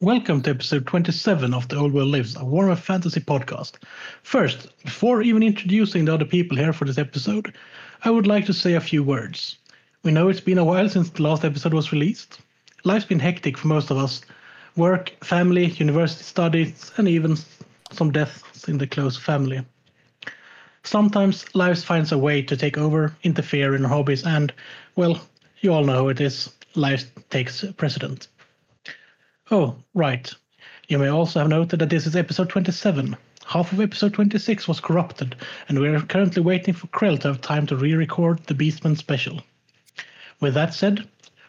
Welcome to episode 27 of The Old World Lives, a Warhammer Fantasy podcast. First, before even introducing the other people here for this episode, I would like to say a few words. We know it's been a while since the last episode was released. Life's been hectic for most of us work, family, university studies, and even some deaths in the close family. Sometimes life finds a way to take over, interfere in our hobbies, and, well, you all know how it is. Life takes precedent. Oh, right. You may also have noted that this is episode 27. Half of episode 26 was corrupted, and we are currently waiting for Krell to have time to re record the Beastman special. With that said,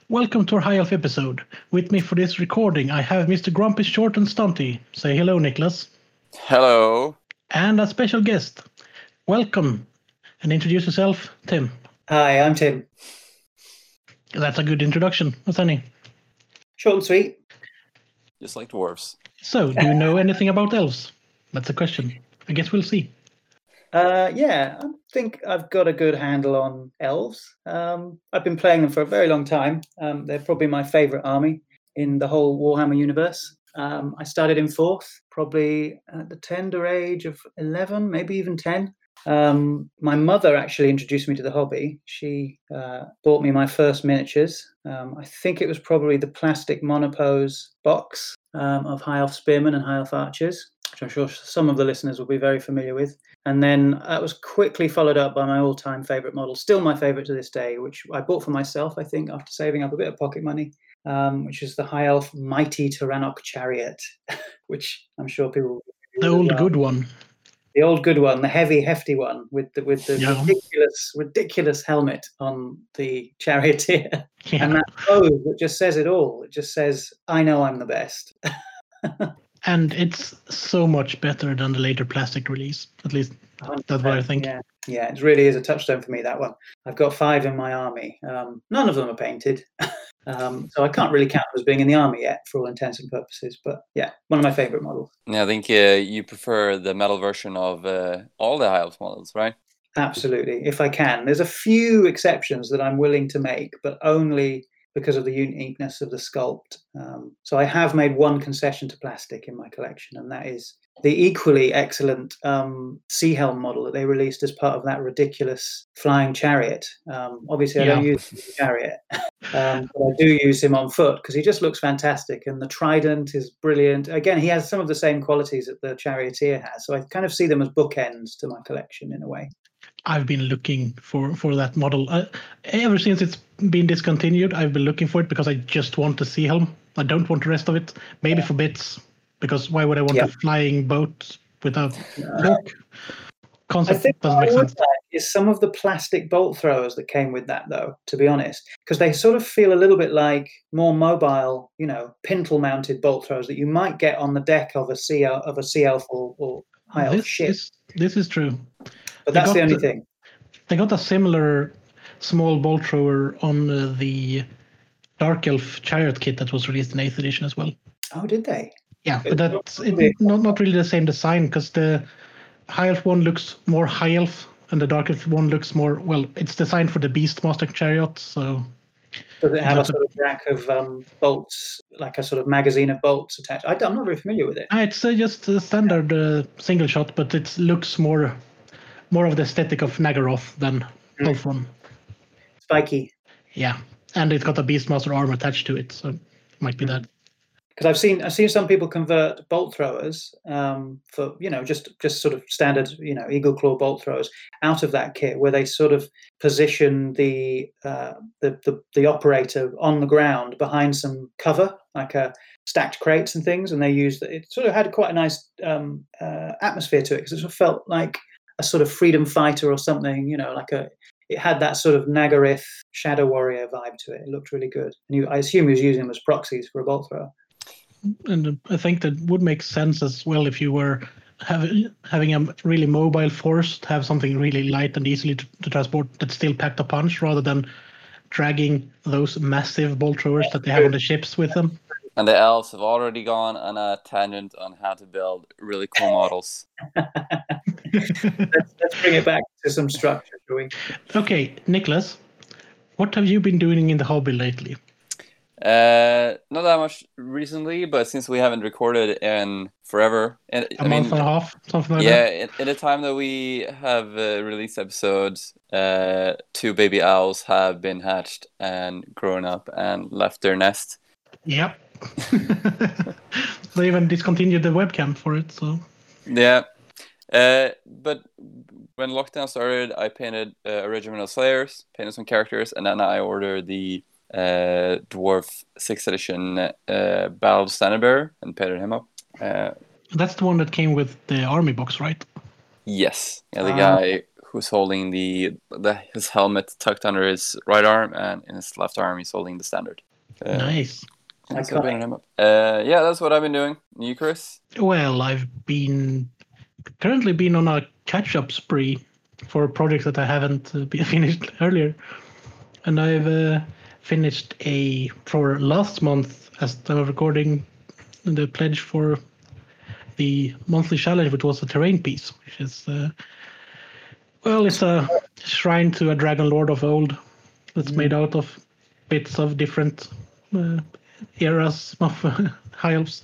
welcome to our High Elf episode. With me for this recording, I have Mr. Grumpy Short and Stunty. Say hello, Niklas. Hello. And a special guest. Welcome. And introduce yourself, Tim. Hi, I'm Tim. That's a good introduction, Nathani. Short and sweet. Just like dwarves. So, do you know anything about elves? That's a question. I guess we'll see. Uh, yeah, I think I've got a good handle on elves. Um, I've been playing them for a very long time. Um, they're probably my favorite army in the whole Warhammer universe. Um, I started in fourth, probably at the tender age of 11, maybe even 10. Um, my mother actually introduced me to the hobby. She uh, bought me my first miniatures. Um, I think it was probably the plastic monopose box um, of High Elf Spearmen and High Elf Archers, which I'm sure some of the listeners will be very familiar with. And then that was quickly followed up by my all time favorite model, still my favorite to this day, which I bought for myself, I think, after saving up a bit of pocket money, um, which is the High Elf Mighty Tiranoc Chariot, which I'm sure people. The old well. good one the old good one, the heavy, hefty one with the with the yeah. ridiculous, ridiculous helmet on the charioteer, yeah. and that pose that just says it all. It just says, "I know I'm the best." and it's so much better than the later plastic release. At least that's what I think. Yeah, yeah, it really is a touchstone for me. That one. I've got five in my army. Um, none of them are painted. Um, so I can't really count as being in the army yet, for all intents and purposes. But yeah, one of my favorite models. Yeah, I think uh, you prefer the metal version of uh, all the Elf models, right? Absolutely, if I can. There's a few exceptions that I'm willing to make, but only because of the uniqueness of the sculpt. Um, so I have made one concession to plastic in my collection, and that is the equally excellent um, Sea Helm model that they released as part of that ridiculous flying chariot. Um, obviously, I yeah. don't use the chariot, um, but I do use him on foot because he just looks fantastic, and the trident is brilliant. Again, he has some of the same qualities that the charioteer has, so I kind of see them as bookends to my collection in a way. I've been looking for for that model uh, ever since it's been discontinued. I've been looking for it because I just want the sea helm. I don't want the rest of it. Maybe yeah. for bits, because why would I want yeah. a flying boat without look? Concept I think doesn't make sense. Is some of the plastic bolt throwers that came with that, though, to be honest, because they sort of feel a little bit like more mobile, you know, pintle-mounted bolt throwers that you might get on the deck of a sea of a elf or, or high elf ship. This, this is true. But that's the only the, thing. They got a similar small bolt thrower on uh, the Dark Elf Chariot kit that was released in 8th edition as well. Oh, did they? Yeah, but that's it, not, not really the same design because the High Elf one looks more High Elf and the Dark Elf one looks more, well, it's designed for the beast master Chariot, so. Does it have a sort of rack of um, bolts, like a sort of magazine of bolts attached? I, am not very familiar with it. Uh, it's uh, just a standard uh, single shot, but it looks more more of the aesthetic of Naggaroth than mm. Elf one spiky. Yeah, and it's got a Beastmaster arm attached to it, so it might be that. Because I've seen I've seen some people convert bolt throwers um, for you know just just sort of standard you know eagle claw bolt throwers out of that kit where they sort of position the uh, the, the the operator on the ground behind some cover like a stacked crates and things, and they used it. Sort of had quite a nice um, uh, atmosphere to it because it sort of felt like a sort of freedom fighter or something, you know, like a it had that sort of Naggaroth Shadow Warrior vibe to it. It looked really good. And you, I assume he was using them as proxies for a bolt thrower. And I think that would make sense as well if you were having having a really mobile force to have something really light and easily to, to transport that still packed a punch rather than dragging those massive bolt throwers that they have on the ships with them. And the elves have already gone on a tangent on how to build really cool models. let's, let's, bring it back to some structure, shall we? Okay, Niklas, what have you been doing in the hobby lately? Uh, not that much recently, but since we haven't recorded in forever, and A I month mean, and a half, something like yeah, that. in, in the time that we have uh, released episodes, uh, two baby owls have been hatched and grown up and left their nest. Yep. they even discontinued the webcam for it, so Yeah, uh, but when lockdown started, I painted uh, original Slayers, painted some characters, and then I ordered the uh, Dwarf Sixth Edition uh, Battle Standard Bearer and painted him up. Uh, that's the one that came with the army box, right? yes, yeah, the Ah. guy who's holding the, the his helmet tucked under his right arm, and in his left arm he's holding the standard. Uh, nice. yeah, so I him up. Uh, yeah, that's what I've been doing. You, Chris? Well, I've been currently been on a catch-up spree for projects that I haven't uh, been finished earlier, and I've uh, finished a for last month as I was recording the pledge for the monthly challenge, which was a terrain piece, which is uh, well, it's a shrine to a dragon lord of old that's made out of bits of different uh, eras of high elves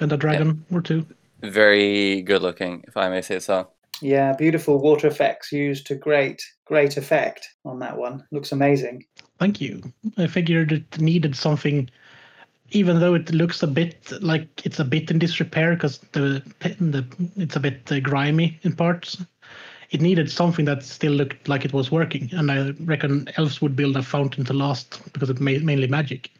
and a dragon or two. Very good looking, if I may say so. Yeah, beautiful water effects used to great, great effect on that one. Looks amazing. Thank you. I figured it needed something, even though it looks a bit like it's a bit in disrepair because the, the it's a bit uh, grimy in parts. It needed something that still looked like it was working, and I reckon elves would build a fountain to last because it's ma- mainly magic.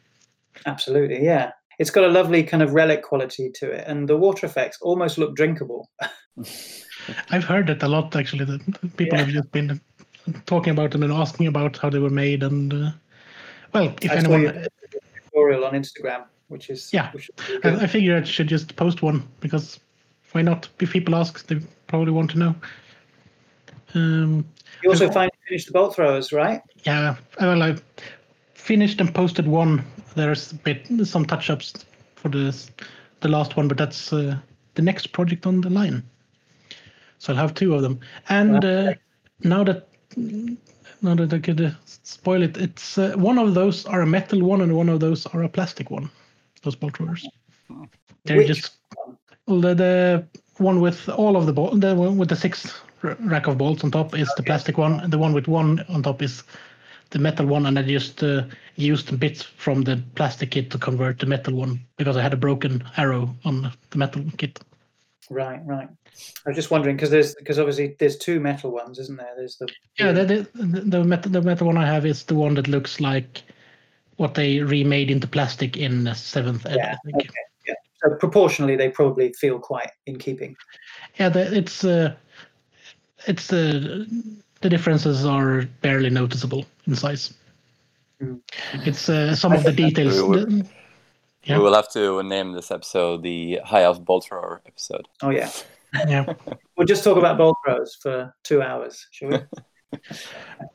Absolutely, yeah. It's got a lovely kind of relic quality to it, and the water effects almost look drinkable. I've heard that a lot actually. That people Yeah. have just been talking about them and asking about how they were made, and uh, well, if I anyone, tutorial on Instagram, which is Yeah. which is. I, I figure I should just post one because why not? If people ask, they probably want to know. Um, You also finally finished the bolt throwers, right? yeah, well, I finished and posted one. There's a bit some touch-ups for the the last one, but that's uh, the next project on the line. So I'll have two of them. And uh, now that now that I could uh, spoil it, it's uh, one of those are a metal one and one of those are a plastic one. Those bolt throwers. They're Which just the, the one with all of the ball, the one with the six rack of bolts on top is the plastic one, and the one with one on top is the metal one. And I just uh, used bits from the plastic kit to convert the metal one because I had a broken arrow on the metal kit. Right, right. I was just wondering because there's because obviously there's two metal ones, isn't there? There's the Yeah, the the, the metal the metal one I have is the one that looks like what they remade into plastic in uh, seventh ed. Yeah, I think. okay. so proportionally they probably feel quite in keeping. Yeah, the, it's uh, it's uh, the differences are barely noticeable in size. Mm. It's uh, some of the details. We will- the- Yeah. We will have to name this episode the High Elf Bolt Thrower episode. Oh yeah. yeah, We'll just talk about bolt throws for two hours, shall we?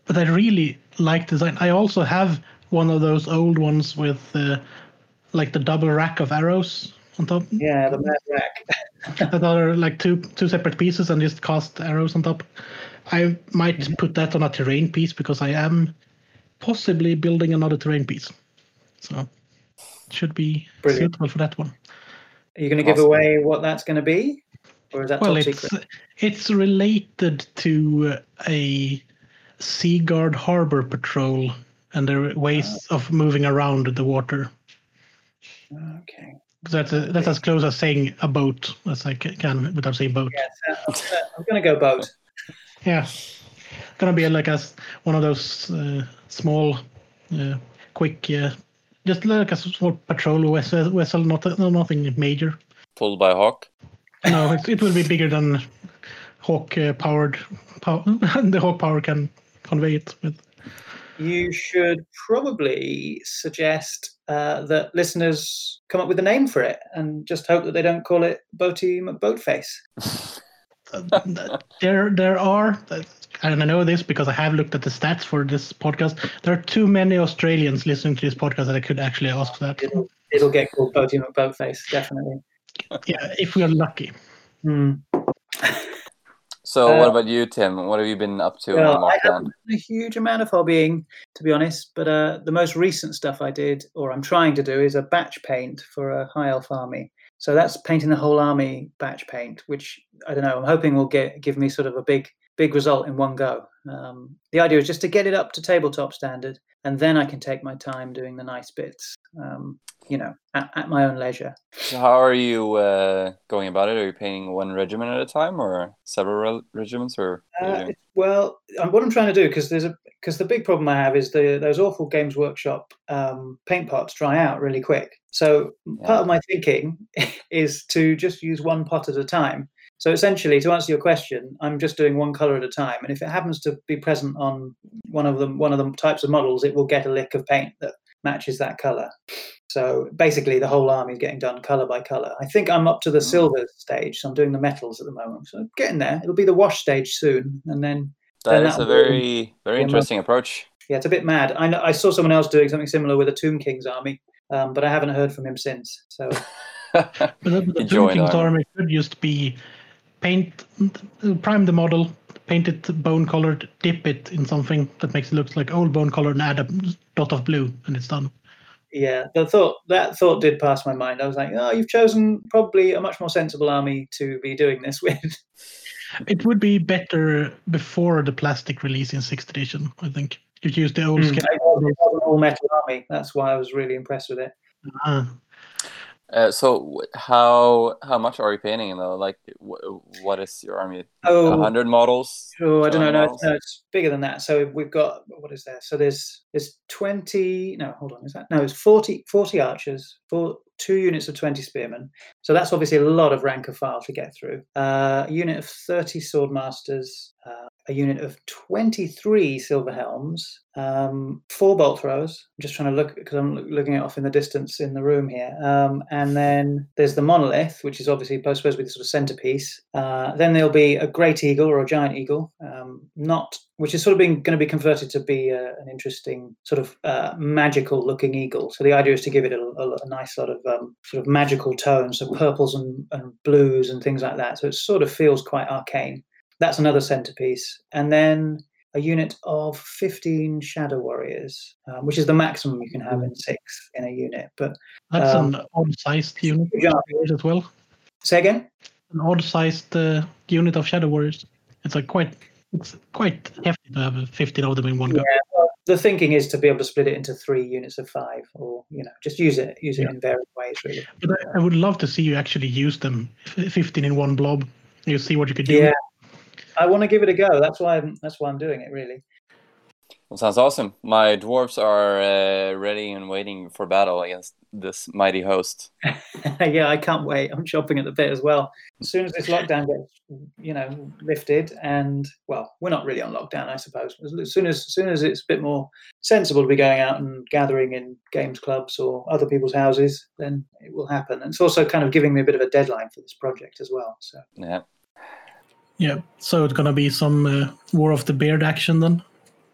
but I really like design. I also have one of those old ones with uh, like the double rack of arrows on top. yeah, the mad rack. that are like two two separate pieces and just cast arrows on top. I might Mm-hmm. put that on a terrain piece because I am possibly building another terrain piece. So it should be Brilliant. suitable for that one. Are you going to give away what that's going to be, or is that Well, top it's secret? it's related to a Sea Guard harbor patrol and their ways Ah. of moving around the water. Okay. That's a, that's as close as saying a boat as I can without saying boat. Yes, uh, I'm going to go boat. Yeah, gonna be like a one of those uh, small, uh, quick, uh, just like a small patrol vessel, vessel not no, nothing major. Pulled by Hawk. No, it, it will be bigger than Hawk uh, powered. Pow- the Hawk power can convey it with. You should probably suggest uh, that listeners come up with a name for it, and just hope that they don't call it Boaty McBoatface. Uh, there, there are. And I know this because I have looked at the stats for this podcast. There are too many Australians listening to this podcast that I could actually ask that. It'll, it'll get called Boaty McBoatface, definitely. Yeah, if we are lucky. Hmm. So, Uh, what about you, Tim? What have you been up to Well, on I haven't done a huge amount of hobbying, to be honest. But uh, the most recent stuff I did, or I'm trying to do, is a batch paint for a high elf army. So that's painting the whole army batch paint, which I don't know. I'm hoping will get give me sort of a big big result in one go. Um, the idea is just to get it up to tabletop standard, and then I can take my time doing the nice bits. Um, you know, at, at my own leisure. So how are you uh, going about it? Are you painting one regiment at a time, or several regiments, or what are you Uh, well, um, what I'm trying to do because there's a because the big problem I have is the those awful Games Workshop um, paint pots dry out really quick. So part of my thinking is to just use one pot at a time. So essentially, to answer your question, I'm just doing one color at a time, and if it happens to be present on one of them, one of the types of models, it will get a lick of paint that matches that color. So basically, the whole army is getting done color by color. I think I'm up to the Mm. silver stage, so I'm doing the metals at the moment. So getting there. It'll be the wash stage soon, and then That then is a very, very Yeah, interesting approach. yeah, it's a bit mad. I know, I saw someone else doing something similar with the Tomb King's army, um, but I haven't heard from him since. So But the, the You Tomb join King's army. army should just be paint, prime the model, paint it bone colored, dip it in something that makes it look like old bone color, and add a dot of blue, and it's done. yeah, the thought that thought did pass my mind. I was like, oh, you've chosen probably a much more sensible army to be doing this with. It would be better before the plastic release in sixth edition. I think you use the old Mm, scale. it was an all metal army. That's why I was really impressed with it. Ah, Uh, so, how how much are you painting though? Like, wh- what is your army? Oh, hundred models? Oh, I don't know. No, it's- no, it's bigger than that. So we've got what is there? So there's there's twenty. No, hold on. Is that no? It's 40, 40 archers, four two units of twenty spearmen. So that's obviously a lot of rank of file to get through. Uh, a unit of thirty sword masters. Uh, a unit of 23 silver helms, um, four bolt throwers. I'm just trying to look because I'm looking it off in the distance in the room here. Um, and then there's the monolith, which is obviously supposed to be the sort of centerpiece. Uh, then there'll be a great eagle or a giant eagle, um, not which is sort of being going to be converted to be a, an interesting sort of uh, magical looking eagle. So the idea is to give it a, a, a nice sort of um, sort of magical tone, so purples and, and blues and things like that. So it sort of feels quite arcane. That's another centerpiece, and then a unit of 15 shadow warriors, um, which is the maximum you can have in six in a unit. But that's Um, an odd-sized unit of yeah. As well. say again. An odd-sized uh, unit of Shadow Warriors. It's like quite, it's quite hefty to have 15 of them in one go. The thinking is to be able to split it into three units of five, or you know, just use it use it Yeah. in various ways, really. But I, I would love to see you actually use them, 15 in one blob. You see what you could do. Yeah, I want to give it a go. That's why I'm that's why I'm doing it. Really. Well, sounds awesome. My dwarves are uh, ready and waiting for battle against this mighty host. yeah, I can't wait. I'm chopping at the bit as well. As soon as this lockdown gets, you know, lifted, and well, we're not really on lockdown, I suppose. As soon as, as soon as it's a bit more sensible to be going out and gathering in games clubs or other people's houses, then it will happen. And it's also kind of giving me a bit of a deadline for this project as well. So Yeah. Yeah. So it's gonna be some uh, War of the Beard action then,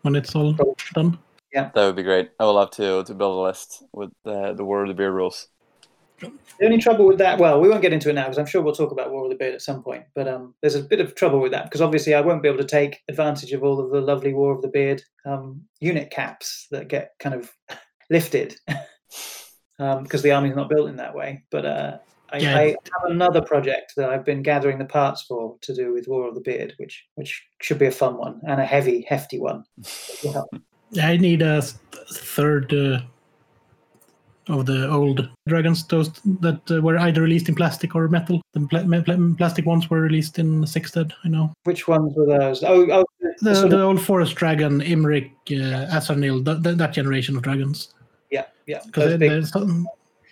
when it's all done. Yeah, that would be great. I would love to to build a list with the the War of the Beard rules. the only trouble with that, well, we won't get into it now because I'm sure we'll talk about War of the Beard at some point. But um, there's a bit of trouble with that because obviously I won't be able to take advantage of all of the lovely War of the Beard um, unit caps that get kind of lifted because the army's not built in that way. But uh, I, Yeah. I have another project that I've been gathering the parts for to do with War of the Beard, which which should be a fun one and a heavy, hefty one. Yeah. I need a third uh, of the old dragons, those that uh, were either released in plastic or metal. The me- pla- plastic ones were released in sixth ed, I know. Which ones were those? Oh, oh the, the The, of- old forest dragon, Imrik, uh, Azarnil, th- th- that generation of dragons. yeah, yeah. Because those big- some,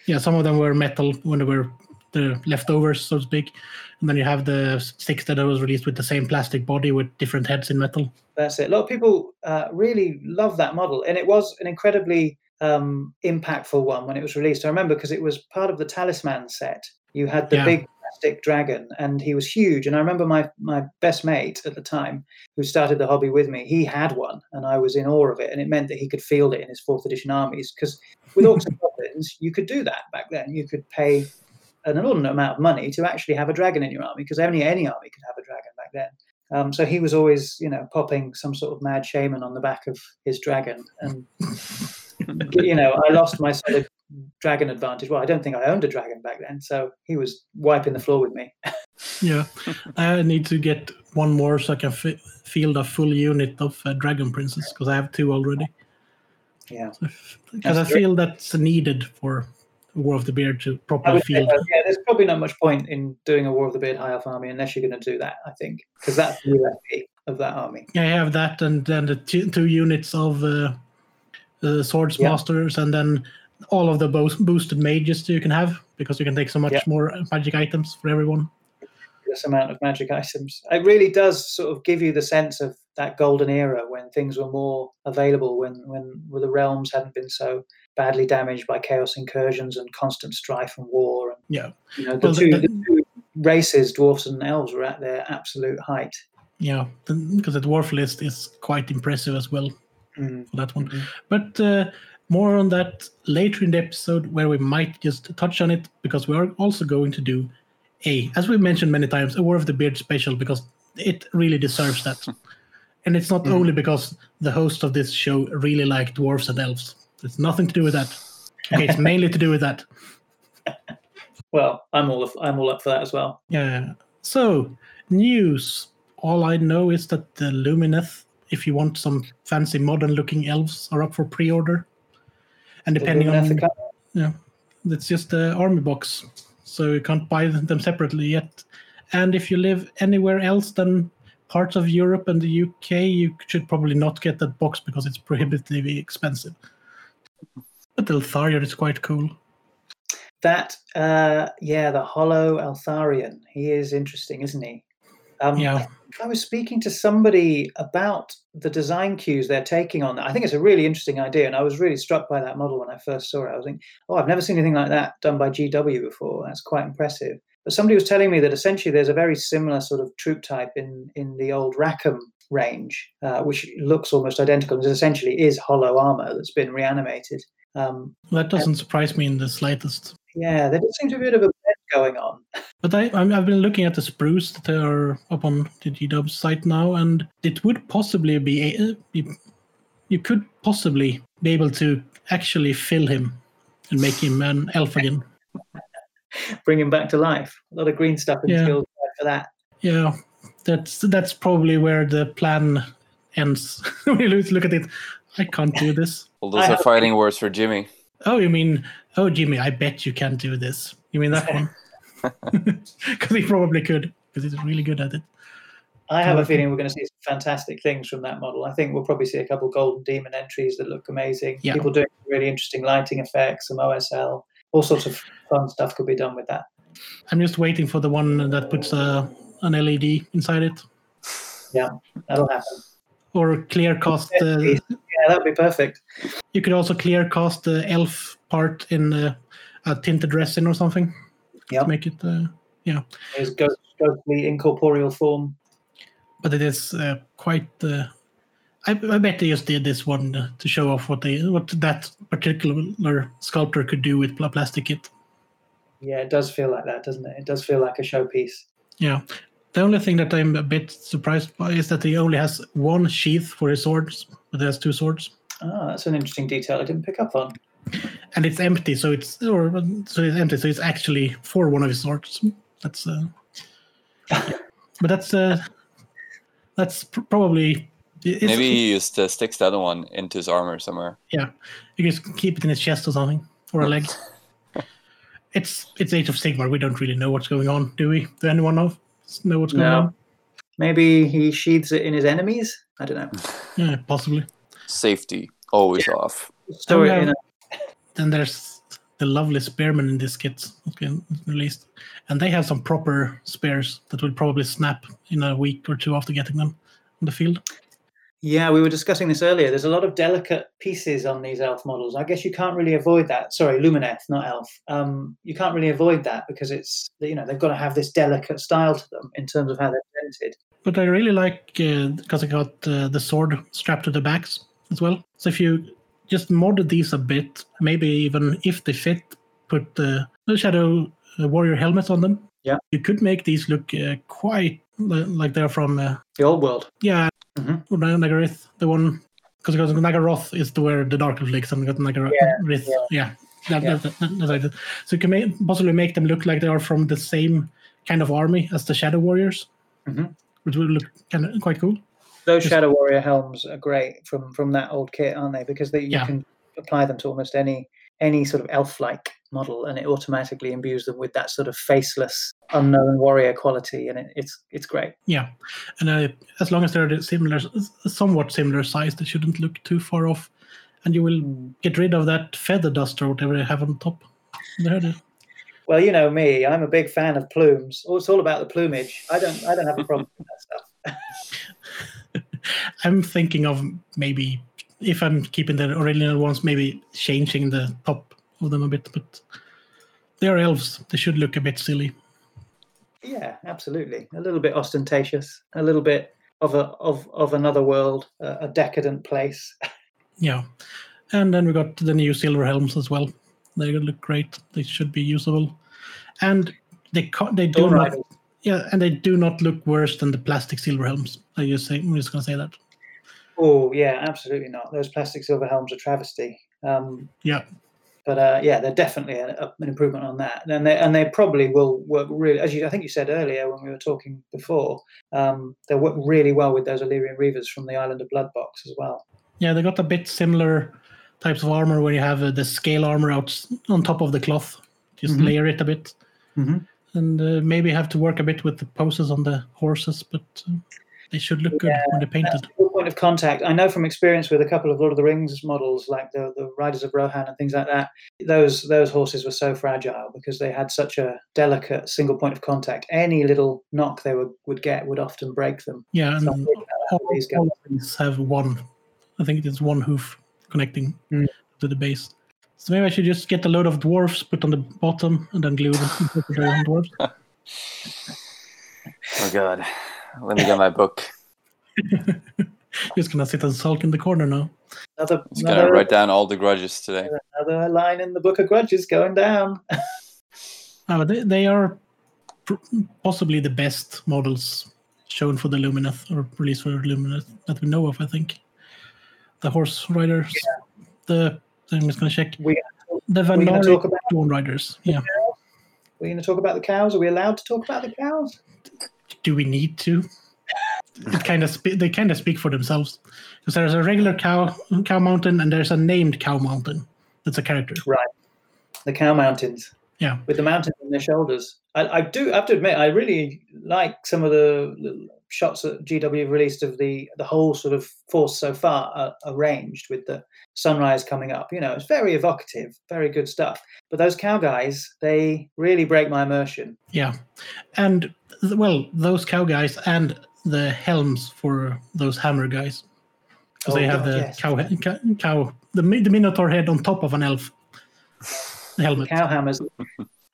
yeah, some of them were metal when they were the leftovers, so to speak. And then you have the sixth that I was released with the same plastic body with different heads in metal. That's it. A lot of people uh, really love that model, and it was an incredibly um, impactful one when it was released. I remember because it was part of the Talisman set. You had the Yeah. big plastic dragon, and he was huge. And I remember my my best mate at the time, who started the hobby with me, he had one, and I was in awe of it. And it meant that he could field it in his fourth edition armies. Because with Orcs and Goblins, you could do that back then. You could pay an inordinate amount of money to actually have a dragon in your army, because only any army could have a dragon back then. Um, so he was always, you know, popping some sort of mad shaman on the back of his dragon, and you know, I lost my sort of dragon advantage. Well, I don't think I owned a dragon back then, so he was wiping the floor with me. Yeah, I need to get one more so I can fi- field a full unit of uh, dragon princes because I have two already. yeah, Because I feel that's needed for War of the Beard to properly field. yeah. There's probably not much point in doing a War of the Beard High Elf army unless you're going to do that. I think because that's the USP of that army. I have that, and then the two, two units of uh, uh, swords Yeah. masters, and then all of the bo- boosted mages you can have because you can take so much Yeah. more magic items for everyone. This amount of magic items. It really does sort of give you the sense of that golden era when things were more available, when when the realms hadn't been so badly damaged by chaos incursions and constant strife and war. And Yeah, you know, the, Well, two, the- the two races, dwarfs and elves, were at their absolute height. yeah, because the dwarf list is quite impressive as well Mm. for that one. Mhm. But uh, more on that later in the episode, where we might just touch on it because we are also going to do a, as we mentioned many times, a War of the Beard special because it really deserves that. and it's not Mhm. only because the host of this show really like dwarves and elves. It's nothing to do with that. Okay, it's mainly to do with that. Well, I'm all I'm all up for that as well. Yeah. So news. All I know is that the Lumineth, if you want some fancy modern-looking elves, are up for pre-order. And depending on. Yeah, it's just the army box, so you can't buy them separately yet. And if you live anywhere else than parts of Europe and the UK, you should probably not get that box because it's prohibitively expensive. But Eltharion is quite cool. That, uh, yeah, the Hollow Eltharion. He is interesting, isn't he? Um, Yeah. I was speaking to somebody about the design cues they're taking on that. I think it's a really interesting idea, and I was really struck by that model when I first saw it. I was thinking, oh, I've never seen anything like that done by GW before. That's quite impressive. But somebody was telling me that essentially there's a very similar sort of troop type in in the old Rackham range, uh, which looks almost identical. It essentially is hollow armor that's been reanimated. Um, That doesn't surprise me in the slightest. yeah, there does seem to be a bit of a going on. But I, I'm- I've been looking at the sprues that are up on the GW site now, and it would possibly be, a, uh, be you could possibly be able to actually fill him and make him an elf again. Bring him back to life. A lot of green stuff in Yeah. skills for that. Yeah, that's that's probably where the plan ends. when you look at it, I can't do this. Well, I those are have- fighting words for Jimmy. Oh, you mean? Oh, Jimmy, I bet you can't do this. You mean that one? Because he probably could, because he's really good at it. I have a feeling we're going to see some fantastic things from that model. I think we'll probably see a couple golden demon entries that look amazing. Yeah. People doing really interesting lighting effects, some OSL, all sorts of fun stuff could be done with that. I'm just waiting for the one that puts uh, an LED inside it, Yeah, That'll happen. or clear cast. Uh, Yeah, that'd be perfect. you could also clear cast the elf part in uh, a tinted resin or something Yeah, to make it. Uh, his ghost, ghostly incorporeal form. but it is uh, quite. Uh, I, I bet they just did this one to show off what they what that particular sculptor could do with pla- plastic kit. Yeah, it does feel like that, doesn't it? It does feel like a showpiece. Yeah. The only thing that I'm a bit surprised by is that he only has one sheath for his swords, but he has two swords, Ah, that's an interesting detail I didn't pick up on. And it's empty. So it's or so it's empty. So it's actually for one of his swords. That's. Uh, but that's uh, that's pr- probably. It's, Maybe he used uh, sticks the other one into his armor somewhere. Yeah, you can just keep it in his chest or something, or a leg. it's it's Age of Sigmar. We don't really know what's going on, do we? Do anyone know know what's going No. on? Maybe he sheathes it in his enemies. I don't know. Yeah, possibly. Safety always off. Store it have- in a Then there's the lovely spearmen in this kit released, and they have some proper spears that will probably snap in a week or two after getting them on the field. Yeah, we were discussing this earlier. There's a lot of delicate pieces on these elf models. I guess you can't really avoid that. Sorry, Lumineth, not elf. Um, you can't really avoid that because it's you know they've got to have this delicate style to them in terms of how they're presented. But I really like because I got uh, the sword strapped to the backs as well. So if you just mod these a bit, maybe even if they fit, put the, the shadow uh, warrior helmet on them. Yeah. you could make these look uh, quite like they're from uh, The old world. yeah, Mhm. Naggaroth, the one because Naggaroth is the where the Dark Elf lives, and got Naggaroth. Yeah, Yeah, That, Yeah. that- that-. So you can ma- possibly make them look like they are from the same kind of army as the Shadow Warriors, Mhm. which would look kind of quite cool. Those Shadow Warrior helms are great from from that old kit, aren't they? Because they, you Yeah. can apply them to almost any any sort of elf-like model, and it automatically imbues them with that sort of faceless, unknown warrior quality, and it, it's it's great. Yeah, and uh, as long as they're the similar, somewhat similar size, they shouldn't look too far off, and you will get rid of that feather dust or whatever they have on top. There it is. Well, you know me, I'm a big fan of plumes. Oh, it's all about the plumage. I don't I don't have a problem with that stuff. I'm thinking of maybe if I'm keeping the original ones, maybe changing the top of them a bit, but they are elves. They should look a bit silly. Yeah, absolutely. A little bit ostentatious, a little bit of a of of another world, uh, a decadent place. Yeah, and then we got the new silver helms as well. They look great. They should be usable, and they ca- they do not. Yeah, and they do not look worse than the plastic silver helms. I just say, I'm just gonna say that. Oh yeah, absolutely not. Those plastic silver helms are travesty. Um, Yeah, but uh, yeah, they're definitely a, a- an improvement on that, and they and they probably will work really. As you, I think you said earlier when we were talking before, um, they'll work really well with those Ellyrian Reavers from the Island of Blood box as well. yeah, they got a bit similar types of armor where you have uh, the scale armor out on top of the cloth. Just Mhm. layer it a bit. And uh, maybe have to work a bit with the poses on the horses, but uh, they should look good when they're painted. point of contact. I know from experience with a couple of Lord of the Rings models, like the, the Riders of Rohan and things like that. Those those horses were so fragile because they had such a delicate single point of contact. Any little knock they would, would get would often break them. Yeah, and So I'm worried about all, these all these have one. I think it is one hoof connecting Mm. to the base. So maybe I should just get a load of dwarfs, put on the bottom, and then glue them to the dwarfs. Oh god. Let me get my book. just gonna sit and sulk in the corner now. Another, Just gonna another, write down all the grudges today. another line in the Book of Grudges going down. Uh, they, they are pr- possibly the best models shown for the Lumineth or released for Lumineth that we know of. I think the horse riders, the I'm just gonna check We, the going to about. Dawn Riders. Yeah, We're going to talk about the cows. Are we allowed to talk about the cows? do we need to? It kind of spe- they kind of speak for themselves because there's a regular cow cow mountain and there's a named cow mountain. That's a character. Right. The cow mountains. Yeah. With the mountains on their shoulders. I, I do have to admit, I really like some of the, shots that GW have released of the the whole sort of force so far uh, arranged with the sunrise coming up. You know, it's very evocative, very good stuff. But those cow guys, they really break my immersion. Yeah, and well, those cow guys and the helms for those hammer guys, because Oh, they have God, the yes. cow, cow, the the minotaur head on top of an elf helmet. Cow hammers.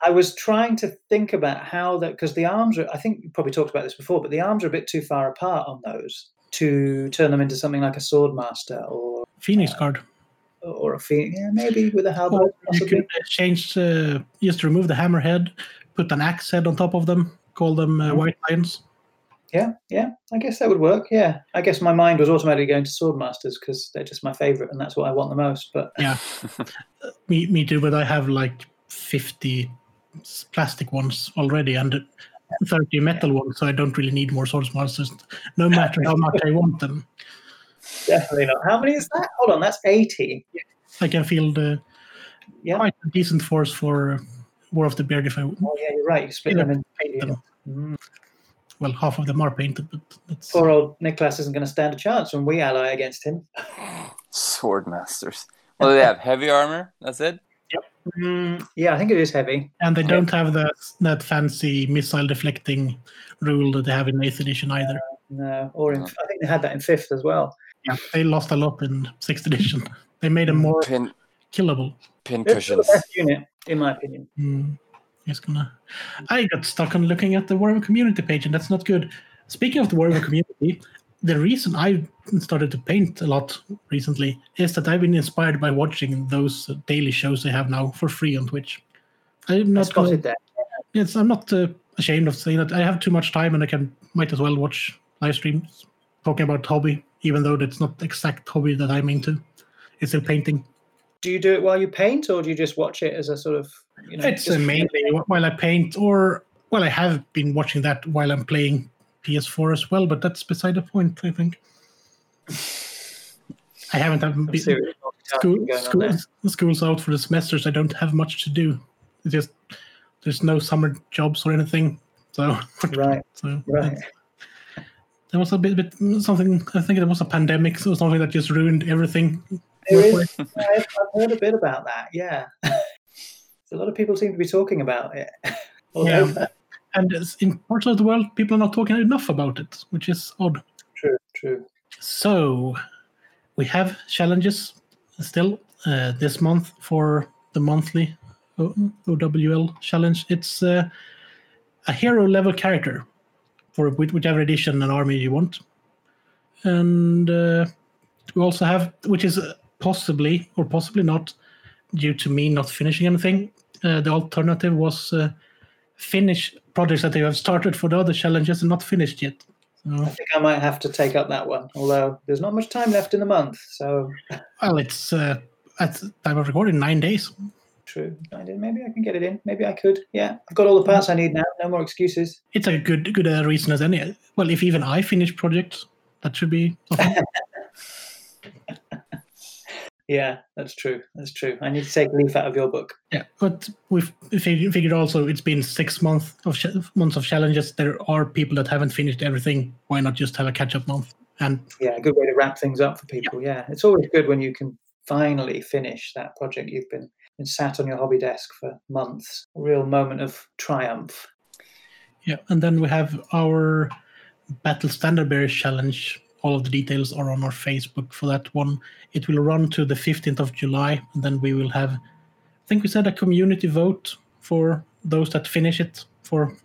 I was trying to think about how that because the arms are. I think you probably talked about this before, but the arms are a bit too far apart on those to turn them into something like a swordmaster or Phoenix guard. or a phoenix. Yeah, maybe with a halberd. you could uh, change, uh, just remove the hammer head, put an axe head on top of them, call them uh, Mhm. white lions. Yeah, yeah. I guess that would work. Yeah, I guess my mind was automatically going to swordmasters because they're just my favorite, and that's what I want the most. But Yeah, me, me too. But I have like fifty plastic ones already and thirty metal ones, so I don't really need more swords masters, no matter how much I want them. definitely not. How many is that? Hold on, that's eighty. I can feel the Yeah. quite a decent force for War of the Beard if I Oh yeah, you're right. You split Yeah, them in. them. Mm. Well, half of them are painted, but that's Poor old Niklas isn't going to stand a chance when we ally against him. Swordmasters. Well, they have heavy armor. That's it. Mm, yeah, I think it is heavy. and they don't have that that fancy missile deflecting rule that they have in eighth edition either. No, or in, I think they had that in fifth as well. Yeah, they lost a lot in sixth edition. They made them more Pin killable. pin They're the cushions. best unit, in my opinion. Mm, just gonna. I got stuck on looking at the Warhammer community page, and that's not good. Speaking of the Warhammer community, the reason I started to paint a lot recently is that I've been inspired by watching those daily shows they have now for free on Twitch. I'm not. Gonna, that. yes, I'm not uh, ashamed of saying that I have too much time and I can might as well watch live streams talking about hobby, even though that's not the exact hobby that I'm into. It's still painting. Do you do it while you paint, or do you just watch it as a sort of? You know, It's just- mainly while I paint, or well, I have been watching that while I'm playing PS4 as well, but that's beside the point. I think I haven't have been, serious multitasking school, going school, there. school's out for the semesters. I don't have much to do. It's just there's no summer jobs or anything. So Right, so right. there was a bit, bit something. I think it was a pandemic, so something that just ruined everything. There is. I've, I've heard a bit about that. Yeah, a lot of people seem to be talking about it. Yeah. And in parts of the world, people are not talking enough about it, which is odd. true, true. So we have challenges still uh, this month for the monthly OWL challenge. It's uh, a hero level character for whichever edition and army you want. And uh, we also have, which is uh, possibly or possibly not due to me not finishing anything. Uh, the alternative was uh, finish projects that they have started for the other challenges and not finished yet. So, I think I might have to take up that one. Although there's not much time left in the month, so Well, it's uh, at the time of recording nine days. true. I did. Maybe I can get it in. Maybe I could. Yeah, I've got all the parts I need now. No more excuses. It's a good good uh, reason as any. Well, if even I finish projects, that should be. something. Yeah, that's true. That's true. I need to take a leaf out of your book. yeah, but we've figured also it's been six months of ch- months of challenges. There are people that haven't finished everything. Why not just have a catch up month? And Yeah, a good way to wrap things up for people. Yeah, it's always good when you can finally finish that project you've been, been sat on your hobby desk for months. A real moment of triumph. yeah, and then we have our Battle Standard Bearers challenge. All of the details are on our Facebook for that one. It will run to the 15th of July, and then we will have, I think we said, a community vote for those that finish it for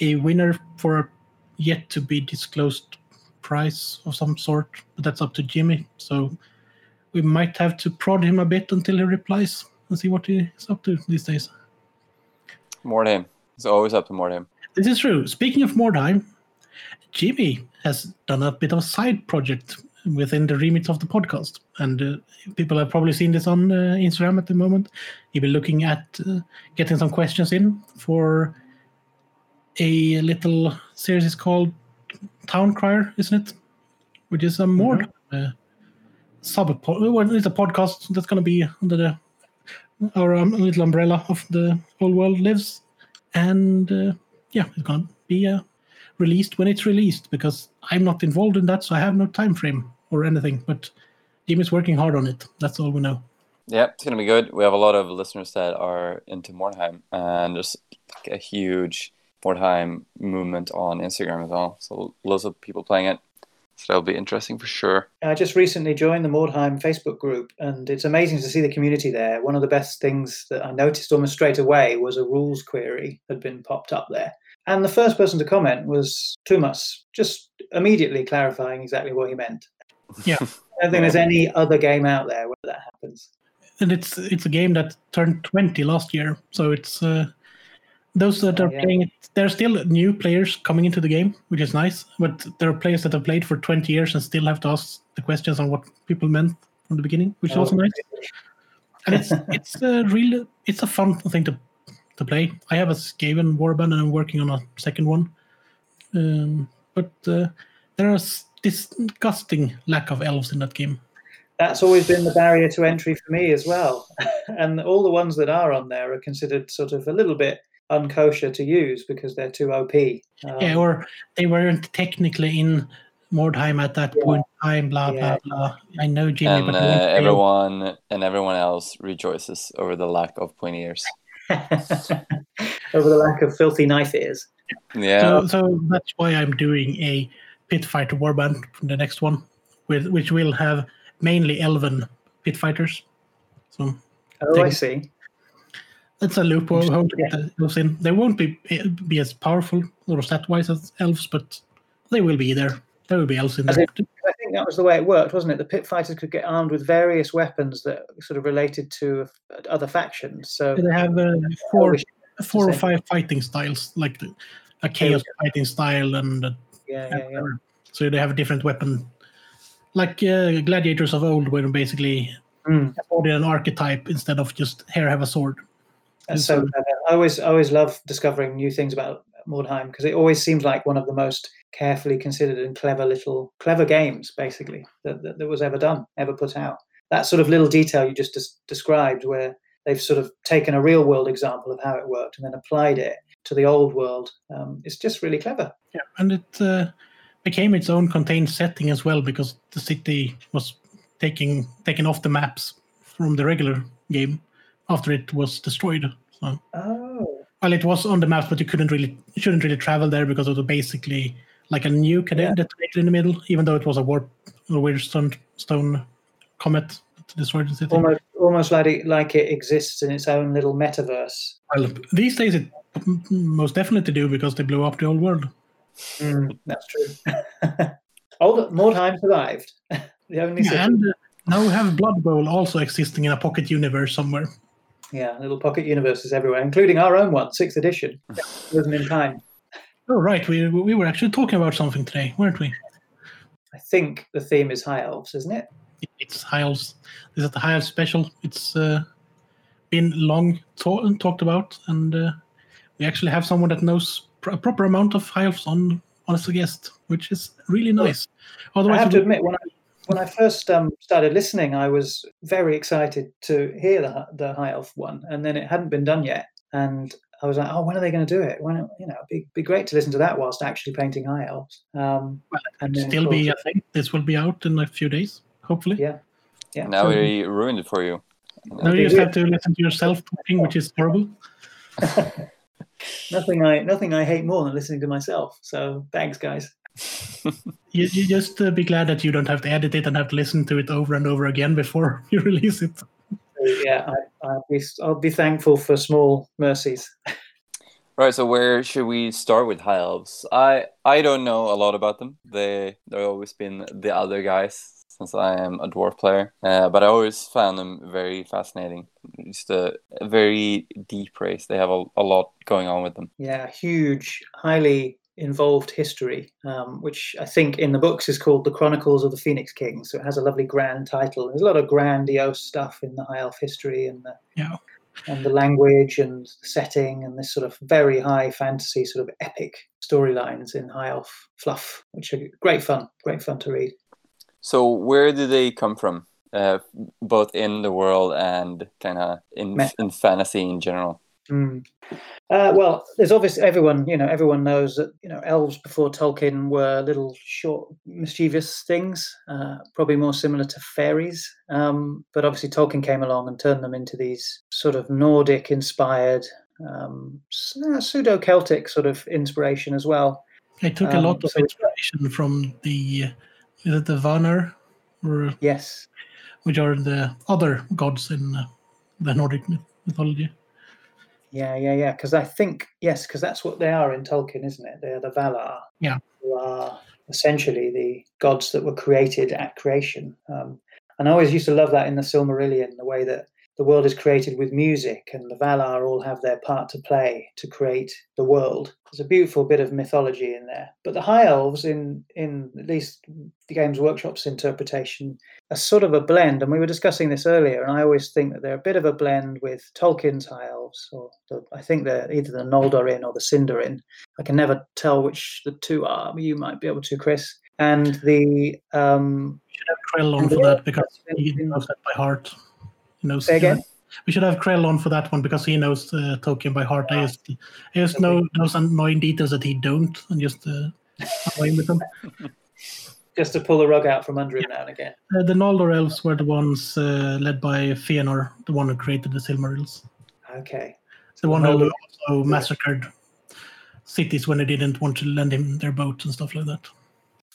a winner for a yet to be disclosed prize of some sort. But that's up to Jimmy. So we might have to prod him a bit until he replies and see what he's up to these days. Mordheim. It's always up to Mordheim. This is true. Speaking of Mordheim, Jimmy has done a bit of a side project within the remit of the podcast. And uh, people have probably seen this on uh, Instagram at the moment. He'll be looking at uh, getting some questions in for a little series called Town Crier, isn't it? Which is a more uh, sub well, it's a podcast that's going to be under the our um, little umbrella of the Old World Lives. And uh, yeah, it's going to be uh, released when it's released because I'm not involved in that, so I have no time frame or anything. But team is working hard on it. That's all we know. Yeah, it's gonna be good. We have a lot of listeners that are into Mordheim, and there's like a huge Mordheim movement on Instagram as well. So lots of people playing it. So that'll be interesting for sure. I just recently joined the Mordheim Facebook group, and it's amazing to see the community there. One of the best things that I noticed almost straight away was a rules query had been popped up there. And the first person to comment was Tuomas, just immediately clarifying exactly what he meant. Yeah. I don't think there's any other game out there where that happens. And it's it's a game that turned 20 last year, so it's uh, those that Oh, are yeah. playing it. There are still new players coming into the game, which is nice. But there are players that have played for 20 years and still have to ask the questions on what people meant from the beginning, which is also Oh, nice. and it's it's a real it's a fun thing to to play. I have a Skaven warband and I'm working on a second one, um, but uh, there is disgusting lack of elves in that game. That's always been the barrier to entry for me as well. and all the ones that are on there are considered sort of a little bit unkosher to use because they're too OP. Um, yeah, or they weren't technically in Mordheim at that Yeah. point in time. Blah Yeah. blah blah. I know Jimmy, and but uh, I won't say- everyone and everyone else rejoices over the lack of pointy ears. over the lack of filthy knife ears. Yeah, So, so that's why I'm doing a pit fighter warband from the next one, with which will have mainly elven pit fighters. So Oh, Take I see. that's a loophole Interesting, how to in. They won't be eh, be as powerful or stat wise as elves, but they will be there. Be elves in there. I think that was the way it worked, wasn't it? The pit fighters could get armed with various weapons that sort of related to other factions. So They have uh, four four or five fighting styles, like the, a chaos fighting style, and uh, Yeah, yeah, yeah. so they have a different weapon, like uh, gladiators of old, where basically Mm. an archetype instead of just here have a sword. And so clever. I always, I always love discovering new things about Mordheim because it always seems like one of the most carefully considered and clever little, clever games, basically, that, that, that was ever done, ever put out. That sort of little detail you just des- described, where they've sort of taken a real world example of how it worked and then applied it to the old world, um, it's just really clever. Yeah, and it uh, became its own contained setting as well because the city was taking taken off the maps from the regular game after it was destroyed. So, Oh, well, it was on the maps, but you couldn't really, shouldn't really travel there because it was basically like a nuke had Yeah. detonated in the middle, even though it was a warp, a weird stone, stone comet that destroyed the city. almost, almost like it, like it exists in its own little metaverse. Well, these days it most definitely do because they blew up the old world. Mm, that's true. Old Mordheim survived. the only city. and uh, now we have Blood Bowl also existing in a pocket universe somewhere. Yeah, little pocket universes everywhere, including our own one, sixth edition. Wasn't in time. Oh, right. We, we were actually talking about something today, weren't we? I think the theme is high elves, isn't it? It's High Elves. This is the High Elves special. It's uh, been long to- talked about, and uh, we actually have someone that knows pr- a proper amount of High Elves on, on as a guest, which is really nice. Otherwise, I Otherwise, have it to would- admit, when I when I first um, started listening, I was very excited to hear the the high elf one, and then it hadn't been done yet, and I was like, oh, when are they going to do it? When you know, it'd be be great to listen to that whilst actually painting high elves. Um, Well, and still be, I think this will be out in a few days, hopefully. yeah, yeah. Now So- we ruined it for you. Now you just have to listen to yourself talking, which is horrible. nothing I nothing I hate more than listening to myself. So thanks, guys. You, you just uh, be glad that you don't have to edit it and have to listen to it over and over again before you release it. Yeah, I, I'll be I'll be thankful for small mercies. Right, so where should we start with high elves? I I don't know a lot about them. They they've always been the other guys since I am a dwarf player, uh, but I always found them very fascinating. Just a, a very deep race. They have a, a lot going on with them. Yeah, huge, highly involved history, um, which I think in the books is called the Chronicles of the Phoenix King. So it has a lovely grand title. There's a lot of grandiose stuff in the High Elf history and the Yeah. and the language and the setting and this sort of very high fantasy sort of epic storylines in High Elf fluff, which are great fun, great fun to read. So where do they come from? Uh, both in the world and kind of in Me- in fantasy in general. Mm. Uh, well, there's obviously everyone, you know, everyone knows that, you know, elves before Tolkien were little short, mischievous things, uh, probably more similar to fairies. Um, but obviously, Tolkien came along and turned them into these sort of Nordic inspired, um, pseudo Celtic sort of inspiration as well. They took a Um, lot of so- inspiration from the uh, the Vanir, or Yes. which are the other gods in uh, the Nordic myth- mythology. Yeah, yeah, yeah. Because I think, yes, because that's what they are in Tolkien, isn't it? They are the Valar. Yeah. Who are essentially the gods that were created at creation. Um, and I always used to love that in the Silmarillion, the way that the world is created with music and the Valar all have their part to play to create the world. There's a beautiful bit of mythology in there. But the High Elves, in, in at least the Games Workshop's interpretation, are sort of a blend. And we were discussing this earlier, and I always think that they're a bit of a blend with Tolkien's High Elves, or the, I think they're either the Noldorin or the Sindarin. I can never tell which the two are. but You might be able to, Chris. And the um, We should have Krell on for that because he knows that by heart. He knows. Again? we should have Krell on for that one because he knows uh, Tolkien by heart. I just, I just know those annoying details that he don't, and just uh, with them. just to pull the rug out from under him now and again. Uh, the Noldor elves were the ones uh, led by Fëanor, the one who created the Silmarils. Okay. The one Noldor- who also massacred cities when they didn't want to lend him their boat and stuff like that.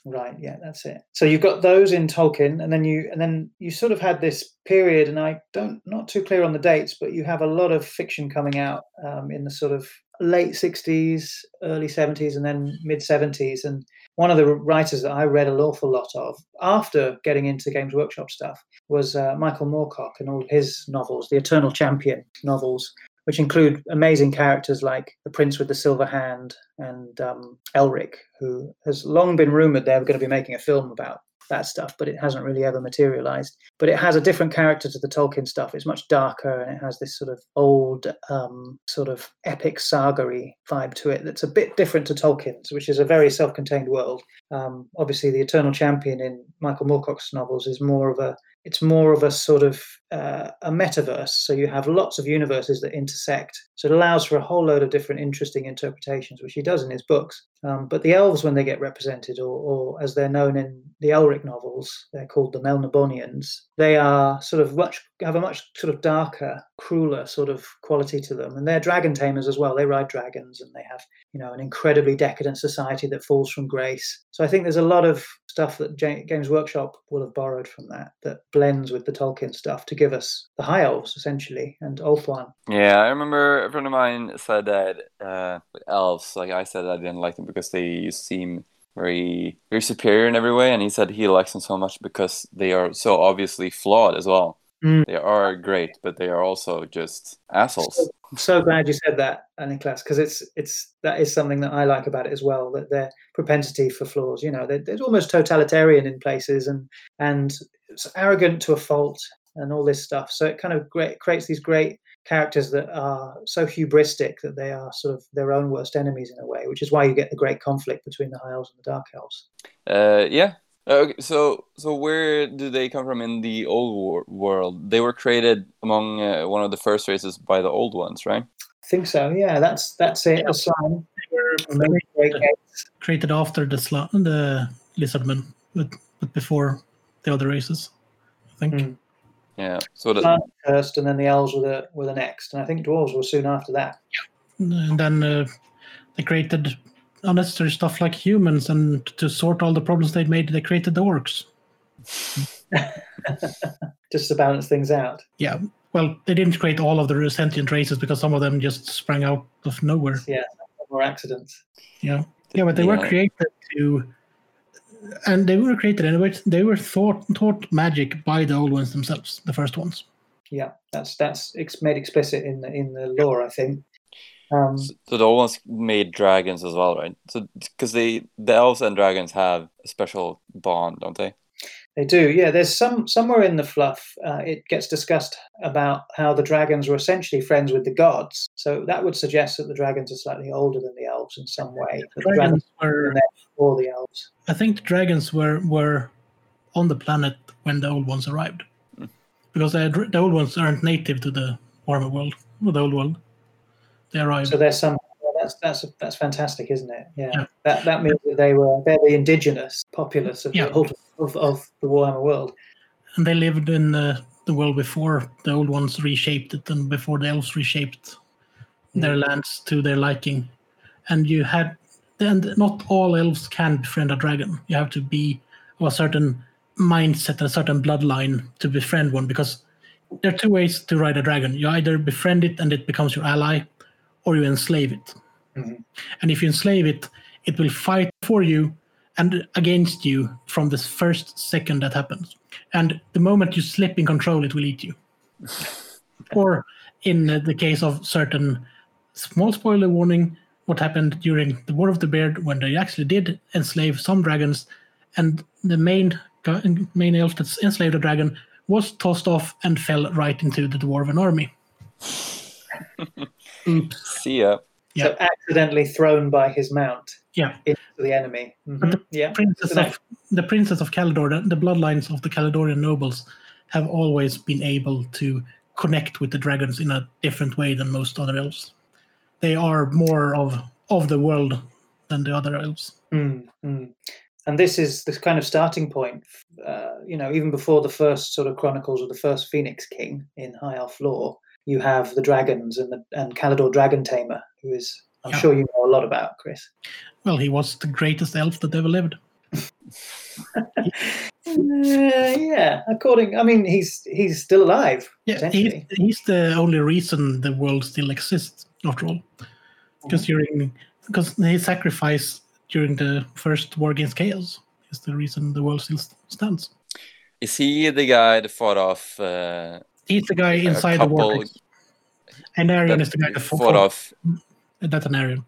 Right, yeah, that's it. So you've got those in Tolkien, and then you and then you sort of had this period, and I don't not too clear on the dates, but you have a lot of fiction coming out um, in the sort of late '60s, early '70s, and then mid '70s. And one of the writers that I read an awful lot of after getting into Games Workshop stuff was uh, Michael Moorcock and all his novels, the Eternal Champion novels, which include amazing characters like the Prince with the Silver Hand and um, Elric, who has long been rumored they were going to be making a film about that stuff, but it hasn't really ever materialized. But it has a different character to the Tolkien stuff. It's much darker and it has this sort of old, um, sort of epic saga vibe to it that's a bit different to Tolkien's, which is a very self contained world. Um, obviously, the Eternal Champion in Michael Moorcock's novels is more of a it's more of a sort of uh, a metaverse. So you have lots of universes that intersect. So it allows for a whole load of different interesting interpretations, which he does in his books. Um, but the elves, when they get represented, or, or, as they're known in the Elric novels, they're called the Melnibonéans. They are sort of much have a much sort of darker, crueler sort of quality to them, and they're dragon tamers as well. They ride dragons, and they have you know an incredibly decadent society that falls from grace. So I think there's a lot of stuff that Games Workshop will have borrowed from that that blends with the Tolkien stuff to give us the High Elves essentially and Ulthuan. Yeah, I remember a friend of mine said that uh, with elves, like I said, I didn't like them because they seem very very superior in every way, and he said he likes them so much because they are so obviously flawed as well. Mm. They are great, but they are also just assholes. So, I'm so glad you said that, Niklas, because it's it's that is something that I like about it as well. That their propensity for flaws, you know, they're, they're almost totalitarian in places, and and it's arrogant to a fault, and all this stuff. So it kind of great, creates these great characters that are so hubristic that they are sort of their own worst enemies in a way, which is why you get the great conflict between the high elves and the dark elves. Uh, yeah, Okay, so so where do they come from in the old war- world? They were created among uh, one of the first races by the old ones, right? I think so. Yeah, that's that's it. Yeah. The They were created, created after the sl- the lizardmen, but, but before the other races, I think. Mm. Yeah. So the first, and then the elves were the were the next, and I think dwarves were soon after that. Yeah. And then uh, they created unnecessary stuff like humans, and to sort all the problems they made, they created the orcs. just to balance things out. Yeah. Well, they didn't create all of the sentient races because some of them just sprang out of nowhere. Yeah, more accidents. Yeah. Yeah, but they yeah. were created to, and they were created anyway. They were thought taught magic by the old ones themselves, the first ones. Yeah, that's that's made explicit in the in the lore, I think. Um, so, so the old ones made dragons as well, right? So because they the elves and dragons have a special bond, don't they? They do, yeah. There's some somewhere in the fluff. Uh, it gets discussed about how the dragons were essentially friends with the gods. So that would suggest that the dragons are slightly older than the elves in some way. The, the dragons, were before the elves. I think the dragons were were on the planet when the old ones arrived, mm. because the, the old ones aren't native to the Warhammer world, the old world. They arrived. So there's some. That's that's that's fantastic, isn't it? Yeah. yeah. That that means that they were they're the indigenous populace of, yeah. the, of, of the Warhammer world. And they lived in the, the world before the old ones reshaped it, and before the elves reshaped mm. their lands to their liking. And you had, and not all elves can befriend a dragon. You have to be of a certain mindset and a certain bloodline to befriend one because there are two ways to ride a dragon. You either befriend it and it becomes your ally, or you enslave it. Mm-hmm. And if you enslave it, it will fight for you and against you from the first second that happens. And the moment you slip in control, it will eat you. or in the case of certain small spoiler warning, what happened during the War of the Beard when they actually did enslave some dragons, and the main main elf that enslaved the dragon was tossed off and fell right into the dwarven army. Oops. See ya. Yeah. So accidentally thrown by his mount. Yeah. Into the enemy. Mm-hmm. The yeah. Princess of, the princess of Caledor, the, the bloodlines of the Caledorian nobles, have always been able to connect with the dragons in a different way than most other elves. They are more of of the world than the other elves. Mm-hmm. And this is this kind of starting point. Uh, you know, even before the first sort of chronicles of the first Phoenix King in High Elf lore, you have the dragons and the and Caledor Dragon Tamer, who is I'm yeah. sure you know a lot about, Chris. Well, he was the greatest elf that ever lived. uh, yeah, according, I mean, he's he's still alive. Yeah, he's, he's the only reason the world still exists, after all. Because mm-hmm. during because his sacrifice during the first war against chaos is the reason the world still stands. Is he the guy that fought off? Uh, he's the guy inside couple, the war. Aenarion that is the guy that fought fought. off. That's Aenarion.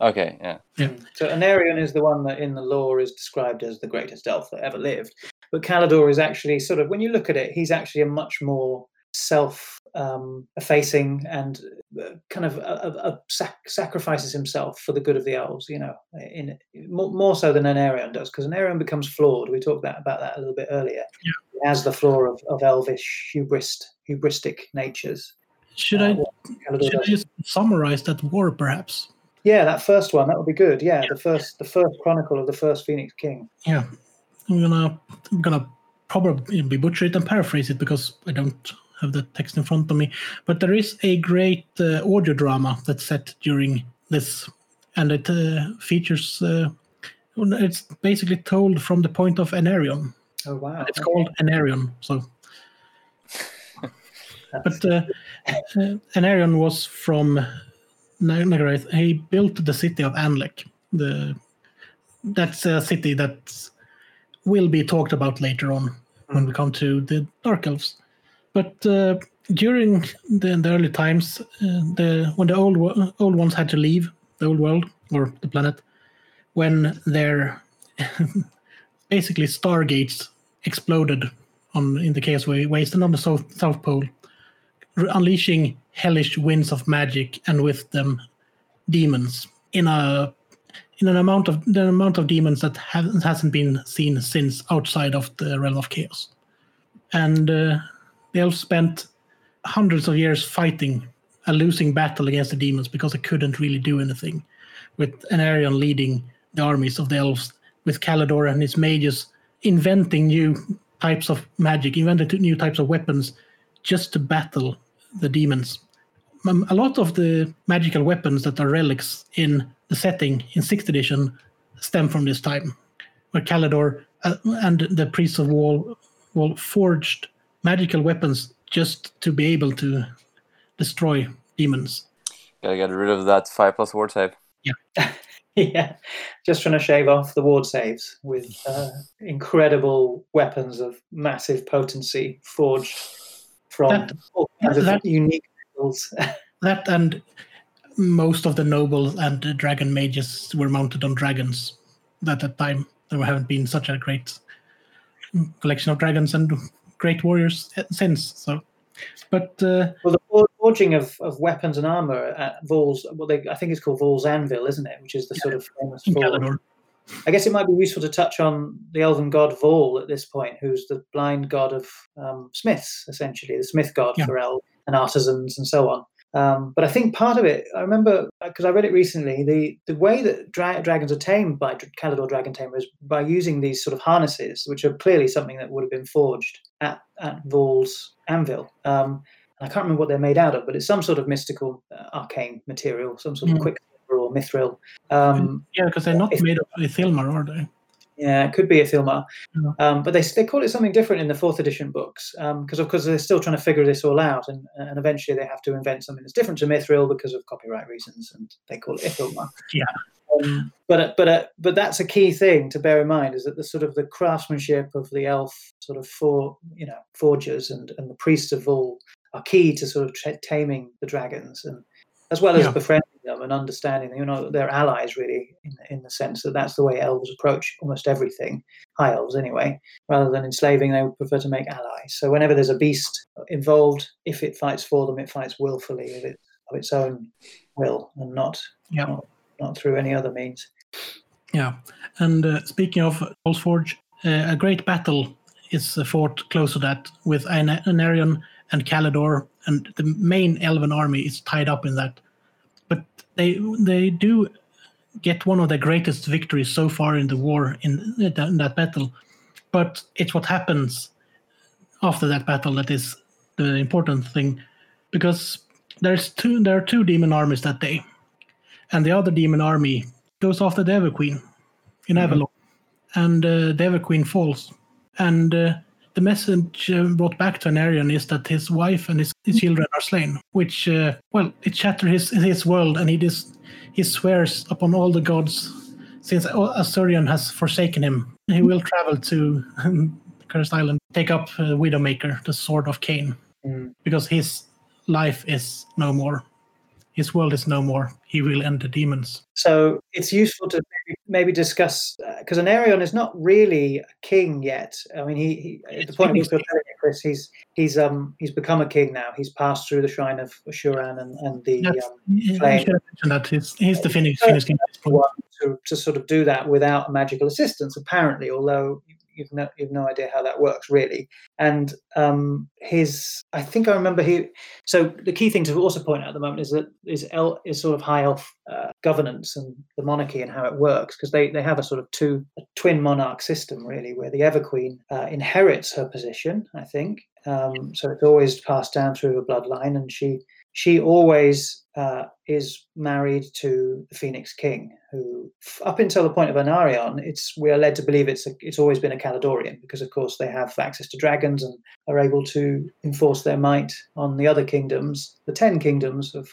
Okay, yeah. Yeah. So Aenarion is the one that in the lore is described as the greatest elf that ever lived. But Caledor is actually sort of, when you look at it, he's actually a much more self um, effacing and uh, kind of uh, uh, sac- sacrifices himself for the good of the elves, you know, in more, more so than Aenarion does, because Aenarion becomes flawed. We talked that, about that a little bit earlier. Yeah. He has the flaw of, of elvish hubris, hubristic natures. Should Uh, I should I just summarize that war perhaps? Yeah, that first one that would be good. Yeah, the first the first chronicle of the first Phoenix King. Yeah, I'm gonna I'm gonna probably be butcher it and paraphrase it because I don't have the text in front of me. But there is a great uh, audio drama that's set during this, and it uh, features. Uh, it's basically told from the point of Aenarion. Oh wow! It's called Aenarion. So, but uh, uh, Aenarion was from Nagarythe. He built the city of Anlec. The that's a city that will be talked about later on when we come to the Dark Elves. But uh, during the, the early times, uh, the when the old old ones had to leave the old world or the planet, when their basically stargates exploded on in the Chaos Wa- Waste and on the South South Pole, unleashing hellish winds of magic and with them demons in a in an amount of the amount of demons that hasn't hasn't been seen since outside of the realm of chaos, and uh, the elves spent hundreds of years fighting a losing battle against the demons because they couldn't really do anything, with Aenarion leading the armies of the elves, with Caledor and his mages inventing new types of magic, invented new types of weapons just to battle the demons. Um, A lot of the magical weapons that are relics in the setting in 6th edition stem from this time, where Caledor uh, and the priests of Vaul, Vaul forged magical weapons just to be able to destroy demons. Gotta get rid of that five plus ward save. yeah, yeah. just trying to shave off the ward saves with uh, incredible weapons of massive potency forged from That- all kinds of unique metals. That and most of the nobles and the dragon mages were mounted on dragons at that time. There haven't been such a great collection of dragons and great warriors since. So, but uh, well, the for- forging of, of weapons and armor at Vaul's, well, they, I think it's called Vaul's Anvil, isn't it? Which is the sort of famous forge. I guess it might be useful to touch on the elven god Vaul at this point, who's the blind god of um, smiths, essentially, the smith god Yeah. for elves and artisans and so on. Um, but I think part of it, I remember because I read it recently, the, the way that dra- dragons are tamed by Caledor Dragon Tamer is by using these sort of harnesses, which are clearly something that would have been forged at, at Vaul's anvil. Um, I can't remember what they're made out of, but it's some sort of mystical uh, arcane material, some sort of Mm. quicksilver or mithril. Um, yeah, because they're not made of Ithilmar, are they? Yeah, it could be Ithilmar. Yeah. Um, but they, they call it something different in the fourth edition books because, of course, they're still trying to figure this all out. And, and eventually they have to invent something that's different to Mithril because of copyright reasons. And they call it Ithilmar. Yeah. Um, but but uh, but that's a key thing to bear in mind is that the sort of the craftsmanship of the elf sort of for you know forgers and, and the priests of Vaul are key to sort of tra- taming the dragons and as well as Yeah. befriending them and understanding them. You know, they're allies really in, in the sense that that's the way elves approach almost everything. High elves, anyway, rather than enslaving, they would prefer to make allies. So whenever there's a beast involved, if it fights for them, it fights willfully of, it, of its own will and not Yeah. not, not through any other means. Yeah, and uh, speaking of Forge, uh, a great battle is uh, fought close to that with Aenarion and Caledor, and the main Elven army is tied up in that. But they they do get one of their greatest victories so far in the war in that, in that battle. But it's what happens after that battle that is the important thing, because there's two there are two demon armies that day, and the other demon army goes after the Ever Queen in Mhm. Avelorn, and uh, the Ever Queen falls. And uh, the message uh, brought back to Aenarion is that his wife and his, his children are slain, which uh, well, it shatters his his world, and he just he swears upon all the gods, since Asuryan has forsaken him, he will travel to Cursed Island, take up uh, Widowmaker, the Sword of Khaine, Mm. because his life is no more. His world is no more. He will end the demons. So it's useful to maybe, discuss because Aenarion is not really a king yet. I mean, he, he at the point of Chris, he's he's um he's become a king now. He's passed through the shrine of Shuran and, and the um, flame. that. He's, he's the Phoenix, Phoenix King at this point. one to, to sort of do that without magical assistance, apparently, although you've no, you've no idea how that works really. And um, his, I think I remember he. So the key thing to also point out at the moment is that is El, is sort of high elf uh, governance and the monarchy and how it works because they they have a sort of two twin monarch system really, where the Ever Queen uh, inherits her position, I think. Um, so it's always passed down through a bloodline, and she she always uh, is married to the Phoenix King, who, up until the point of Aenarion, it's we are led to believe it's a, it's always been a Caledorian because, of course, they have access to dragons and are able to enforce their might on the other kingdoms, the ten kingdoms of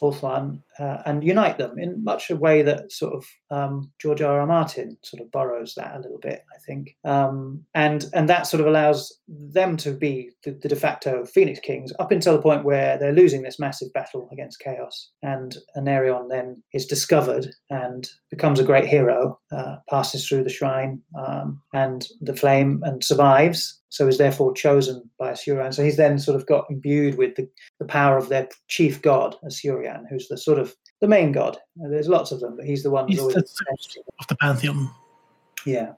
Ulthuan, uh, and unite them in much a way that sort of um, George R. R. Martin sort of borrows that a little bit, I think, um, and and that sort of allows them to be the, the de facto Phoenix Kings up until the point where they're losing this massive battle against Chaos, and Aenarion then is discovered and becomes a great hero, uh, passes through the shrine um, and the flame and survives. So is therefore chosen by Asuryan. So he's then sort of got imbued with the, the power of their chief god, Asuryan, who's the sort of the main god. There's lots of them, but he's the one who's He's always the source of the pantheon. yeah.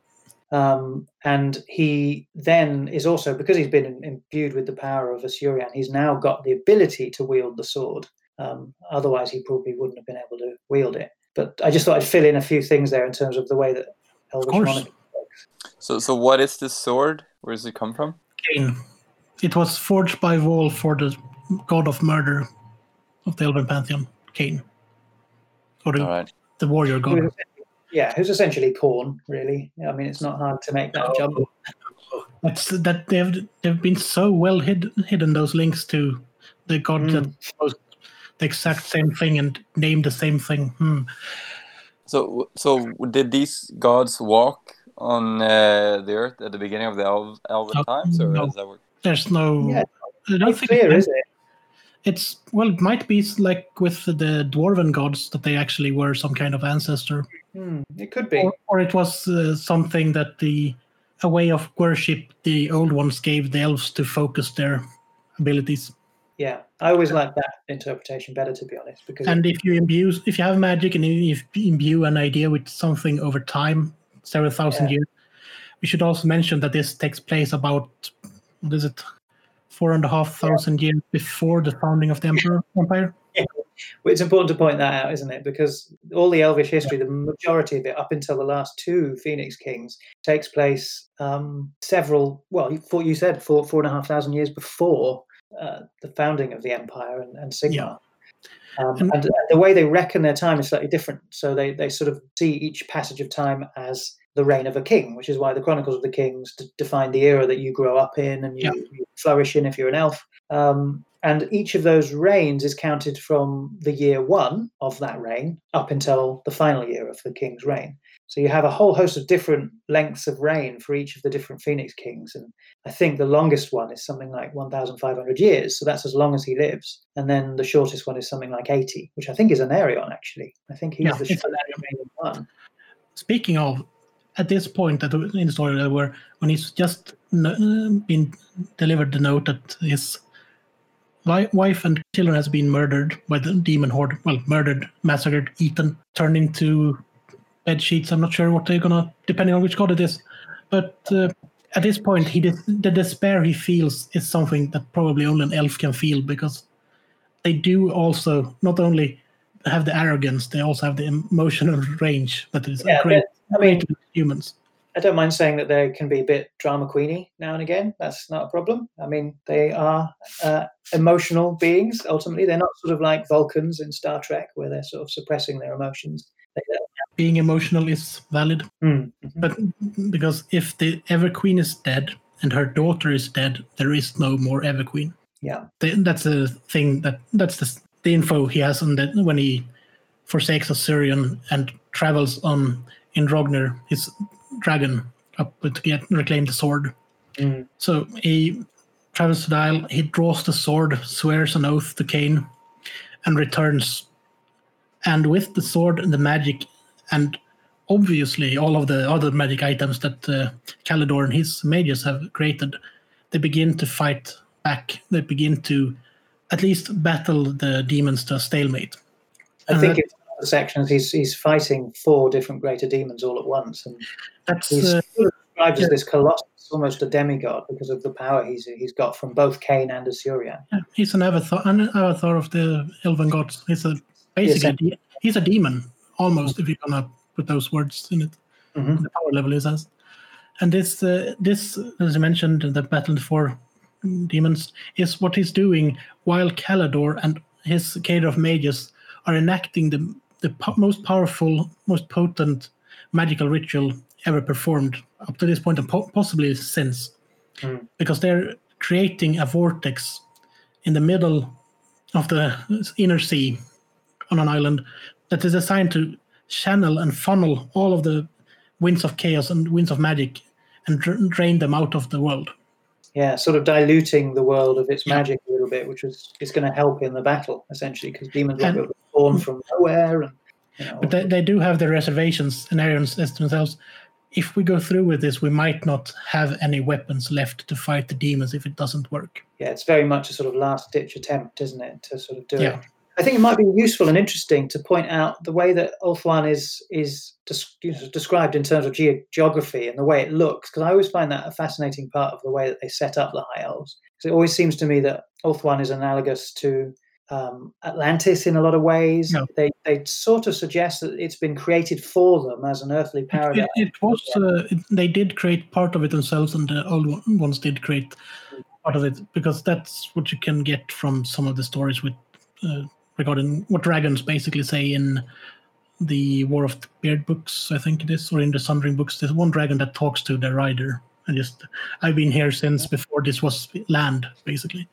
Um, and he then is also, because he's been imbued with the power of Asuryan, he's now got the ability to wield the sword. Um, otherwise, he probably wouldn't have been able to wield it. But I just thought I'd fill in a few things there in terms of the way that Elvish monarchy works. So, so what is this sword? Where does it come from? Khaine. It was forged by Vaul for the god of murder of the Elven pantheon, Khaine. Or the, All right. the warrior god. Yeah, who's essentially Khorne, really. I mean, it's not hard to make that jump. That's that they've they've been so well hid, hidden those links to the god Mm. that the exact same thing and named the same thing. Hmm. So, so did these gods walk on uh, the earth at the beginning of the Elven No, times, or no. does that work? There's no. Yeah, I don't Not think clear, it- is it? It's well, it might be like with the dwarven gods that they actually were some kind of ancestor, Hmm, it could be. or, or it was uh, something that the a way of worship the old ones gave the elves to focus their abilities. Yeah, I always like that interpretation better, to be honest, because And if you imbue, if you have magic and if you imbue an idea with something over time, several thousand Yeah. years, we should also mention that this takes place about what is it, four and a half thousand years before the founding of the emperor empire. Well, it's important to point that out, isn't it? Because all the Elvish history, the majority of it, up until the last two Phoenix Kings, takes place um, several. Well, you, you said four four and a half thousand years before uh, the founding of the empire and, and Sigmar. Um, And- and the way they reckon their time is slightly different. So they, they sort of see each passage of time as the reign of a king, which is why the Chronicles of the Kings d- define the era that you grow up in and you, Yeah. you flourish in if you're an elf. Um, and each of those reigns is counted from the year one of that reign up until the final year of the king's reign. So you have a whole host of different lengths of reign for each of the different Phoenix kings. And I think the longest one is something like 1,500 years. So that's as long as he lives. And then the shortest one is something like 80, which I think is an Aenarion, actually. I think he's Yeah, the shortest one. Speaking of, at this point that in the story, there were when he's just n- been delivered the note that his wife and children has been murdered by the demon horde. Well, murdered, massacred, eaten, turned into bed sheets. I'm not sure what they're gonna, depending on which god it is. But uh, at this point, he the despair he feels is something that probably only an elf can feel because they do also not only have the arrogance, they also have the emotional range that is Yeah, great, I mean, humans. I don't mind saying that they can be a bit drama queeny now and again. That's not a problem. I mean, they are uh, emotional beings. Ultimately, they're not sort of like Vulcans in Star Trek, where they're sort of suppressing their emotions. Being emotional is valid, Hmm. but because if the Ever Queen is dead and her daughter is dead, there is no more Ever Queen. Yeah, That's the thing that that's the, the info he has on that when he forsakes Asuryan and travels on in Rogner, his dragon, up to get reclaim the sword. Mm. So he travels to the Isle. He draws the sword, swears an oath to Khaine, and returns. And with the sword and the magic, and obviously all of the other magic items that uh, Caledor and his mages have created, they begin to fight back. They begin to at least battle the demons to a stalemate. I And think that- it's one of the sections he's he's fighting four different greater demons all at once, and that's he's uh, described yeah. as this colossus, almost a demigod, because of the power he's he's got from both Khaine and Asuryan. Yeah, he's an avatar, an avatar of the elven gods. He's a basically Yes, de- he's a demon almost if you're gonna put those words in it. Mhm. The power level is as, and this uh, this as I mentioned, the battle for demons is what he's doing while Caledor and his cadre of mages are enacting the the po- most powerful, most potent magical ritual ever performed up to this point and po- possibly since, Mm. because they're creating a vortex in the middle of the inner sea on an island that is designed to channel and funnel all of the winds of chaos and winds of magic and dr- drain them out of the world. Yeah, sort of diluting the world of its Yeah. magic a little bit, which was is going to help in the battle essentially, because demons And- born mm. from nowhere, and you know, But they, they do have their reservations, and Arian says to themselves, if we go through with this, we might not have any weapons left to fight the demons if it doesn't work. yeah, it's very much a sort of last ditch attempt, isn't it, to sort of do Yeah. it. I think it might be useful and interesting to point out the way that Ulthuan is is des- described in terms of ge- geography and the way it looks, because I always find that a fascinating part of the way that they set up the High Elves. Because it always seems to me that Ulthuan is analogous to um, Atlantis in a lot of ways. Yeah. They they sort of suggest that it's been created for them as an earthly It, paradise. it, it was uh, it, they did create part of it themselves, and the old one- ones did create part of it because that's what you can get from some of the stories with uh, regarding what dragons basically say in the War of the Beard books, I think it is, or in the Sundering books. There's one dragon that talks to the rider, and just I've been here since before this was land, basically.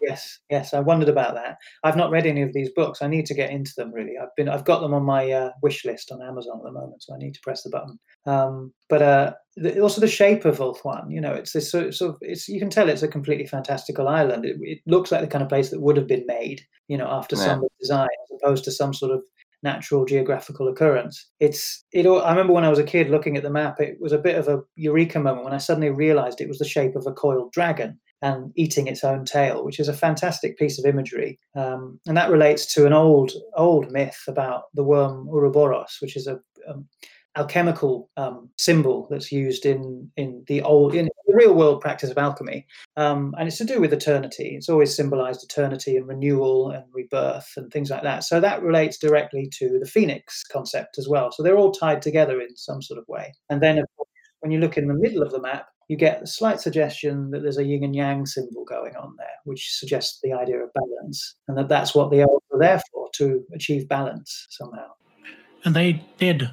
Yes, yes, I wondered about that. I've not read any of these books. I need to get into them. Really, I've been, I've got them on my uh, wish list on Amazon at the moment, so I need to press the button. Um, but uh, the, also the shape of Ulthuan, you know, it's this sort of, sort of, it's you can tell it's a completely fantastical island. It, it looks like the kind of place that would have been made, you know, after Yeah. some design, as opposed to some sort of natural geographical occurrence. It's it. all- I remember when I was a kid looking at the map, it was a bit of a eureka moment when I suddenly realised it was the shape of a coiled dragon and eating its own tail, which is a fantastic piece of imagery. Um, and that relates to an old, old myth about the worm Ouroboros, which is a um, alchemical um, symbol that's used in in the old in the real world practice of alchemy, um, and it's to do with eternity. It's always symbolized eternity and renewal and rebirth and things like that. So that relates directly to the phoenix concept as well. So they're all tied together in some sort of way. And then, when you look in the middle of the map, you get a slight suggestion that there's a yin and yang symbol going on there, which suggests the idea of balance, and that that's what the elves are there for to achieve balance somehow. And they did,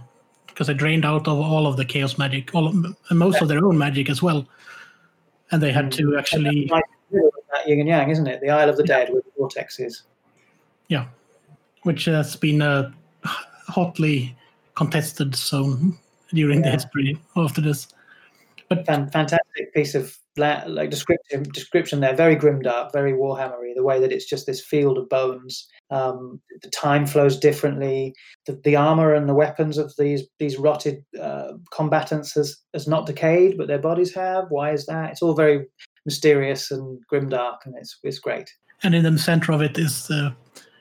because they drained out of all of the chaos magic, all of, and most of their own magic as well. And they had to mm. actually, Right in the middle of that yin and yang, isn't it? The Isle of the Dead, with the vortex is. yeah, which has been a hotly contested zone during the history after this. But fantastic piece of like description description there. Very grimdark, very Warhammery. The way that it's just this field of bones. Um, the time flows differently. The, the armor and the weapons of these these rotted uh, combatants has has not decayed, but their bodies have. Why is that? It's all very mysterious and grimdark, and it's it's great. and in the center of it is uh,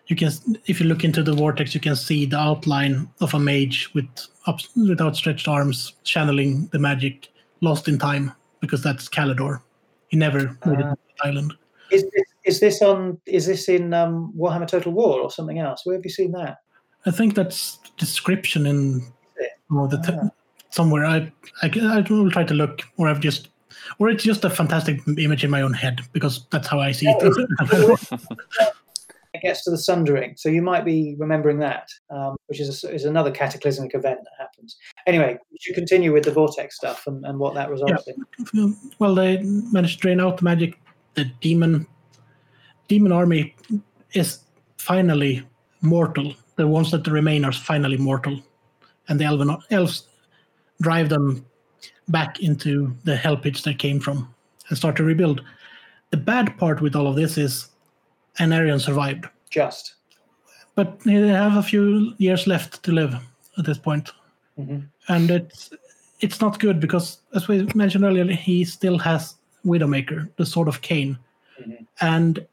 you can if you look into the vortex you can see the outline of a mage with up, with outstretched arms channeling the magic lost in time because that's Caledor. He never made it Ah. to the island. Is this, is this on? Is this in um, Warhammer Total War or something else? Where have you seen that? I think that's description in oh, the t- Ah. somewhere. I, I I will try to look, or I've just, or it's just a fantastic image in my own head because that's how I see it. Gets to the Sundering, so you might be remembering that, um, which is a, is another cataclysmic event that happens. Anyway, we should continue with the vortex stuff and, and what that results in. well, they managed to drain out the magic. The demon, demon army is finally mortal. The ones that remain are finally mortal, and the elven elves drive them back into the hell pits they came from and start to rebuild. the bad part with all of this is Aenarion survived, Just. but they have a few years left to live at this point. Mhm. and it's it's not good because as we mentioned earlier he still has widowmaker the sword of Khaine Mhm. and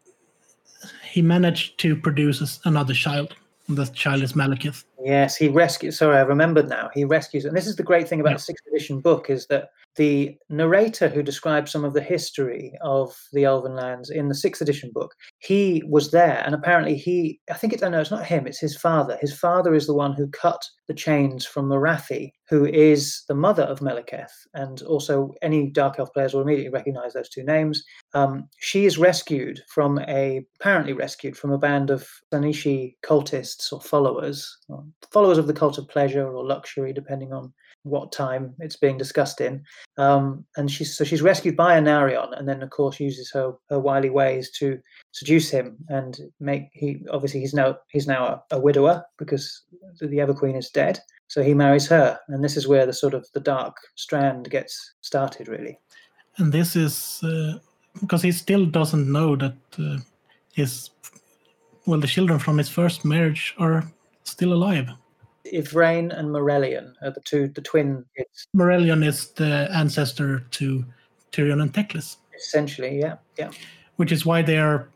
he managed to produce another child and that child is malekith Yes, he rescues. Sorry, I remembered now. He rescues, and this is the great thing about Yeah. the sixth edition book is that the narrator who describes some of the history of the Elven lands in the sixth edition book, he was there, and apparently he, I think it's, know it's not him, it's his father. His father is the one who cut the chains from Morathi, who is the mother of Malekith, and also any Dark Elf players will immediately recognize those two names. Um, she is rescued from a, apparently rescued from a band of Slaaneshi cultists or followers, or followers of the cult of pleasure or luxury, depending on what time it's being discussed in. Um, and she's so she's rescued by Aenarion, and then of course uses her her wily ways to seduce him and make he obviously he's now he's now a, a widower because the, Ever Queen is dead. So he marries her, and this is where the sort of the dark strand gets started, really. and this is uh, because he still doesn't know that uh, his well the children from his first marriage are still alive Yvraine and Morelion are the two the twin kids, Morelion is the ancestor to tyrion and teclis essentially. Yeah, yeah. which is why they are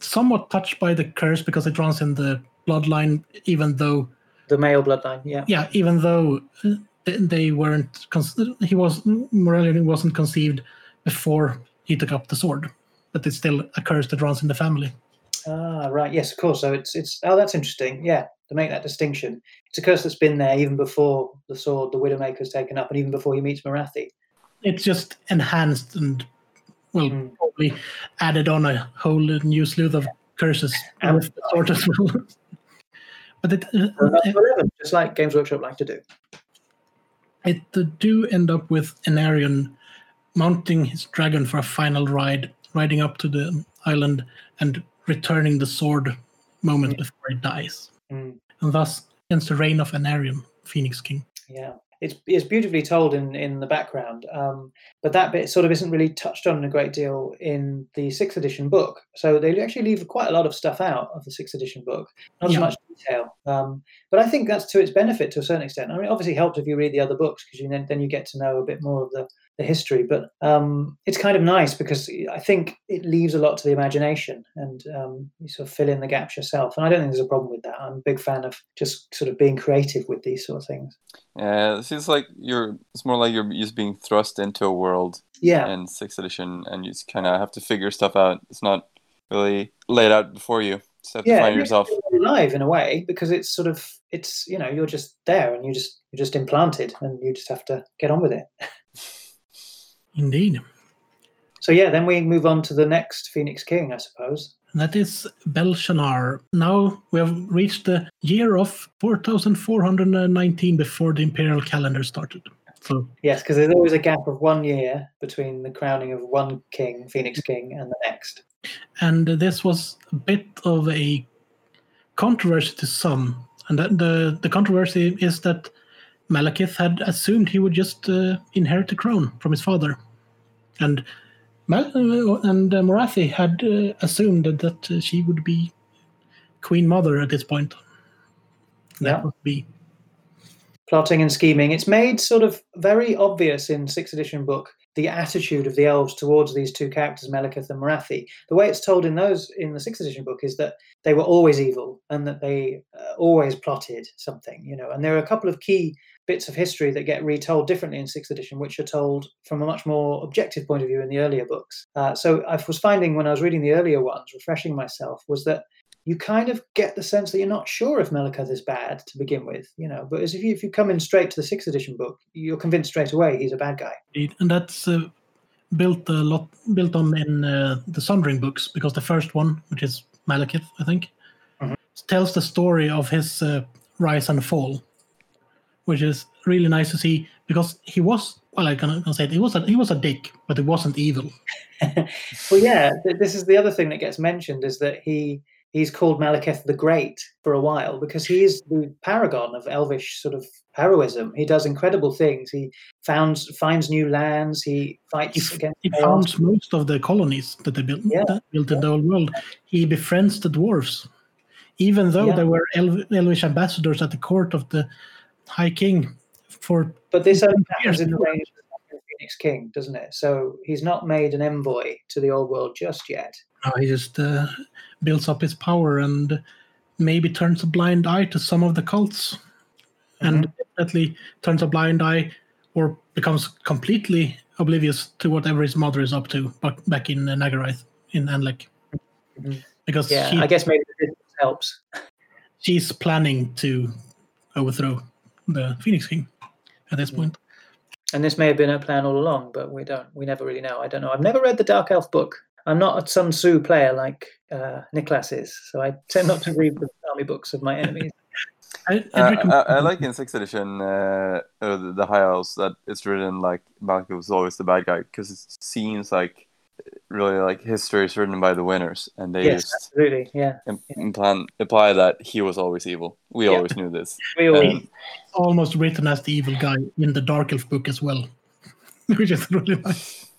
somewhat touched by the curse because it runs in the bloodline, even though, The male bloodline. Yeah. yeah, even though uh, they- weren't, he was, Morelion wasn't conceived before he took up the sword, but it's still a curse that runs in the family. Ah, right. Yes, of course. So it's it's oh, that's interesting. Yeah, to make that distinction, it's a curse that's been there even before the sword, the Widowmaker's taken up, and even before he meets Morathi. It's just enhanced and, well, Mm. probably added on a whole new slew of curses with the sword as well. but it, uh, just like Games Workshop like to do. it uh, do end up with Aenarion mounting his dragon for a final ride, riding up to the island and returning the sword moment before he dies. Mm. And thus ends the reign of Aenarion, Phoenix King. Yeah, it's it's beautifully told in in the background, um, but that bit sort of isn't really touched on a great deal in the sixth edition book. So they actually leave quite a lot of stuff out of the sixth edition book, not Yeah. as much detail. Um, but I think that's to its benefit to a certain extent. I mean, it obviously helps if you read the other books because you then then you get to know a bit more of the the history. But um, it's kind of nice because I think it leaves a lot to the imagination, and um, you sort of fill in the gaps yourself. And I don't think there's a problem with that. I'm a big fan of just sort of being creative with these sort of things. Yeah, it seems like you're. It's more like you're just being thrust into a world Yeah. in sixth edition, and you just kind of have to figure stuff out. It's not really laid out before you. Have to yeah, find it it yourself. you alive in a way because it's sort of it's you know you're just there and you just you're just implanted and you just have to get on with it. Indeed. So yeah, then we move on to the next Phoenix King, I suppose. And that is Bel Shanaar. Now we have reached the year of 4419 before the imperial calendar started. So Yes, because there's always a gap of one year between the crowning of one king, Phoenix King, and the next. and this was a bit of a controversy to some. And the, the controversy is that Malekith had assumed he would just uh, inherit the crown from his father. And Mal- uh, and uh, Morathi had uh, assumed that, that uh, she would be Queen Mother at this point. That Yeah. would be plotting and scheming. It's made sort of very obvious in sixth edition book the attitude of the elves towards these two characters, Malekith and Morathi. The way it's told in those in the sixth edition book is that they were always evil and that they uh, always plotted something, you know. And there are a couple of key bits of history that get retold differently in sixth edition, which are told from a much more objective point of view in the earlier books. Uh, so I was finding when I was reading the earlier ones, refreshing myself, was that you kind of get the sense that you're not sure if Malekith is bad to begin with, you know. But as if you, if you come in straight to the sixth edition book, you're convinced straight away he's a bad guy. And that's uh, built a lot built on in uh, the Sundering books because the first one, which is Malekith, I think, Mhm. tells the story of his uh, rise and fall, which is really nice to see because he was well, I can, can say it, he was a he was a dick, but he wasn't evil. well, yeah, th- this is the other thing that gets mentioned is that he he's called Malekith the Great for a while because he is the paragon of elvish sort of heroism. He does incredible things. He founds finds new lands. He fights He, against. he founds most of the colonies that they built, Yeah. that built in the old world. He befriends the dwarves, even though Yeah. they were El- Elvish ambassadors at the court of the High King. For But this only Years in the reign of the Phoenix King, doesn't it? So he's not made an envoy to the old world just yet. now he just uh, builds up his power and maybe turns a blind eye to some of the cults, and definitely turns a blind eye or becomes completely oblivious to whatever his mother is up to back, back in uh, Nagarythe in Anlec. Mhm. Because Yeah, she, I guess maybe distance helps. she's planning to overthrow the Phoenix King at this Mm. point. And this may have been her plan all along, but we don't. We never really know. I don't know. I've never read the Dark Elf book. I'm not a Sun Tzu player like uh, Niklas is, so I tend not to read the army books of my enemies. I, I'd Uh, I, I like in sixth edition uh, uh, the, the High Elves that it's written like Malcolm was always the bad guy because it seems like really like history is written by the winners and they yes, just absolutely. Yeah, implant, imply that he was always evil. We Yeah. always knew this. we all. Um, almost written as the evil guy in the Dark Elf book as well, which is really nice.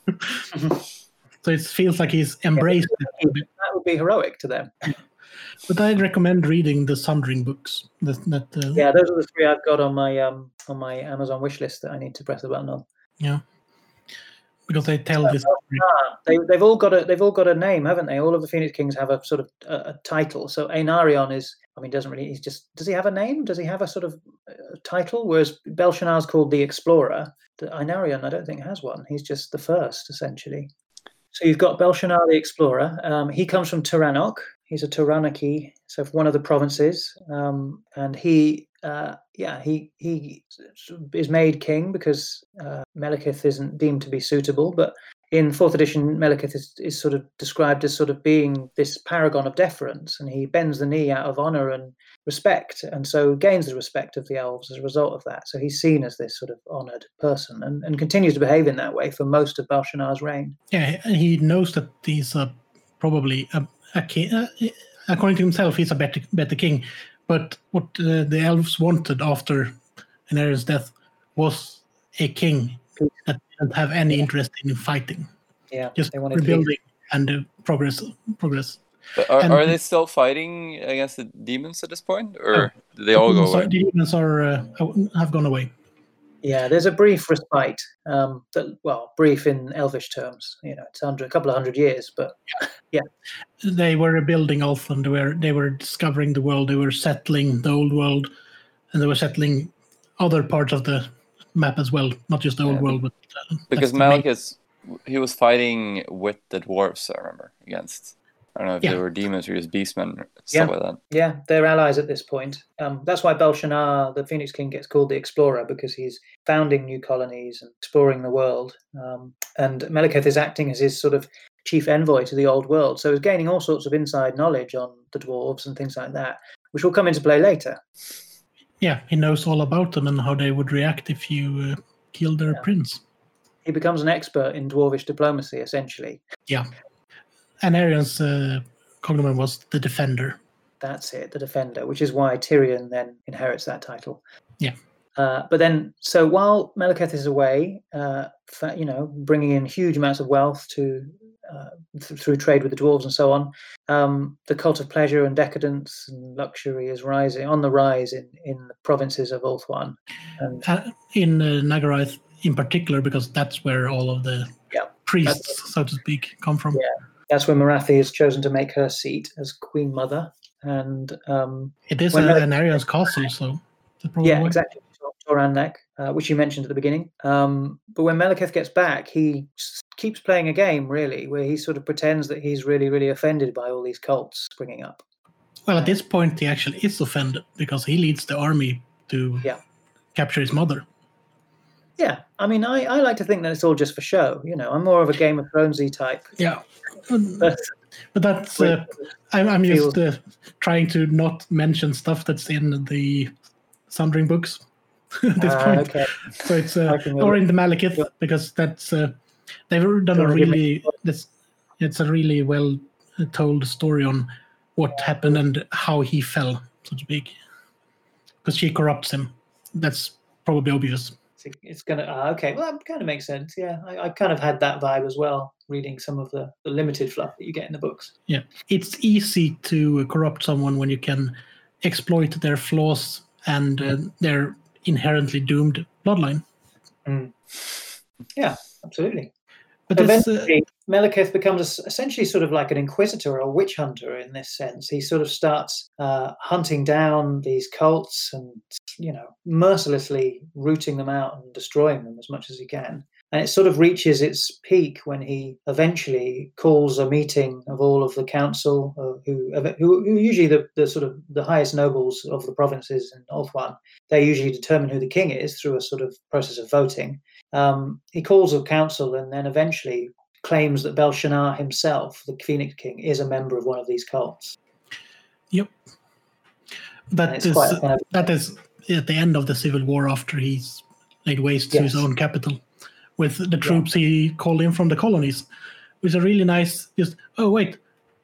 so it feels like he's embraced it a bit. that would be heroic to them. But I'd recommend reading the Sundering books. That, that uh, Yeah, those are the three I've got on my um on my Amazon wish list that I need to press the button on. Because they tell this. story. Ah, they they've all got a they've all got a name, haven't they? All of the Phoenix Kings have a sort of a, a title. So Aenarion is, I mean, doesn't really. He's just. Does he have a name? Does he have a sort of uh, title? Whereas Bel Shanaar's called the Explorer. The Aenarion, I don't think has one. He's just the first, essentially. So you've got Bel Shanaar the Explorer. Um, he comes from Tiranoc. He's a Taranaki, so one of the provinces, um, and he, uh, yeah, he he is made king because uh, Malekith isn't deemed to be suitable. But in fourth edition, Malekith is, is sort of described as sort of being this paragon of deference, and he bends the knee out of honor and respect, and so gains the respect of the elves as a result of that. So he's seen as this sort of honored person, and, and continues to behave in that way for most of Bel Shanaar's reign. Yeah, and he knows that he's uh, probably a, a king. Uh, according to himself, he's a better, better king. But what uh, the elves wanted after Aenarion's death was a king that didn't have any interest in fighting, Yeah, just they wanted peace. rebuilding and uh, progress. Progress. but are, And- are they still fighting against the demons at this point, or did they all go So away? the demons are uh, have gone away. Yeah, there's a brief respite. Um, that, well, brief in Elvish terms. You know, it's under a couple of hundred years, but yeah. they were rebuilding Ulthuan. They were they were discovering the world. They were settling the old world, and they were settling other parts of the map as well, not just the old Yeah, world. But uh, Because that's the main- Malekith, he was fighting with the dwarves. I remember against. I don't know if Yeah. they were demons or just beastmen, stuff Yeah. like that. yeah, they're allies at this point. Um, that's why Bel Shanaar, the Phoenix King, gets called the Explorer because he's founding new colonies and exploring the world. Um, and Malekith is acting as his sort of chief envoy to the old world, so he's gaining all sorts of inside knowledge on the dwarves and things like that, which will come into play later. yeah, he knows all about them and how they would react if you uh, killed their Yeah. prince. He becomes an expert in dwarvish diplomacy, essentially. Aenarion's uh, cognomen was the Defender. That's it, the defender, which is why Tyrion then inherits that title. Yeah. Uh, but then, so while Malekith is away, uh, fa- you know, bringing in huge amounts of wealth to uh, th- through trade with the dwarves and so on, um, the cult of pleasure and decadence and luxury is rising on the rise in in the provinces of Ulthuan. And Uh, in uh, Nagarythe in particular, because that's where all of the Yeah, priests, so to speak, come from. Yeah. That's where Morathi has chosen to make her seat as queen mother. And um, It is When a, Melek- an Arian's castle, so Yeah, exactly. Tor Anlec, uh, which you mentioned at the beginning. Um, but when Malekith gets back, he keeps playing a game, really, where he sort of pretends that he's really, really offended by all these cults springing up. Well, at this point, he actually is offended because he leads the army to Yeah. capture his mother. Yeah, I mean, I, I like to think that it's all just for show. You know, I'm more of a Game of Thronesy type. Yeah. But But that's uh, I'm, I'm Feels- just uh, trying to not mention stuff that's in the Sundering books at this Ah, point. okay, So it's uh, or in the Malekith Yeah. because that's uh, they've done a Don't give me- really that's it's a really well told story on what happened and how he fell, so to speak, because she corrupts him. That's probably obvious. It's, it's gonna uh, okay. Well, that kind of makes sense. Yeah, I, I kind of had that vibe as well, reading some of the, the limited fluff that you get in the books. Yeah, it's easy to corrupt someone when you can exploit their flaws and uh, their inherently doomed bloodline. Yeah, absolutely. But uh, Eventually, Malekith becomes essentially sort of like an inquisitor or a witch hunter in this sense. He sort of starts uh, hunting down these cults and, you know, mercilessly rooting them out and destroying them as much as he can. And it sort of reaches its peak when he eventually calls a meeting of all of the council, uh, who, who, who usually the, the sort of the highest nobles of the provinces in Ulthuan. They usually determine who the king is through a sort of process of voting. Um, he calls a council and then eventually claims that Bel Shanaar himself, the Phoenix King, is a member of one of these cults. Yep. That is quite a kind of that is at the end of the civil war after he's laid waste to his own capital with the troops he called in from the colonies. Is a really nice just oh wait,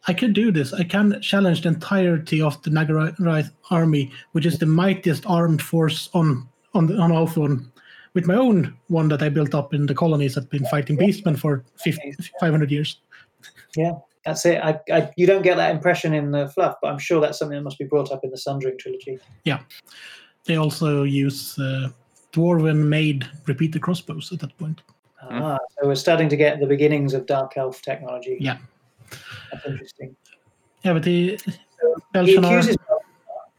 I could do this. I can challenge the entirety of the Nagarythe army, which is the mightiest armed force on on the, on Ulthuan, with my own one that I built up in the colonies that been fighting beastmen for 50, 500 years. Yeah that's it. I, I, you don't get that impression in the fluff, but I'm sure that's something that must be brought up in the Sundering trilogy. They also use uh, dwarven made repeater crossbows at that point. Ah, so we're starting to get the beginnings of Dark Elf technology. Yeah. That's interesting. Yeah, but the He Bel Shanaar, accuses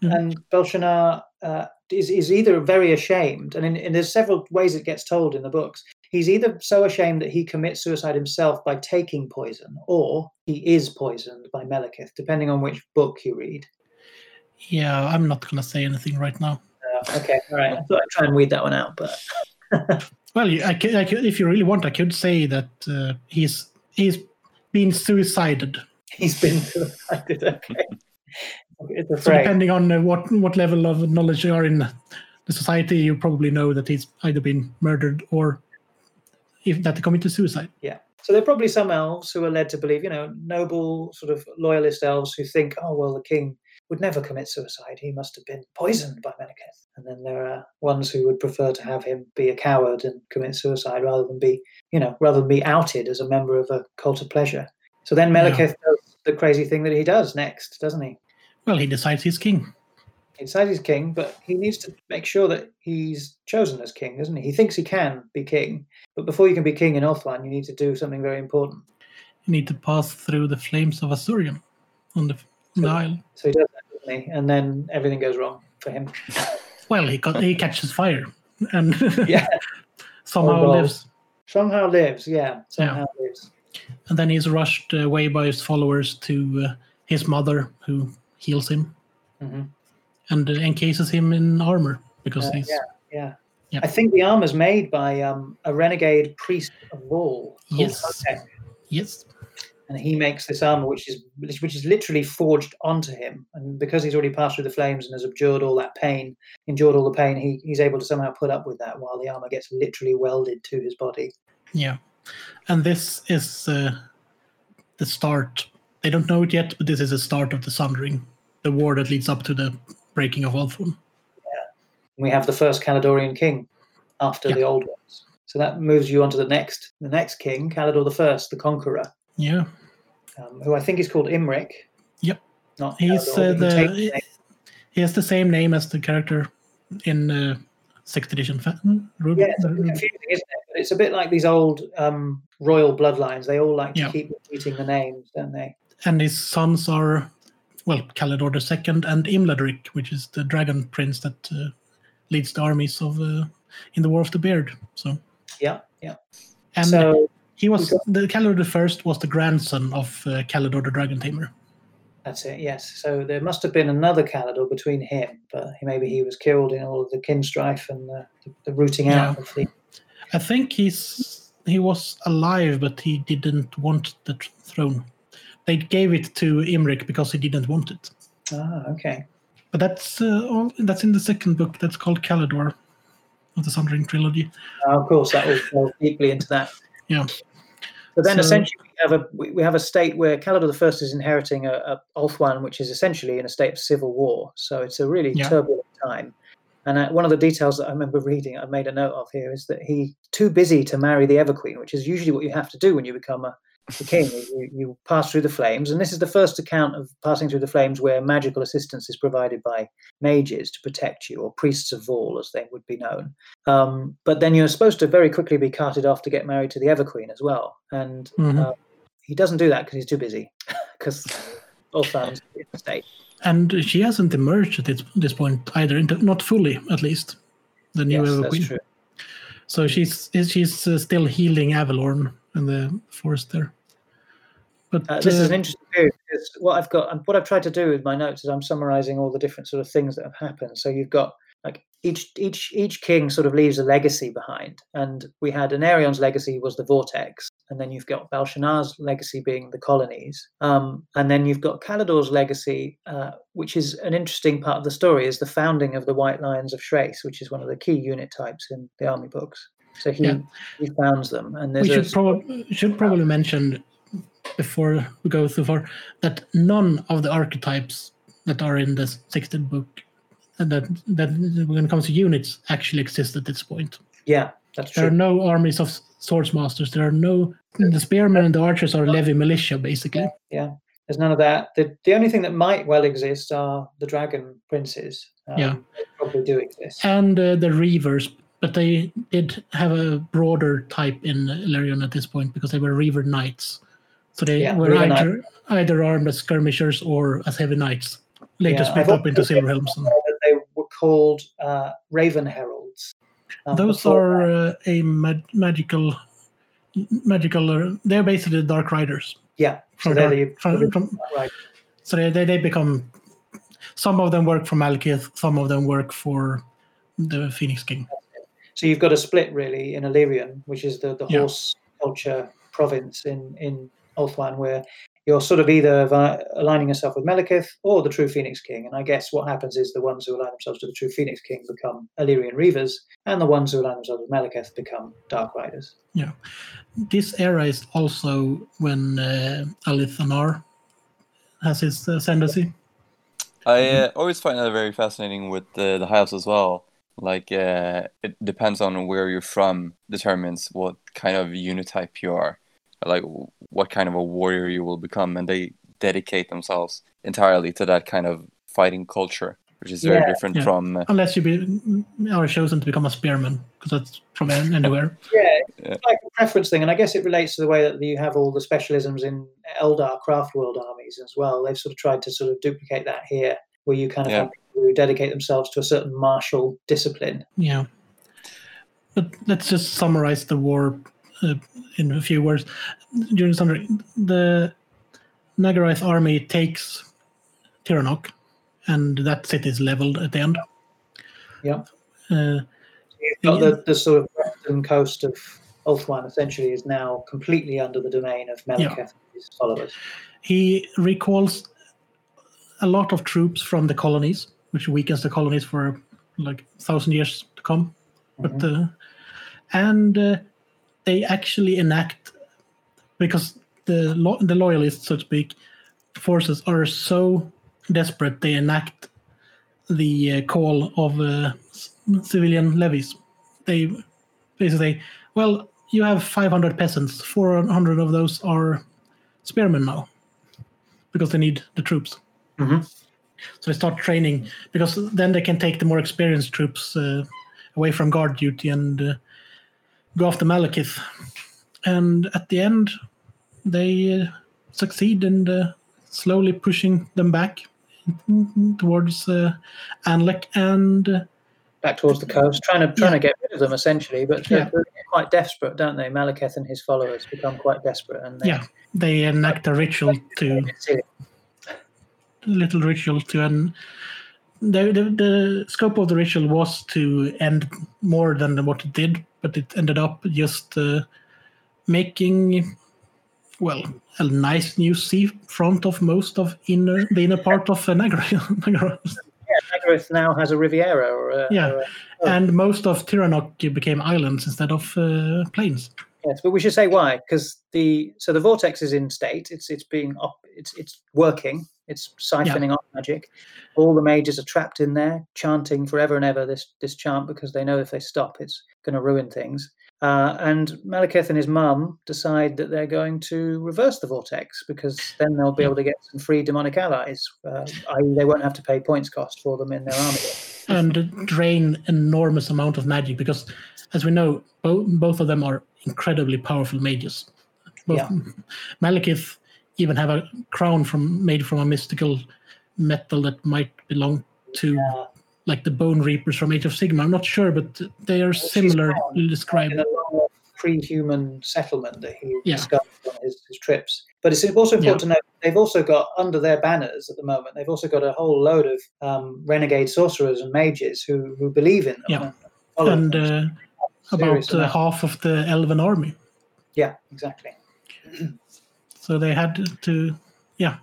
Mhm. and Bel Shanaar uh, is, is either very ashamed, and, in, and there's several ways it gets told in the books. He's either so ashamed that he commits suicide himself by taking poison, or he is poisoned by Malekith, depending on which book you read. yeah, I'm not gonna say anything right now. Okay, all right. I thought I'd try and weed that one out, but Well, I could, I could, if you really want, I could say that uh, he's he's been suicided. he's been suicided. Okay. So depending on uh, what what level of knowledge you are in the society, you probably know that he's either been murdered or if that he committed suicide. Yeah. So there are probably some elves who are led to believe, you know, noble sort of loyalist elves who think, oh well, the king would never commit suicide. He must have been poisoned by Malekith. And then there are ones who would prefer to have him be a coward and commit suicide rather than be, you know, rather than be outed as a member of a cult of pleasure. So then Yeah. Does the crazy thing that he does next, doesn't he? Well, he decides he's king. He decides he's king, but he needs to make sure that he's chosen as king, doesn't he? He thinks he can be king, but before you can be king in Ulthuan, you need to do something very important. You need to pass through the flames of Asuryan on the, on the So- isle. So he does that, doesn't he? And then everything goes wrong for him. Well, he got, he catches fire and Yeah. somehow Oh, well. lives. Somehow lives, yeah. Somehow lives. And then he's rushed away by his followers to uh, his mother, who heals him hmm and uh, encases him in armor because Uh, he's yeah, yeah. Yeah. I think the armor's made by um, a renegade priest of Vaul Yes. Yes, and he makes this armor, which is which is literally forged onto him. And because he's already passed through the flames and has abjured all that pain, endured all the pain, he, he's able to somehow put up with that while the armor gets literally welded to his body. yeah. And this is uh, the start. They don't know it yet, but this is the start of the Sundering, the war that leads up to the breaking of Ulthuan. And we have the first Caledorian king after Yeah. the old ones. So that moves you on to the next the next king, Caledor the First, the Conqueror. Yeah, um, who I think is called Imric. Yep. Not he's uh, he the he has the same name as the character in uh, sixth edition. Fa- Rud- Yeah, it's a bit confusing? It's a bit like these old um, royal bloodlines. They all like to Yeah. keep repeating the names, don't they? and his sons are well the Second and Imladrik, which is the dragon prince that uh, leads the armies of uh, in the War of the Beard. So Yeah, yeah. and so he was the Caledor the First was the grandson of uh, the Dragon Tamer. that's it. Yes. So there must have been another Caledor between him, but maybe he was killed in all of the kin strife and the, the rooting out Yeah. of the. I think he's he was alive, but he didn't want the tr- throne. They gave it to Imric because he didn't want it. Ah, okay. But that's uh, all, that's in the second book. That's called Caledor of the Sundering trilogy. Of course, that will go deeply into that. Yeah. But then So- essentially we have a we, we have a state where Caledor the First is inheriting a, a Ulthuan, which is essentially in a state of civil war. So it's a really Yeah. turbulent time. And uh, one of the details that I remember reading, I made a note of here, is that he too busy to marry the Ever Queen, which is usually what you have to do when you become a, a king. You, you pass through the flames, and this is the first account of passing through the flames where magical assistance is provided by mages to protect you, or priests of Vaul, as they would be known. Um, but then you're supposed to very quickly be carted off to get married to the Ever Queen as well. And Mhm. uh, he doesn't do that because he's too busy, because Ulthuan's in the state. And she hasn't emerged at this, this point either, not fully at least. The new Yes, Ever that's Queen. true. So she's she's uh, still healing Avelorn in the forest there. But Uh, this is uh, an interesting period because what I've got, and what I've tried to do with my notes is I'm summarizing all the different sort of things that have happened. So you've got like each each each king sort of leaves a legacy behind, and we had Aenarion's legacy was the vortex, and then you've got Bel Shanaar's legacy being the colonies, um, and then you've got Caledor's legacy, uh, which is an interesting part of the story, is the founding of the White Lions of Chrace, which is one of the key unit types in the army books. So he Yeah. he founds them, and there's we a should probably should probably mention before we go too far that none of the archetypes that are in the 16th book and that that when it comes to units actually exist at this point. yeah, that's true. There are no armies of swords masters. There are no the spearmen and the archers are levy militia basically. Yeah, there's none of that. The the only thing that might well exist are the dragon princes. Um, Yeah. they probably do exist. and uh, the reavers but they did have a broader type in Ellyrion at this point because they were reaver knights so they Yeah, were either, either armed as skirmishers or as heavy knights later Yeah, split up into silver helms and they were called uh, Raven Heralds. um, those are uh, a mag- magical magical uh, they're basically dark riders yeah. So from, they're dark, the, from, from right. so they, they, they become some of them work for Malekith some of them work for the Phoenix King So you've got a split really in Ellyrion, which is the, the Yeah. horse culture province in in Ulthuan, where you're sort of either aligning yourself with Malekith or the true Phoenix King. And I guess what happens is the ones who align themselves to the true Phoenix King become Ellyrian Reavers, and the ones who align themselves with Malekith become Dark Riders. Yeah. This era is also when uh, Alith Anar has his ascendancy. I uh, always find that very fascinating with the the house as well. Like uh, it depends on where you're from, determines what kind of unit type you are, like what kind of a warrior you will become, and they dedicate themselves entirely to that kind of fighting culture, which is very Yeah. different Yeah. from. Uh, Unless you be, are chosen to become a spearman, because that's from anywhere. Yeah, Yeah. it's like a preference thing, and I guess it relates to the way that you have all the specialisms in Eldar Craft World armies as well. They've sort of tried to sort of duplicate that here, where you kind of Yeah. have people who dedicate themselves to a certain martial discipline. Yeah. But let's just summarize the war uh, in a few words. During the summer, the Nagarythe army takes Tiranoc, and that city is leveled at the end. Yeah. Uh, the, the sort of western coast of Ulthuan essentially is now completely under the domain of Malekith and his followers. he recalls a lot of troops from the colonies, which weakens the colonies for like thousand years to come. But uh, and uh, they actually enact because the lo- the loyalists, so to speak, forces are so desperate they enact the uh, call of uh, civilian levies. They basically say, "Well, you have 500 peasants. 400 of those are spearmen now." because they need the troops. Mhm. So they start training because then they can take the more experienced troops uh, away from guard duty and uh, go after Malekith. And at the end, they uh, succeed in uh, slowly pushing them back towards uh, Anlec and uh, Back towards the coast, trying to trying Yeah. to get rid of them essentially, but they're, Yeah. they're quite desperate, don't they? Malekith and his followers become quite desperate, and they, yeah, they enact a ritual to See, little ritual to and the, the the scope of the ritual was to end more than what it did, but it ended up just uh, making well a nice new sea front of most of inner the inner part of uh. Nagaroth now has a Riviera, or Yeah. or a- and most of Tiranoc became islands instead of uh, plains. Yes, but we should say why, because the so the vortex is in state. It's it's being op, it's it's working. It's siphoning off magic. All the mages are trapped in there, chanting forever and ever this this chant because they know if they stop, it's going to ruin things. Uh, and Malekith and his mum decide that they're going to reverse the vortex because then they'll be able to get some free demonic allies. Uh, i.e., they won't have to pay points cost for them in their army. and drain enormous amount of magic because, as we know, both both of them are incredibly powerful mages. Both Yeah. Malekith even have a crown from made from a mystical metal that might belong to Yeah. like the Bone Reapers from Age of Sigmar. I'm not sure, but they are she's found described. in a pre-human settlement that he Yeah. discovered on his, his trips. But it's also important Yeah. to note they've also got under their banners at the moment. They've also got a whole load of um, renegade sorcerers and mages who who believe in them. Yeah. and And uh, about uh, half of the Elven army. yeah, exactly. So they had to, yeah,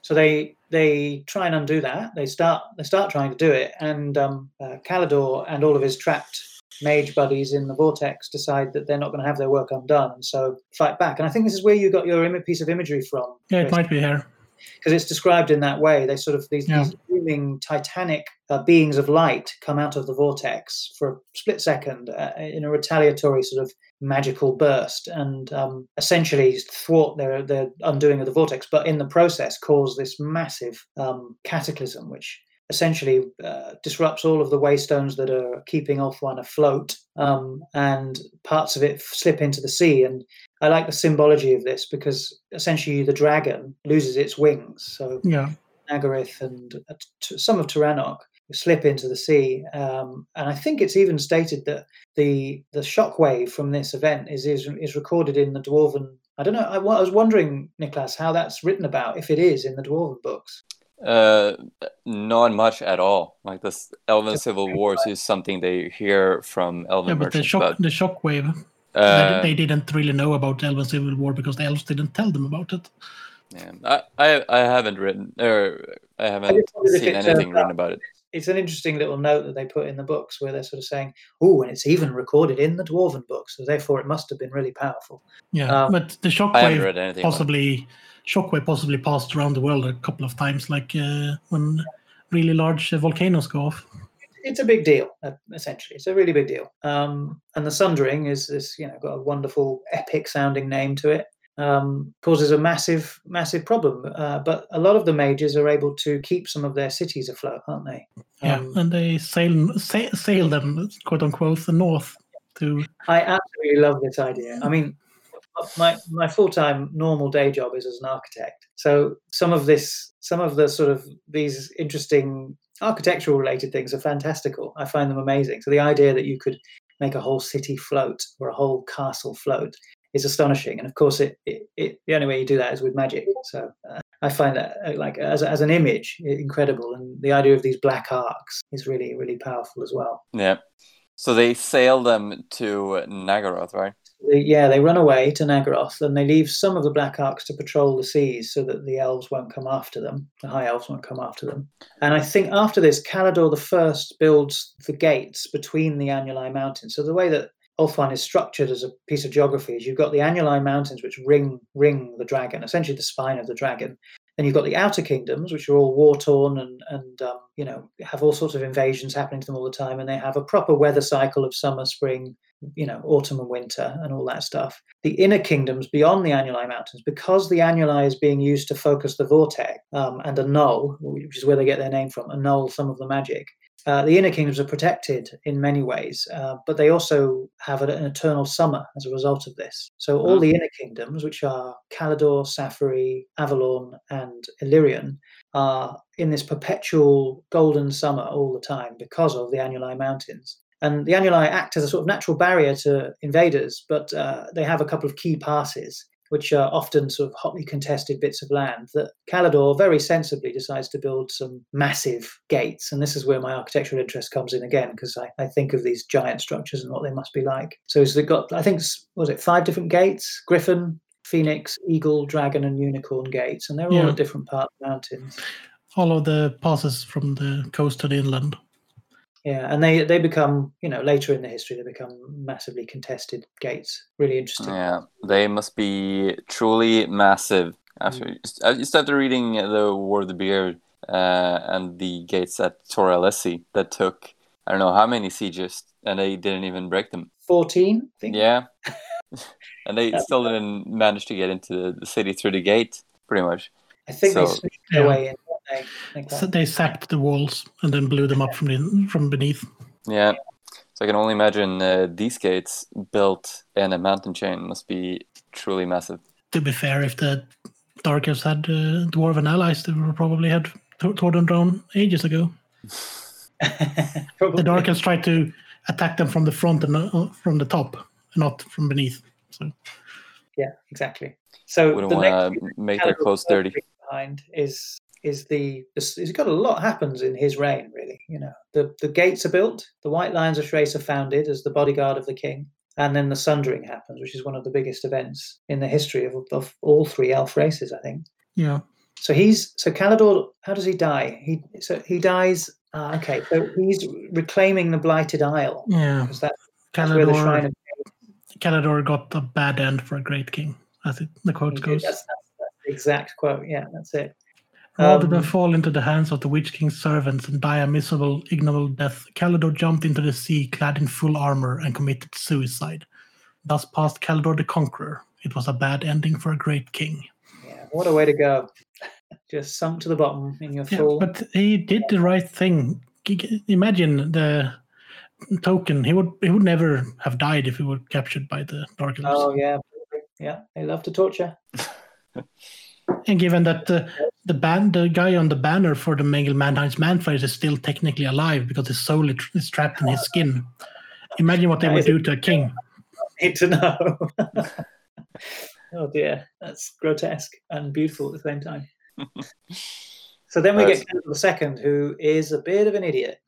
So they they try and undo that. They start they start trying to do it, and um, uh, Caledor and all of his trapped mage buddies in the vortex decide that they're not going to have their work undone, so fight back. And I think this is where you got your Im- piece of imagery from. yeah, it might be here. Because it's described in that way. They sort of these, Yeah. these looming titanic uh, beings of light come out of the vortex for a split second uh, in a retaliatory sort of magical burst, and um, essentially thwart their their undoing of the vortex, but in the process cause this massive um, cataclysm, which essentially uh, disrupts all of the waystones that are keeping Ulthuan afloat, um, and parts of it slip into the sea. And I like the symbology of this because essentially the dragon loses its wings. So Yeah, Nagarythe and uh, some of Tiranoc slip into the sea. Um, and I think it's even stated that the the shockwave from this event is is, is recorded in the Dwarven. I don't know. I, I was wondering, Niklas, how that's written about, if it is in the Dwarven books. Uh, not much at all. Like this Elven Civil Wars is something they hear from Elven yeah, but the shock, but the shockwave, uh, they, they didn't really know about the Elven Civil War because the elves didn't tell them about it. yeah, I, I I haven't written or I haven't just wondered if seen anything written about it. It's an interesting little note that they put in the books where they're sort of saying, "Oh, and it's even recorded in the Dwarven books, so therefore it must have been really powerful." Yeah, Um, but the I haven't shockwave read anything. about it. possibly shockwave possibly passed around the world a couple of times, like uh, when really large uh, volcanoes go off. It's a big deal uh, essentially. It's a really big deal. Um, and the sundering is this you know got a wonderful epic sounding name to it um, causes a massive massive problem uh, but a lot of the mages are able to keep some of their cities afloat aren't they? Yeah, Um, and they sail sa- sail them quote unquote the north to i absolutely love this idea. I mean my my full-time normal day job is as an architect. So some of this some of the sort of these interesting architectural related things are fantastical. I find them amazing. So the idea that you could make a whole city float or a whole castle float is astonishing. And of course it, it, it the only way you do that is with magic. So uh, i find that uh, like as, as an image incredible. And the idea of these black arks is really really powerful as well. Yeah. So they sail them to Naggaroth, right? Yeah, they run away to Naggaroth and they leave some of the Black Arks to patrol the seas so that the elves won't come after them. The High Elves won't come after them. And I think after this, Caledor the First builds the gates between the Annuli Mountains. So the way that Ulthuan is structured as a piece of geography is you've got the Annuli Mountains which ring ring the dragon, essentially the spine of the dragon. Then you've got the outer kingdoms, which are all war torn and and um, you know have all sorts of invasions happening to them all the time, and they have a proper weather cycle of summer, spring, you know, autumn and winter and all that stuff. The inner kingdoms beyond the Annuli Mountains, because the Annuli is being used to focus the vortex um, and annul, which is where they get their name from, annul some of the magic. Uh, the inner kingdoms are protected in many ways, uh, but they also have an, an eternal summer as a result of this. So all Mhm. the inner kingdoms, which are Caledor, Saphery, Avelorn, and Ellyrion, are in this perpetual golden summer all the time because of the Annuli Mountains. And the Annuli act as a sort of natural barrier to invaders, but uh, they have a couple of key passes, which are often sort of hotly contested bits of land that Caledor very sensibly decides to build some massive gates. And this is where my architectural interest comes in again, because I, I think of these giant structures and what they must be like. So it's got, I think, was it five different gates? Griffin, Phoenix, Eagle, Dragon, and Unicorn gates. And they're all at different parts of the mountains. follow the passes from the coast to the inland. Yeah, and they they become you know later in the history they become massively contested gates. Really interesting. Yeah, they must be truly massive. After you started reading the War of the Beard uh, and the gates at Tor Alessi that took I don't know how many sieges and they didn't even break them. Fourteen, I think. Yeah, and they still didn't manage to get into the city through the gate, pretty much. I think they So- switched Yeah. their way in. Don't they? So they sacked the walls and then blew them up from the, from beneath. Yeah. So I can only imagine uh, these gates built in a mountain chain must be truly massive. To be fair, if the Dark Elves had uh, dwarven allies, they would probably had to- torn them down ages ago. The Dark Elves tried to attack them from the front and uh, from the top, not from beneath. So Yeah, exactly. So Wouldn't want to make their clothes dirty. behind is is the he's got a lot happens in his reign really you know. The the gates are built the white lions of Chrace are founded as the bodyguard of the king and then the sundering happens which is one of the biggest events in the history of, of all three elf races i think. Yeah, so he's so Caledor how does he die? He so he dies uh, okay so he's reclaiming the blighted isle. Yeah. because that, that's where the shrine Caledor, of Caledor got a bad end for a great king, as it, the quote goes. that's, that's the exact quote yeah that's it Rather than Um, fall into the hands of the Witch King's servants and die a miserable, ignoble death, Caledor jumped into the sea clad in full armor and committed suicide. Thus passed Caledor the Conqueror. It was a bad ending for a great king. Yeah, what a way to go. Just sunk to the bottom in your Yeah, full. but he did the right thing. G- g- Imagine the token. He would he would never have died if he were captured by the Dark Elves. oh, yeah. Yeah, they love to torture. And given that the the ban the guy on the banner for the Mangel Manheim's Manflares is still technically alive because his soul is- is trapped in his skin. Imagine what they would do to a king. Need to know. oh, dear. That's grotesque and beautiful at the same time. so then we That's- get Candle the Second, who is a bit of an idiot.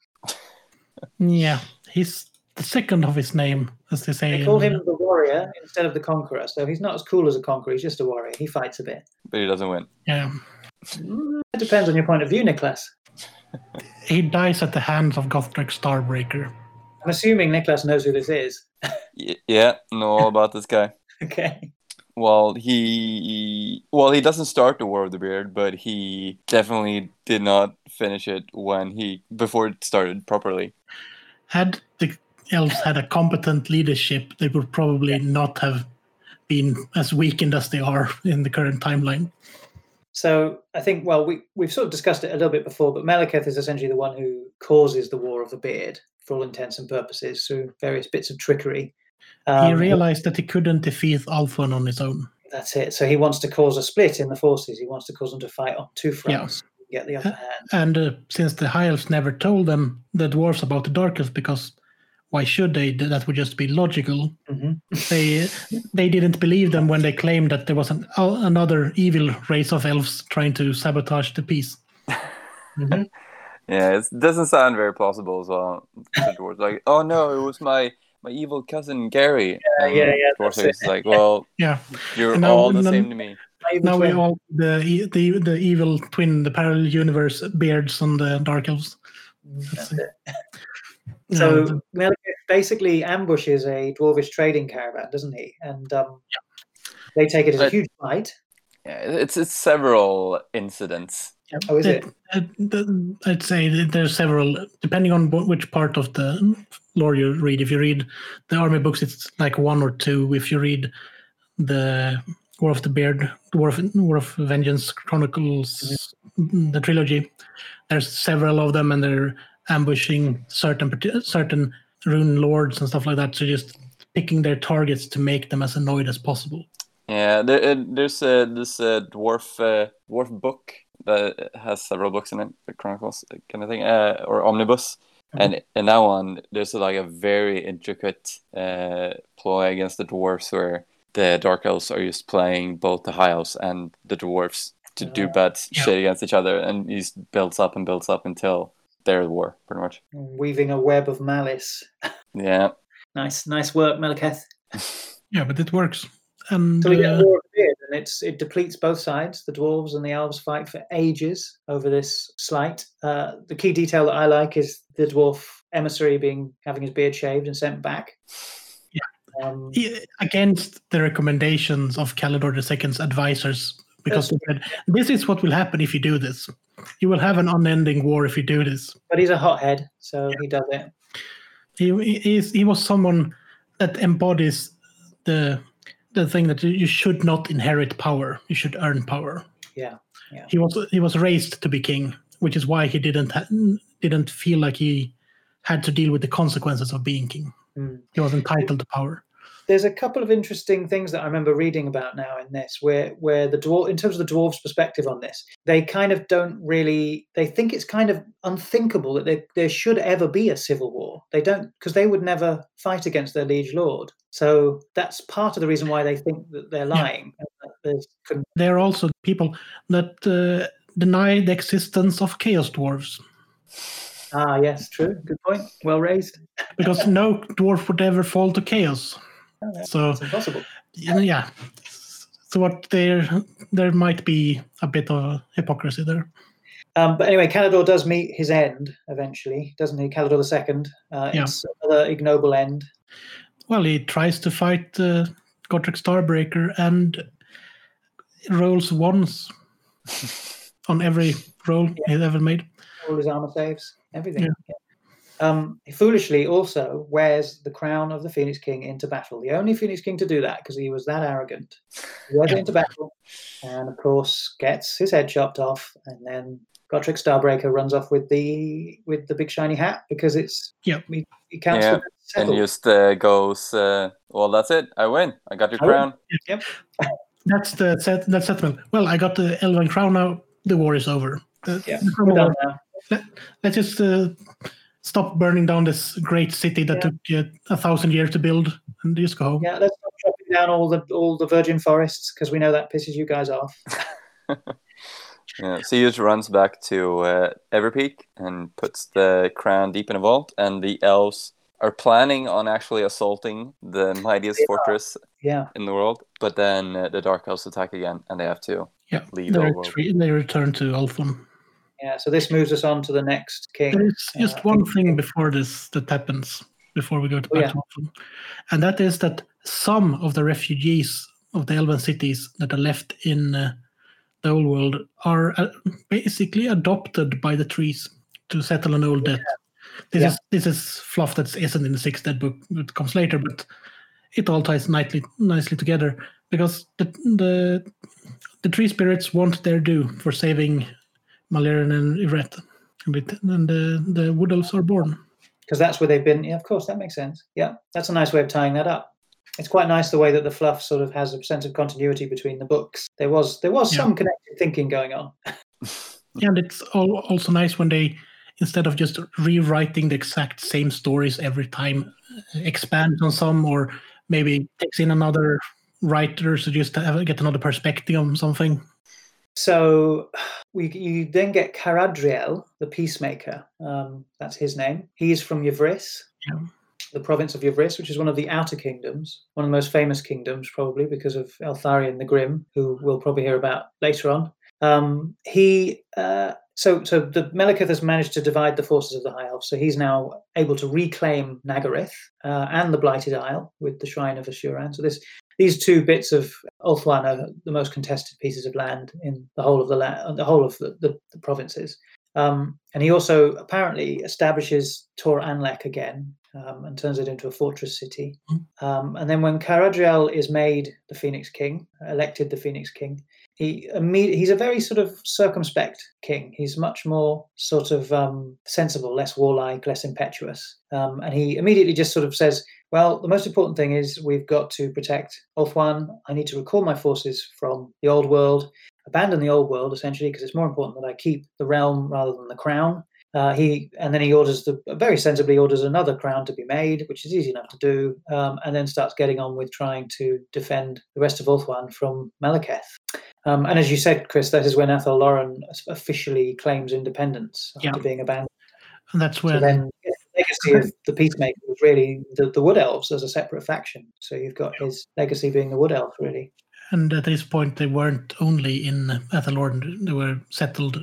Yeah, he's the second of his name, as they say. They call uh, him the warrior instead of the conqueror. So he's not as cool as a conqueror. He's just a warrior. He fights a bit. But he doesn't win. Yeah, Mm, It depends on your point of view, Niklas. he dies at the hands of Gotrek Starbreaker. I'm assuming Niklas knows who this is. Y- yeah, know all about this guy. okay. Well, he well he doesn't start the War of the Beard, but he definitely did not finish it when he before it started properly. Had elves had a competent leadership, they would probably not have been as weakened as they are in the current timeline. So I think, well, we, we've sort of discussed it a little bit before, but Malekith is essentially the one who causes the War of the Beard for all intents and purposes through various bits of trickery. he Um, realized that he couldn't defeat Alphon on his own. That's it. So he wants to cause a split in the forces. He wants to cause them to fight on two fronts, get the upper hand. And uh, since the High Elves never told them, the dwarves, about the Dark Elves, because why should they? That would just be logical. hmm They they didn't believe them when they claimed that there was an, uh, another evil race of elves trying to sabotage the peace. hmm Yeah, it doesn't sound very plausible as well. The dwarves like, oh no, it was my my evil cousin Gary. And yeah, yeah, Dwarves that's are like, well, Yeah. you're now- all the and then- same to me. Now we all the the the evil twin, the parallel universe beards on the Dark Elves. That's it. You So know, the- Malekith basically ambushes a dwarvish trading caravan, doesn't he? And um, they take it as a huge fight. Yeah, it's it's several incidents. Oh, is it? Uh, the- I'd say that there's several, depending on wh- which part of the lore you read. If you read the army books, it's like one or two. If you read the War of the Beard, War of, War of Vengeance Chronicles, the trilogy, there's several of them, and they're ambushing certain certain rune lords and stuff like that. So just picking their targets to make them as annoyed as possible. Yeah, there, uh, there's uh, this uh, dwarf uh, dwarf book that has several books in it, the Chronicles kind of thing, uh, or omnibus. And in that one, there's like a very intricate uh, ploy against the dwarves where the dark elves are just playing both the high elves and the dwarves to do bad Yeah. shit against each other, and he builds up and builds up until they're at war, pretty much. Weaving a web of malice. Yeah, Nice, nice work, Malekith. Yeah, but it works. And So we get uh, war of beard, and it's it depletes both sides. The dwarves and the elves fight for ages over this slight. Uh, the key detail that I like is the dwarf emissary being having his beard shaved and sent back. Yeah. Um, He- against the recommendations of Caledor II's advisors, because they said, this is what will happen if you do this. You will have an unending war if you do this. but he's a hothead, so he does it. He, he, is, he was someone that embodies the the thing that you should not inherit power. You should earn power. Yeah. He was he was raised to be king, which is why he didn't ha- didn't feel like he had to deal with the consequences of being king. Mm. He was entitled to power. There's a couple of interesting things that I remember reading about now in this, where where the dwarf, in terms of the dwarves' perspective on this, they kind of don't really. They think it's kind of unthinkable that there, there should ever be a civil war. They don't because they would never fight against their liege lord. So that's part of the reason why they think that they're lying. that There are also people that uh, deny the existence of chaos dwarves Ah, yes, true. Good point. Well raised. because no dwarf would ever fall to chaos. Oh, yeah, So It's impossible. yeah, so what there there might be a bit of hypocrisy there. Um, but anyway, Caledor does meet his end eventually, doesn't he? Caledor II. Uh, Yeah. It's another ignoble end. Well, he tries to fight uh, Gotrek Starbreaker and rolls ones on every roll he's ever made. all his armor saves, everything. Yeah. Yeah. Um, he foolishly also wears the crown of the Phoenix King into battle. The only Phoenix King to do that because he was that arrogant. He wears it into battle, and of course gets his head chopped off, and then Gotrek Starbreaker runs off with the with the big shiny hat because it's Yep. he, he counts Yeah, for and just uh, goes, uh, well, that's it. I win. I got your I win. crown. Yep. That's the set. That settlement. Well, I got the Elven crown now. The war is over. The- Yeah, the We're done now. let's just uh, stop burning down this great city that Yeah. took uh, a thousand years to build and just go home. Yeah, let's stop chopping down all the all the virgin forests because we know that pisses you guys off. Yeah, so he just runs back to uh, Everpeak and puts the crown deep in a vault, and the elves are planning on actually assaulting the mightiest They fortress Yeah. in the world. But then uh, the dark elves attack again, and they have to Yeah, leave they, the world. retreat, they return to Ulthuan. Yeah, so this moves us on to the next king. There is just Uh, one thing before this that happens before we go to Oh, back yeah. and that is that some of the refugees of the Elven cities that are left in uh, the old world are uh, basically adopted by the trees to settle an old debt. This Yeah. is this is fluff that isn't in the sixth dead book. It comes later, but it all ties nicely nicely together because the the the tree spirits want their due for saving Malerian and Ivret, and, the the wood elves are born. because that's where they've been. Yeah, of course, that makes sense. Yeah, that's a nice way of tying that up. It's quite nice the way that the fluff sort of has a sense of continuity between the books. There was there was Yeah. some connected thinking going on. And it's all, also nice when they, instead of just rewriting the exact same stories every time, expand on some or maybe takes in another writer to just have, get another perspective on something. So we you then get Caradryel, the peacemaker. Um, that's his name. He's from Yvresse, Yeah. the province of Yvresse, which is one of the outer kingdoms, one of the most famous kingdoms, probably because of Eltharion the Grim, who we'll probably hear about later on. Um, he uh, so so the Malekith has managed to divide the forces of the High Elves, so he's now able to reclaim Nagarythe uh, and the Blighted Isle with the Shrine of Asuryan. So this these two bits of Ulthuan are the most contested pieces of land in the whole of the land, the whole of the, the, the provinces. Um, and he also apparently establishes Tor Anlec again um, and turns it into a fortress city. Um, and then when Caradryel is made the Phoenix King, elected the Phoenix King, he imme- he's a very sort of circumspect king. He's much more sort of um, sensible, less warlike, less impetuous. Um, and he immediately just sort of says, well, the most important thing is we've got to protect Ulthuan. I need to recall my forces from the old world, abandon the old world essentially, because it's more important that I keep the realm rather than the crown. Uh, he and then he orders the very sensibly orders another crown to be made, which is easy enough to do, um, and then starts getting on with trying to defend the rest of Ulthuan from Malekith. Um, and as you said, Chris, that is when Athel Loren officially claims independence after Yeah. being abandoned. And that's So then the legacy of the Peacemaker was really the, the Wood Elves as a separate faction. So you've got his legacy being the Wood Elf, really. And at this point, they weren't only in Athelord, they were settled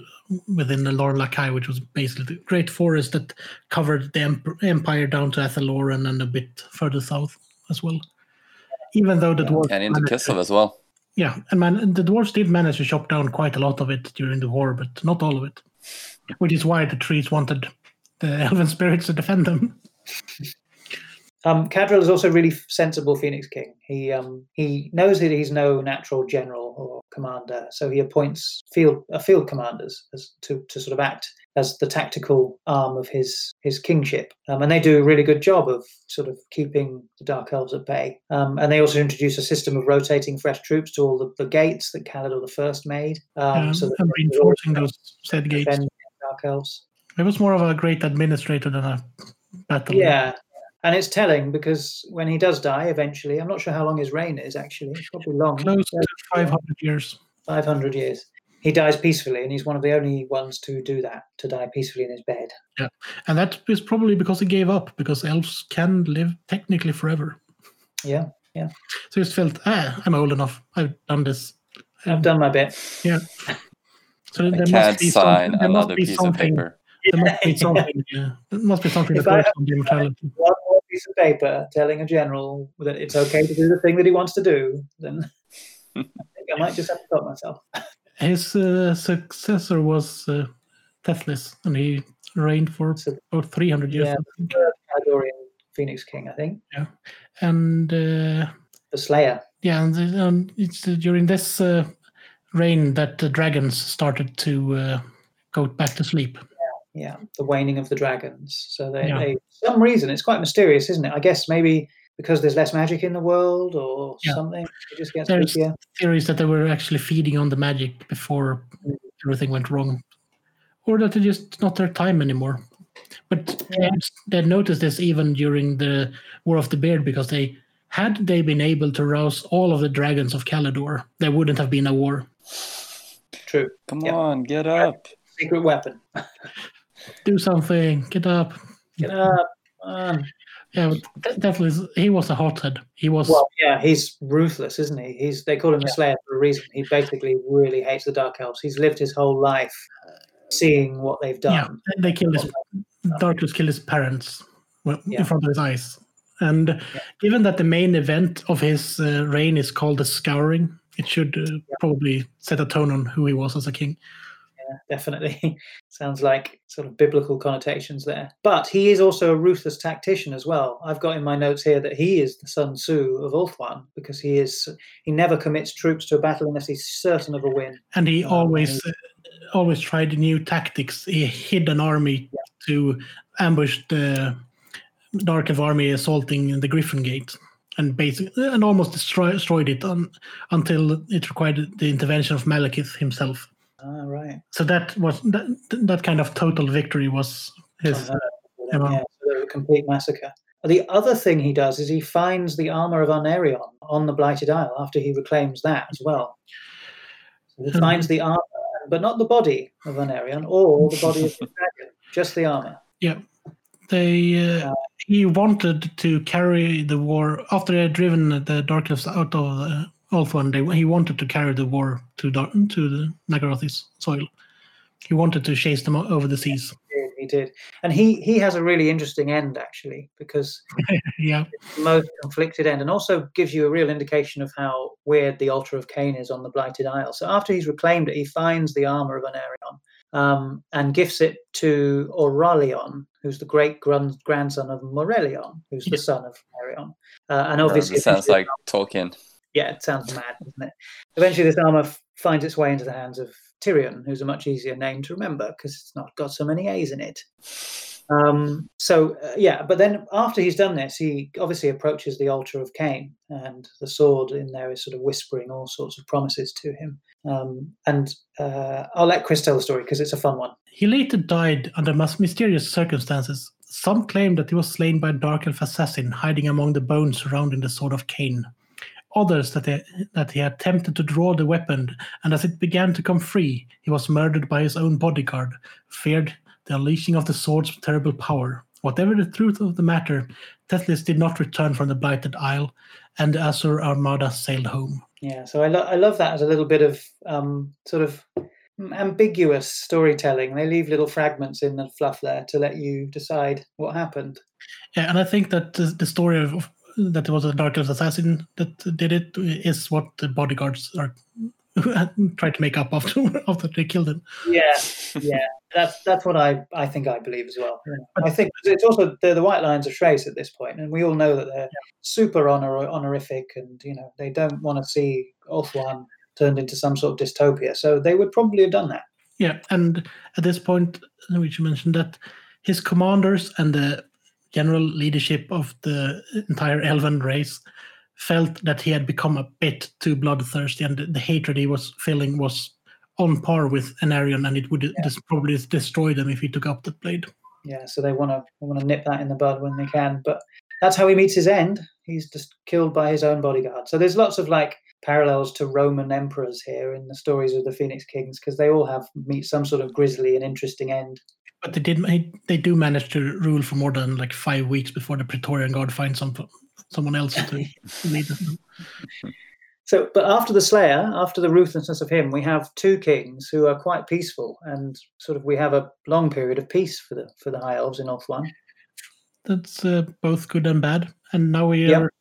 within the Lorn Lakai, which was basically the great forest that covered the empire down to Athel Loren and a bit further south as well. Even though the dwarves And into managed to- Kislev as well. yeah, and man, the dwarves did manage to chop down quite a lot of it during the war, but not all of it. Which is why the trees wanted the elven spirits to defend them. Um, is also a really sensible Phoenix King. He um, he knows that he's no natural general or commander, so he appoints field uh, field commanders as, to to sort of act as the tactical arm of his his kingship, um, and they do a really good job of sort of keeping the Dark Elves at bay. Um, and they also introduce a system of rotating fresh troops to all the, the gates that Caledor the First made, um, so that and reinforcing those said gates. Dark Elves. It was more of a great administrator than a battle. Yeah. And it's telling because when he does die eventually, I'm not sure how long his reign is actually, probably long, Close to 500 years. 500 years. He dies peacefully, and he's one of the only ones to do that, to die peacefully in his bed. Yeah, and that is probably because he gave up, because elves can live technically forever. Yeah, yeah. So he just felt, ah, I'm old enough. I've done this. I've done my bit. Yeah. So I there can't must be sign some, there must another be piece of something. There must be something. Yeah. There must be something If I the. One more piece of paper telling a general that it's okay to do the thing that he wants to do, then I think I might just have to stop myself. His uh, successor was uh, Tethlis, and he reigned for So- about 300 years. Yeah. I Phoenix King, I think. Yeah, And uh, The Slayer. yeah, and um, it's uh, during this uh, reign that the dragons started to uh, go back to sleep. Yeah, the waning of the dragons. So they, Yeah. they for some reason it's quite mysterious, isn't it? I guess maybe because there's less magic in the world or Yeah. something. It just gets There's- spookier. Theories that they were actually feeding on the magic before Mm. everything went wrong, or that it's just not their time anymore. But Yeah. they had- they had noticed this even during the War of the Beard because they had they been able to rouse all of the dragons of Caledor, there wouldn't have been a war. True. Come Yeah. on, get up. Secret weapon. Do something, get up. Get up. Um, Yeah, definitely, he was a hothead. He was. well, yeah, he's ruthless, isn't he? He's they call him the Yeah. Slayer for a reason. He basically really hates the Dark Elves. He's lived his whole life seeing what they've done. yeah, they killed his. Darkus killed his parents well, Yeah. in front of his eyes. And given that the main event of his uh, reign is called the Scouring, it should uh, probably set a tone on who he was as a king. Yeah, definitely. Sounds like sort of biblical connotations there. But he is also a ruthless tactician as well. I've got in my notes here that he is the Sun Tzu of Ulthuan because he is he never commits troops to a battle unless he's certain of a win. And he Oh, always, uh, always tried new tactics. He hid an army to ambush the Dark Elf army assaulting the Griffin Gate, and basically, and almost destroy, destroyed it on, until it required the intervention of Malekith himself. Ah, right. So that was that, that kind of total victory was his. Uh, Yeah, so a complete massacre. The other thing he does is he finds the armor of Aenarion on the Blighted Isle after he reclaims that as well. So he Mhm. finds the armor, but not the body of Aenarion or the body of the dragon, just the armor. They uh, he wanted to carry the war after they had driven the Dark Elves out of uh, Ulthuan. They he wanted to carry the war to Dar- to the Naggaroth's soil. He wanted to chase them over the seas. He did, he did. And he, he has a really interesting end, actually, because yeah, the most conflicted end and also gives you a real indication of how weird the altar of Khaine is on the Blighted Isle. So after he's reclaimed it, he finds the armor of Aenarion um, and gifts it to Aurelion, who's the great gran- grandson of Morelion, who's the Yeah. son of Arion. Uh, and obviously, it sounds like Tolkien. Yeah, it sounds mad, doesn't it? Eventually, this armor f- finds its way into the hands of Tyrion, who's a much easier name to remember because it's not got so many A's in it. Um, so, uh, yeah, but then after he's done this, he obviously approaches the altar of Khaine, and the sword in there is sort of whispering all sorts of promises to him. Um, and uh, I'll let Chris tell the story because it's a fun one. he later died under mysterious circumstances. Some claim that he was slain by a Dark Elf assassin hiding among the bones surrounding the sword of Khaine. Others that he, that he attempted to draw the weapon, and as it began to come free, he was murdered by his own bodyguard, feared the unleashing of the sword's terrible power. Whatever the truth of the matter, Tethlis did not return from the Blighted Isle, and the Asur Armada sailed home. Yeah, so I, lo- I love that as a little bit of um, sort of ambiguous storytelling. They leave little fragments in the fluff there to let you decide what happened. Yeah, and I think that the, the story of that it was a Dark Elves assassin that did it is what the bodyguards are trying to make up after after they killed him. Yeah, yeah, that's that's what I I think I believe as well. I think it's also they're the White Lions of Chrace at this point, and we all know that they're yeah. super honor honorific, and you know they don't want to see Ulthuan turned into some sort of dystopia. So they would probably have done that. Yeah, and at this point, which you mentioned that his commanders and the general leadership of the entire elven race felt that he had become a bit too bloodthirsty and the, the hatred he was feeling was on par with an Aenarion and it would yeah. just probably destroy them if he took up the blade. Yeah, so they want to want to nip that in the bud when they can, but that's how he meets his end. He's just killed by his own bodyguard. So there's lots of like parallels to Roman emperors here in the stories of the Phoenix Kings because they all have meet some sort of grisly and interesting end. But they did they do manage to rule for more than like five weeks before the Praetorian Guard finds some someone else to lead them. So, but after the Slayer, after the ruthlessness of him, we have two kings who are quite peaceful, and sort of we have a long period of peace for the for the High Elves in Ulthuan. That's uh, both good and bad, and now we yep. are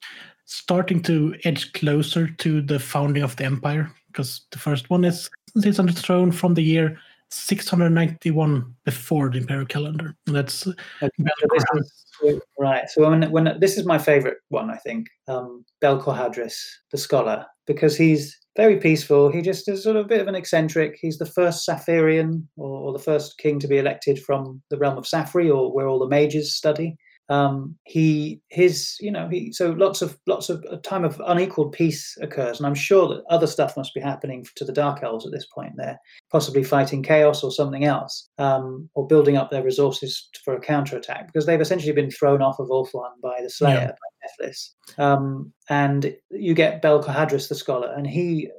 starting to edge closer to the founding of the empire because the first one is sits on the throne from the year 691 before the imperial calendar. That's okay, right. So when when this is my favorite one, I think um, Bel-Korhadris, the scholar, because he's very peaceful. He just is sort of a bit of an eccentric. He's the first Sapherian or, or the first king to be elected from the realm of Saphery, or where all the mages study um, he his you know he so lots of lots of a time of unequaled peace occurs and i'm sure that other stuff must be happening to the dark elves at this point they're possibly fighting chaos or something else um, or building up their resources for a counterattack because they've essentially been thrown off of Ulthuan by the slayer yeah. by Nethlis. Um, and you get Bel-Korhadris the scholar and he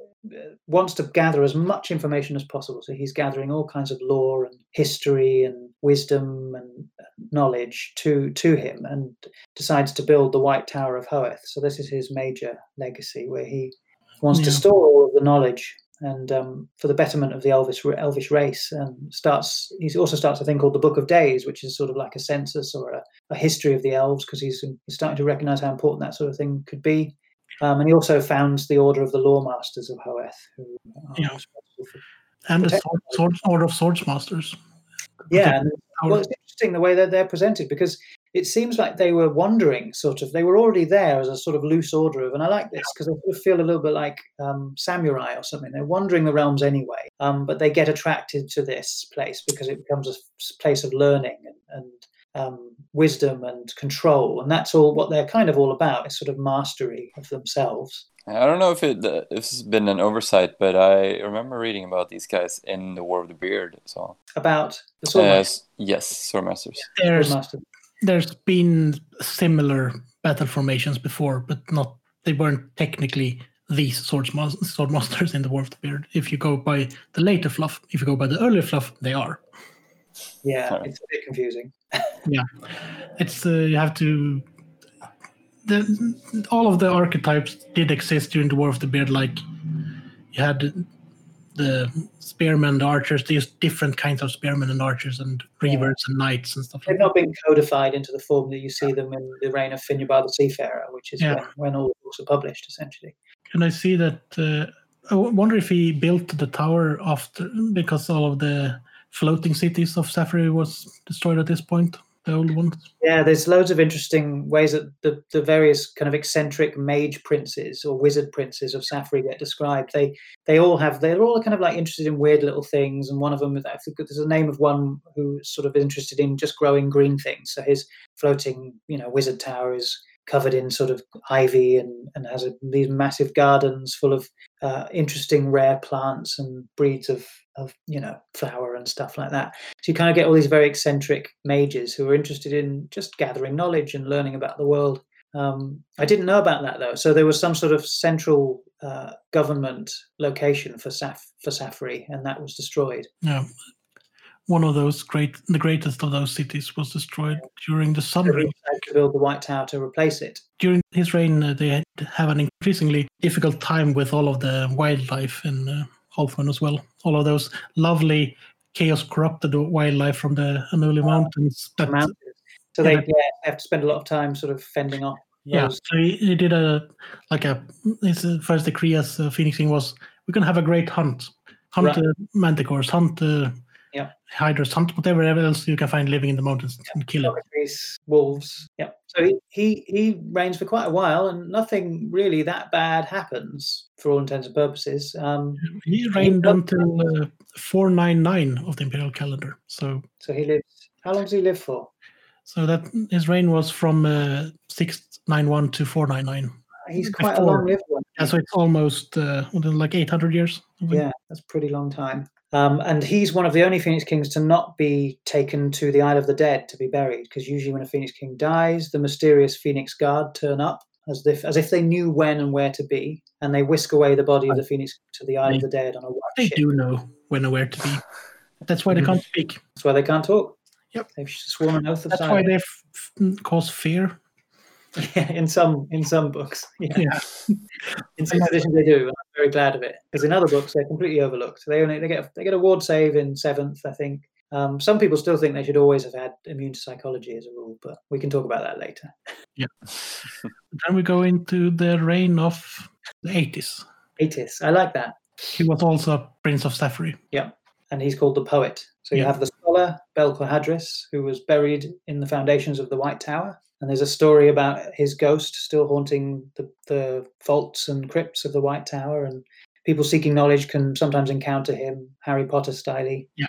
wants to gather as much information as possible. So he's gathering all kinds of lore and history and wisdom and knowledge to to him, and decides to build the White Tower of Hoeth. So this is his major legacy, where he wants yeah. to store all of the knowledge and um, for the betterment of the Elvish Elvish race, and starts. He also starts a thing called the Book of Days, which is sort of like a census or a, a history of the elves, because he's, he's starting to recognise how important that sort of thing could be. Um, and he also founds the Order of the Loremasters of Hoeth. Who yeah. And the sword, sword, Order of Swordsmasters. Yeah, and, well, it's interesting the way that they're presented because it seems like they were wandering, sort of. They were already there as a sort of loose order of, and I like this because I sort of feel a little bit like um, samurai or something. They're wandering the realms anyway, um, but they get attracted to this place because it becomes a place of learning and, and um, wisdom and control, and that's all what they're kind of all about. Is sort of mastery of themselves. I don't know if it uh, if this has been an oversight, but I remember reading about these guys in the War of the Beard. So about the sword uh, yes, swordmasters. There's there's been similar battle formations before, but not they weren't technically these swordmasters in the War of the Beard. If you go by the later fluff, if you go by the earlier fluff, they are. Yeah, it's a bit confusing. Yeah, it's uh, you have to. The, all of the archetypes did exist during the War of the Beard. Like you had the spearmen, the archers. These different kinds of spearmen and archers, and reavers yeah. and knights and stuff. They've like not been codified into the form that you see them in the reign of Finubar the Seafarer, which is yeah. when, when, all the books are published, essentially. Can I see that? Uh, I wonder if he built the tower after because all of the floating cities of Saphery was destroyed at this point? The old ones. Yeah, there's loads of interesting ways that the, the various kind of eccentric mage princes or wizard princes of Saphery get described. They they all have they're all kind of like interested in weird little things, and one of them I think there's a name of one who's sort of interested in just growing green things. So his floating you know wizard tower is covered in sort of ivy and, and has a, these massive gardens full of uh, interesting rare plants and breeds of, of you know flower and stuff like that so you kind of get all these very eccentric mages who are interested in just gathering knowledge and learning about the world um, i didn't know about that though so there was some sort of central uh, government location for Saf- for Saphery, and that was destroyed yeah one of those great, the greatest of those cities was destroyed during the Sun Reign. to build the White Tower to replace it. During his reign, uh, they have an increasingly difficult time with all of the wildlife and. uh, Ulthuan as well. All of those lovely chaos corrupted wildlife from the Annulii Mountains. That, Mountains. So Yeah, they, yeah, have to spend a lot of time sort of fending off. yeah, so he, he did a like a his first decree as uh, Phoenix King was we're gonna have a great hunt, hunt Right. uh, manticores, hunt uh, Yeah. hydras, hunt whatever else you can find living in the mountains and kill it. Wolves. Yeah. So he, he he reigns for quite a while, and nothing really that bad happens for all intents and purposes. Um, He reigned until uh, 499 of the imperial calendar. So so he lives. How long does he live for? so that his reign was from uh, 691 to 499. He's quite a long-lived one. Yeah, so it's almost uh, like 800 years. Yeah, that's a pretty long time. Um, and he's one of the only Phoenix Kings to not be taken to the Isle of the Dead to be buried, because usually when a Phoenix King dies, the mysterious Phoenix Guard turn up as if as if they knew when and where to be, and they whisk away the body of the Phoenix to the Isle of the Dead on a They ship. do know when and where to be. That's why they Mhm. can't speak. That's why they can't talk. Yep. They've sworn an oath of That's why silence. they f- cause fear. Yeah, in some in some books. Yeah. Yeah. In some editions they do, very glad of it. Because in other books they're completely overlooked. They only they get they get a ward save in seventh, I think. Um, some people still think they should always have had immune to psychology as a rule, but we can talk about that later. Yeah. then we go into the reign of the 80s. Atis, I like that. He was also Prince of Saphery. And he's called the poet. So you Yeah. have the scholar, Bel-Korhadris who was buried in the foundations of the White Tower. And there's a story about his ghost still haunting the, the vaults and crypts of the White Tower. And people seeking knowledge can sometimes encounter him, Harry Potter style. Yeah,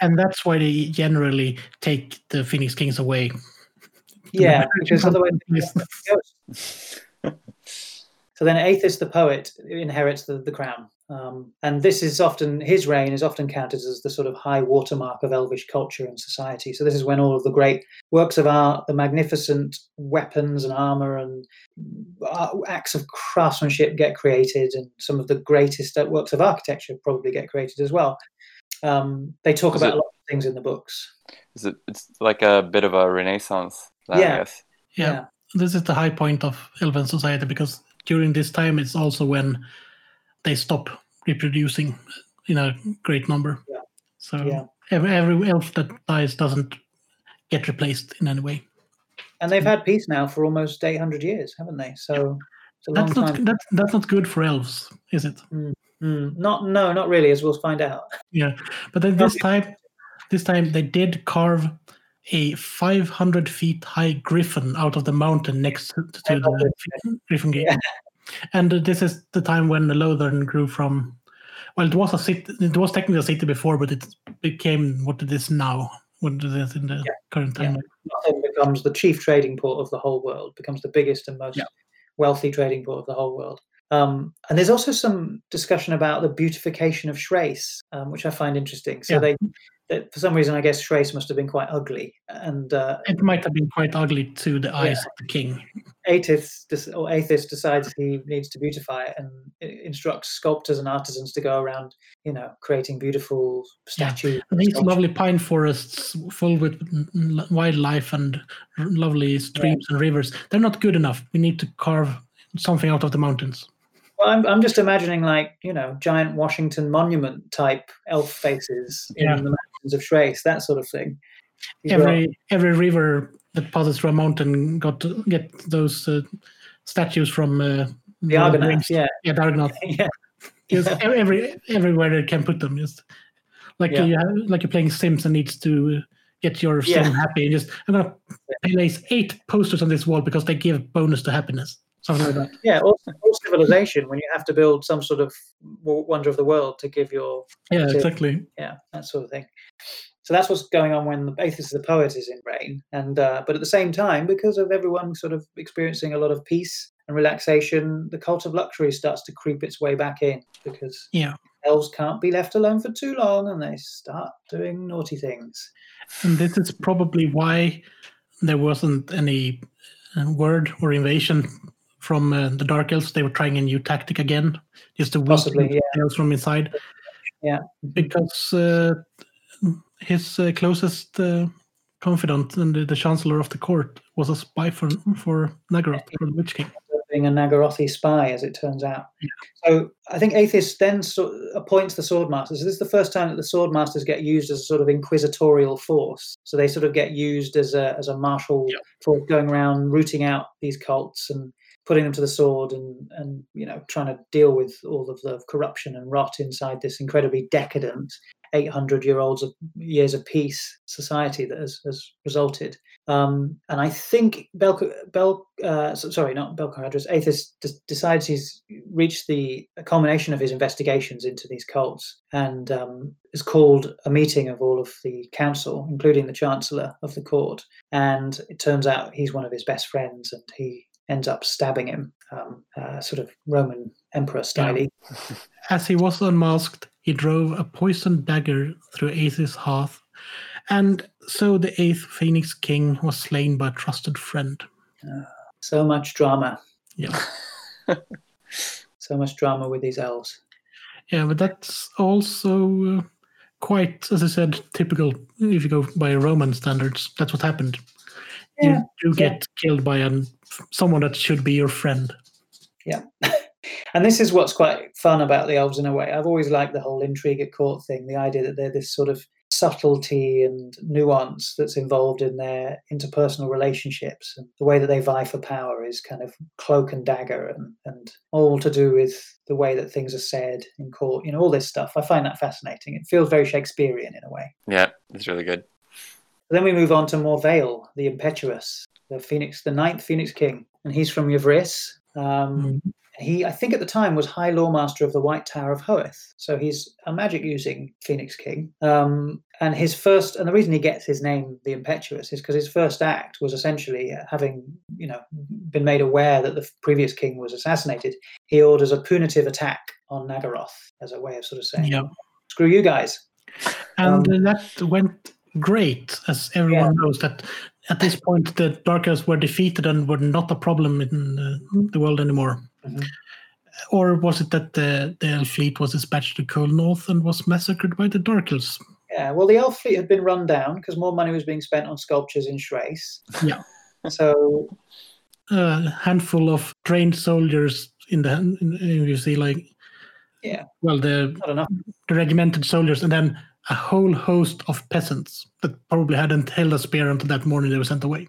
and that's why they generally take the Phoenix Kings away. Yeah, because otherwise. So then Aethys the poet inherits the, the crown. Um, and this is often, his reign is often counted as the sort of high watermark of elvish culture and society. So this is when all of the great works of art, the magnificent weapons and armor and uh, acts of craftsmanship get created, and some of the greatest uh, works of architecture probably get created as well. Um, they talk Is about it- a lot of things in the books. Is it? It's like a bit of a renaissance. Then, Yeah. I guess. Yeah. This is the high point of Elven society because during this time it's also when they stop reproducing in a great number. Yeah. So Yeah. every, every elf that dies doesn't get replaced in any way. And they've had peace now for almost 800 years, haven't they? So it's a long That's not time. that's that's not good for elves, is it? Mm, not, no, not really, as we'll find out. Yeah. But then this time this time they did carve a 500 feet high griffin out of the mountain next to, to the griffin gate. Yeah. And this is the time when the Lothern grew from. Well, it was a city. It was technically a city before, but it became what it is now. What it is in the Yeah. current Yeah. time. Lothern becomes the chief trading port of the whole world, becomes the biggest and most Yeah. wealthy trading port of the whole world. Um, and there's also some discussion about the beautification of Chrace, um, which I find interesting. So Yeah. they, that for some reason, I guess Chrace must have been quite ugly. And uh, It might have been quite ugly to the eyes of the king. Aethys, or Aethys decides he needs to beautify it and instructs sculptors and artisans to go around, you know, creating beautiful Yeah. statues. And these sculptures. lovely pine forests full with wildlife and r- lovely streams and rivers, they're not good enough. We need to carve something out of the mountains. Well, I'm, I'm just imagining like, you know, giant Washington monument type elf faces in Yeah. the mountains of Chrace, that sort of thing. These Every every river that passes through a mountain got to get those uh, statues from uh, the Argonauts, yeah. Yeah, the Argonauts. yeah. Ev- every everywhere they can put them. Just like Yeah. you have, like you're playing Sims and needs to get your sim Yeah. happy. And just I'm gonna place eight posters on this wall because they give bonus to happiness. Something like that. Yeah, or, or civilization when you have to build some sort of wonder of the world to give your Yeah, So- exactly. yeah that sort of thing. So that's what's going on when the basis of the poet is in rain, and uh, but at the same time, because of everyone sort of experiencing a lot of peace and relaxation, the cult of luxury starts to creep its way back in because Yeah. elves can't be left alone for too long, and they start doing naughty things. And this is probably why there wasn't any uh, word or invasion from uh, the Dark Elves. They were trying a new tactic again, just to Possibly, weaken the elves from inside. Yeah. because uh, his uh, closest uh, confidant and the, the Chancellor of the court was a spy for for Naggaroth, for the Witch King. being a Naggarothi spy, as it turns out. So I think Aethys then sort appoints the Swordmasters. This is the first time that the Swordmasters get used as a sort of inquisitorial force. So they sort of get used as a as a martial Yeah. force going around rooting out these cults and putting them to the sword and and you know trying to deal with all of the corruption and rot inside this incredibly decadent 800 year olds of years of peace society that has, has resulted um, and I think Bel, Bel uh, so- sorry, not Bel-Korhadris, Aethys d- decides he's reached the culmination of his investigations into these cults and um, has called a meeting of all of the council, including the Chancellor of the court. And it turns out he's one of his best friends and he ends up stabbing him, um, uh, sort of Roman emperor style. As he was unmasked, he drove a poisoned dagger through Aethys' heart, and so the eighth Phoenix King was slain by a trusted friend. So much drama, Yeah, so much drama with these elves. yeah, but that's also uh, quite, as I said, typical. If you go by Roman standards, that's what happened. Yeah, You do yeah. get killed by an, someone that should be your friend. Yeah. and this is what's quite fun about the elves in a way. I've always liked the whole intrigue at court thing, the idea that they're this sort of subtlety and nuance that's involved in their interpersonal relationships. And the way that they vie for power is kind of cloak and dagger and, and all to do with the way that things are said in court, you know, all this stuff. I find that fascinating. It feels very Shakespearean in a way. Yeah, it's really good. Then we move on to Morvale, the impetuous, the Phoenix, the ninth Phoenix King. And he's from Yvresse. Um, Mm. he, I think at the time, was High Loremaster of the White Tower of Hoeth. So he's a magic using Phoenix King. Um, and his first, and the reason he gets his name, the Impetuous, is because his first act was essentially uh, having, you know, been made aware that the previous king was assassinated. He orders a punitive attack on Naggaroth as a way of sort of saying, Yeah. "Screw you guys." And Um, that went great, as everyone knows that at this point the Dark Elves were defeated and were not a problem in uh, the world anymore. Mhm. Or was it that the, the Elf fleet was dispatched to Cold North and was massacred by the Dark Elves? Yeah, well, the elf fleet had been run down because more money was being spent on sculptures in Chrace. Yeah. So A handful of trained soldiers in the in, you see like Yeah. well the, the regimented soldiers and then a whole host of peasants that probably hadn't held a spear until that morning they were sent away.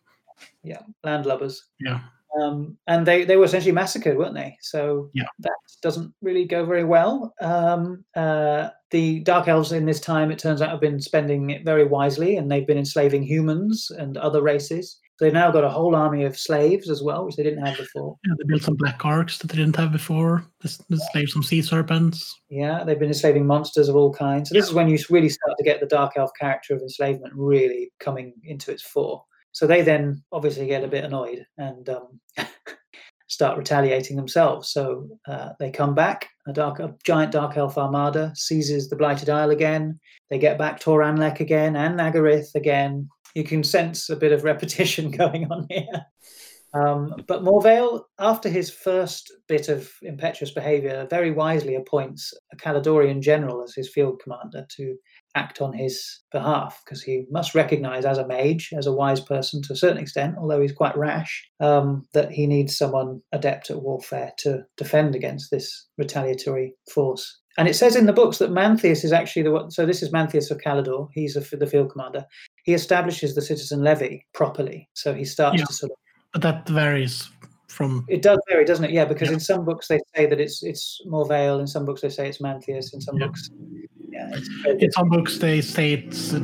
Yeah, landlubbers. Yeah. Um, and they, they were essentially massacred, weren't they? So Yeah. that doesn't really go very well. Um, uh, the Dark Elves in this time, it turns out, have been spending it very wisely, and they've been enslaving humans and other races. They've now got a whole army of slaves as well, which they didn't have before. Yeah, they built some black arks that they didn't have before. They s- they slaved some sea serpents. Yeah, they've been enslaving monsters of all kinds. So this is when you really start to get the dark elf character of enslavement really coming into its fore. So they then obviously get a bit annoyed and um, start retaliating themselves. So uh, they come back. A dark, a giant dark elf armada seizes the blighted isle again. They get back Tor Anlec again and Naggaroth again. You can sense a bit of repetition going on here. Um, but Morvale, after his first bit of impetuous behaviour, very wisely appoints a Caledorian general as his field commander to act on his behalf because he must recognise as a mage, as a wise person to a certain extent, although he's quite rash, um, that he needs someone adept at warfare to defend against this retaliatory force. And it says in the books that Mantheus is actually the one. So this is Mantheus of Caledor. He's a, the field commander. He establishes the citizen levy properly. So he starts Yeah. to sort of But that varies from it does vary, doesn't it? Yeah, because Yeah. in some books they say that it's it's more Morvale, in some books they say it's Mantheus, in some Yeah. books, yeah, it's, in some books they say it's uh,